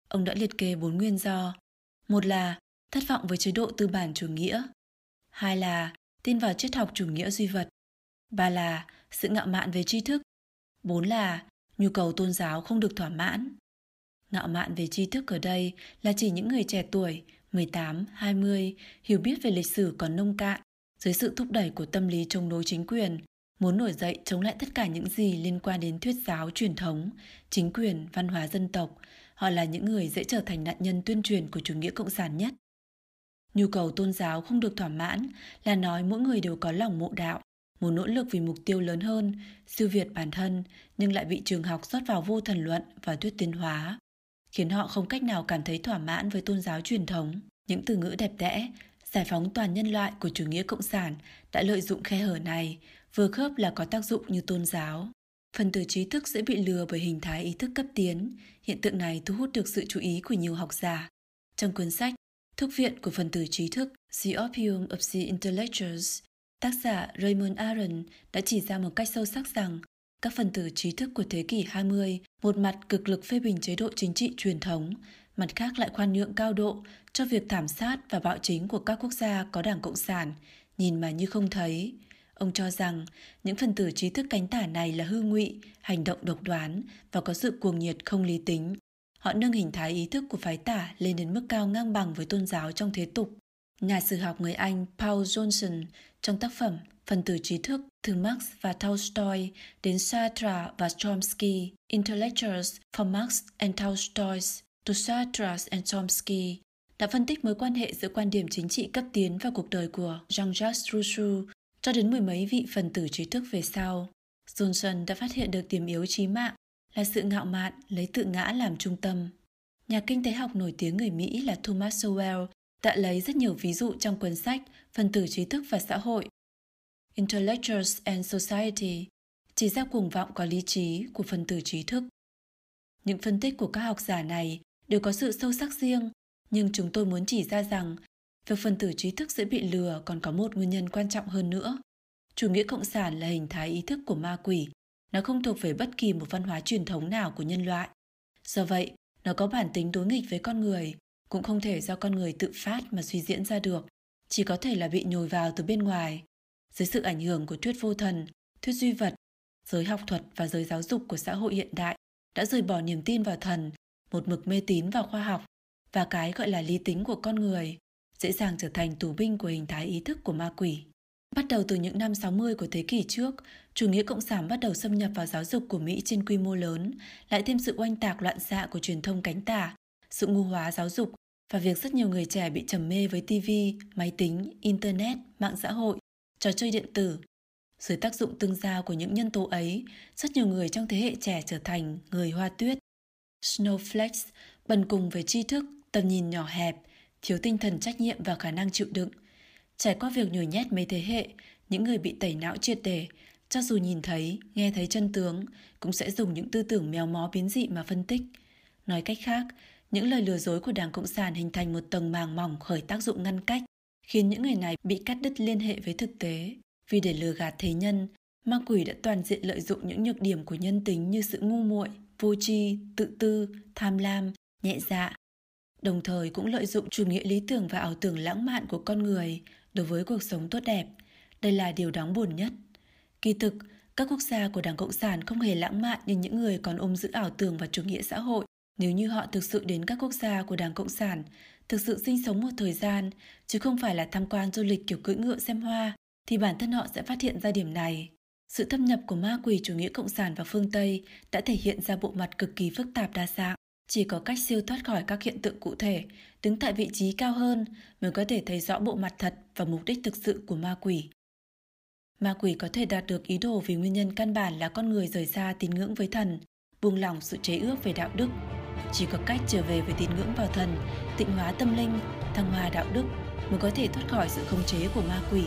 Speaker 1: Ông đã liệt kê bốn nguyên do. Một là thất vọng với chế độ tư bản chủ nghĩa. Hai là tin vào triết học chủ nghĩa duy vật. Ba là sự ngạo mạn về tri thức. Bốn là nhu cầu tôn giáo không được thỏa mãn. Ngạo mạn về tri thức ở đây là chỉ những người trẻ tuổi 18, 20 hiểu biết về lịch sử còn nông cạn dưới sự thúc đẩy của tâm lý chống đối chính quyền, muốn nổi dậy chống lại tất cả những gì liên quan đến thuyết giáo truyền thống, chính quyền, văn hóa dân tộc. Họ là những người dễ trở thành nạn nhân tuyên truyền của chủ nghĩa cộng sản nhất. Nhu cầu tôn giáo không được thỏa mãn là nói mỗi người đều có lòng mộ đạo, muốn nỗ lực vì mục tiêu lớn hơn, siêu việt bản thân, nhưng lại bị trường học rót vào vô thần luận và thuyết tiến hóa, khiến họ không cách nào cảm thấy thỏa mãn với tôn giáo truyền thống. Những từ ngữ đẹp đẽ, giải phóng toàn nhân loại của chủ nghĩa cộng sản đã lợi dụng khe hở này, vừa khớp là có tác dụng như tôn giáo. Phần tử trí thức sẽ bị lừa bởi hình thái ý thức cấp tiến. Hiện tượng này thu hút được sự chú ý của nhiều học giả. Trong cuốn sách Thuốc viện của phần tử trí thức The Opium of the Intellectuals, tác giả Raymond Aron đã chỉ ra một cách sâu sắc rằng các phần tử trí thức của thế kỷ 20 một mặt cực lực phê bình chế độ chính trị truyền thống, mặt khác lại khoan nhượng cao độ cho việc thảm sát và bạo chính của các quốc gia có đảng Cộng sản, nhìn mà như không thấy. Ông cho rằng những phần tử trí thức cánh tả này là hư ngụy, hành động độc đoán và có sự cuồng nhiệt không lý tính. Họ nâng hình thái ý thức của phái tả lên đến mức cao ngang bằng với tôn giáo trong thế tục. Nhà sử học người Anh Paul Johnson trong tác phẩm phần tử trí thức từ Marx và Tolstoy đến Sartre và Chomsky, Intellectuals from Marx and Tolstoy to Sartre and Chomsky, đã phân tích mối quan hệ giữa quan điểm chính trị cấp tiến và cuộc đời của Jean-Jacques Rousseau cho đến mười mấy vị phần tử trí thức về sau. Johnson đã phát hiện được điểm yếu chí mạng là sự ngạo mạn lấy tự ngã làm trung tâm. Nhà kinh tế học nổi tiếng người Mỹ là Thomas Sowell đã lấy rất nhiều ví dụ trong cuốn sách Phần tử trí thức và xã hội Intellectuals and Society chỉ ra cuồng vọng có lý trí của phần tử trí thức. Những phân tích của các học giả này đều có sự sâu sắc riêng, nhưng chúng tôi muốn chỉ ra rằng việc phần tử trí thức sẽ bị lừa còn có một nguyên nhân quan trọng hơn nữa. Chủ nghĩa cộng sản là hình thái ý thức của ma quỷ, nó không thuộc về bất kỳ một văn hóa truyền thống nào của nhân loại. Do vậy, nó có bản tính đối nghịch với con người, cũng không thể do con người tự phát mà suy diễn ra được, chỉ có thể là bị nhồi vào từ bên ngoài. Dưới sự ảnh hưởng của thuyết vô thần, thuyết duy vật, giới học thuật và giới giáo dục của xã hội hiện đại đã rời bỏ niềm tin vào thần, một mực mê tín vào khoa học và cái gọi là lý tính của con người, dễ dàng trở thành tù binh của hình thái ý thức của ma quỷ. Bắt đầu từ những năm 60 của thế kỷ trước, chủ nghĩa cộng sản bắt đầu xâm nhập vào giáo dục của Mỹ trên quy mô lớn, lại thêm sự oanh tạc loạn xạ của truyền thông cánh tả, sự ngu hóa giáo dục và việc rất nhiều người trẻ bị trầm mê với TV, máy tính, internet, mạng xã hội, trò chơi điện tử. Dưới tác dụng tương giao của những nhân tố ấy, rất nhiều người trong thế hệ trẻ trở thành người hoa tuyết. Snowflakes bần cùng với tri thức, tầm nhìn nhỏ hẹp, thiếu tinh thần trách nhiệm và khả năng chịu đựng. Trải qua việc nhồi nhét mấy thế hệ, những người bị tẩy não triệt để, cho dù nhìn thấy, nghe thấy chân tướng, cũng sẽ dùng những tư tưởng mèo mó biến dị mà phân tích. Nói cách khác, những lời lừa dối của Đảng Cộng sản hình thành một tầng màng mỏng khởi tác dụng ngăn cách, khiến những người này bị cắt đứt liên hệ với thực tế. Vì để lừa gạt thế nhân, ma quỷ đã toàn diện lợi dụng những nhược điểm của nhân tính như sự ngu muội, vô tri, tự tư, tham lam, nhẹ dạ. Đồng thời cũng lợi dụng chủ nghĩa lý tưởng và ảo tưởng lãng mạn của con người đối với cuộc sống tốt đẹp. Đây là điều đáng buồn nhất. Kỳ thực, các quốc gia của Đảng Cộng sản không hề lãng mạn như những người còn ôm giữ ảo tưởng và chủ nghĩa xã hội. Nếu như họ thực sự đến các quốc gia của Đảng Cộng sản, thực sự sinh sống một thời gian, chứ không phải là tham quan du lịch kiểu cưỡi ngựa xem hoa, thì bản thân họ sẽ phát hiện ra điểm này. Sự thâm nhập của ma quỷ chủ nghĩa cộng sản vào phương Tây đã thể hiện ra bộ mặt cực kỳ phức tạp đa dạng. Chỉ có cách siêu thoát khỏi các hiện tượng cụ thể, đứng tại vị trí cao hơn mới có thể thấy rõ bộ mặt thật và mục đích thực sự của ma quỷ. Ma quỷ có thể đạt được ý đồ vì nguyên nhân căn bản là con người rời xa tín ngưỡng với thần, buông lòng sự chế ước về đạo đức. Chỉ có cách trở về với tín ngưỡng vào thần, tịnh hóa tâm linh, thăng hoa đạo đức mới có thể thoát khỏi sự khống chế của ma quỷ.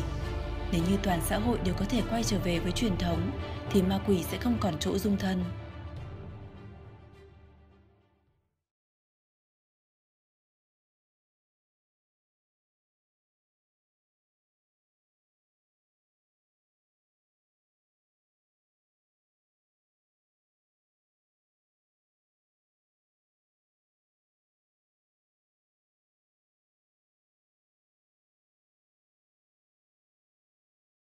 Speaker 1: Nếu như toàn xã hội đều có thể quay trở về với truyền thống, thì ma quỷ sẽ không còn chỗ dung thân.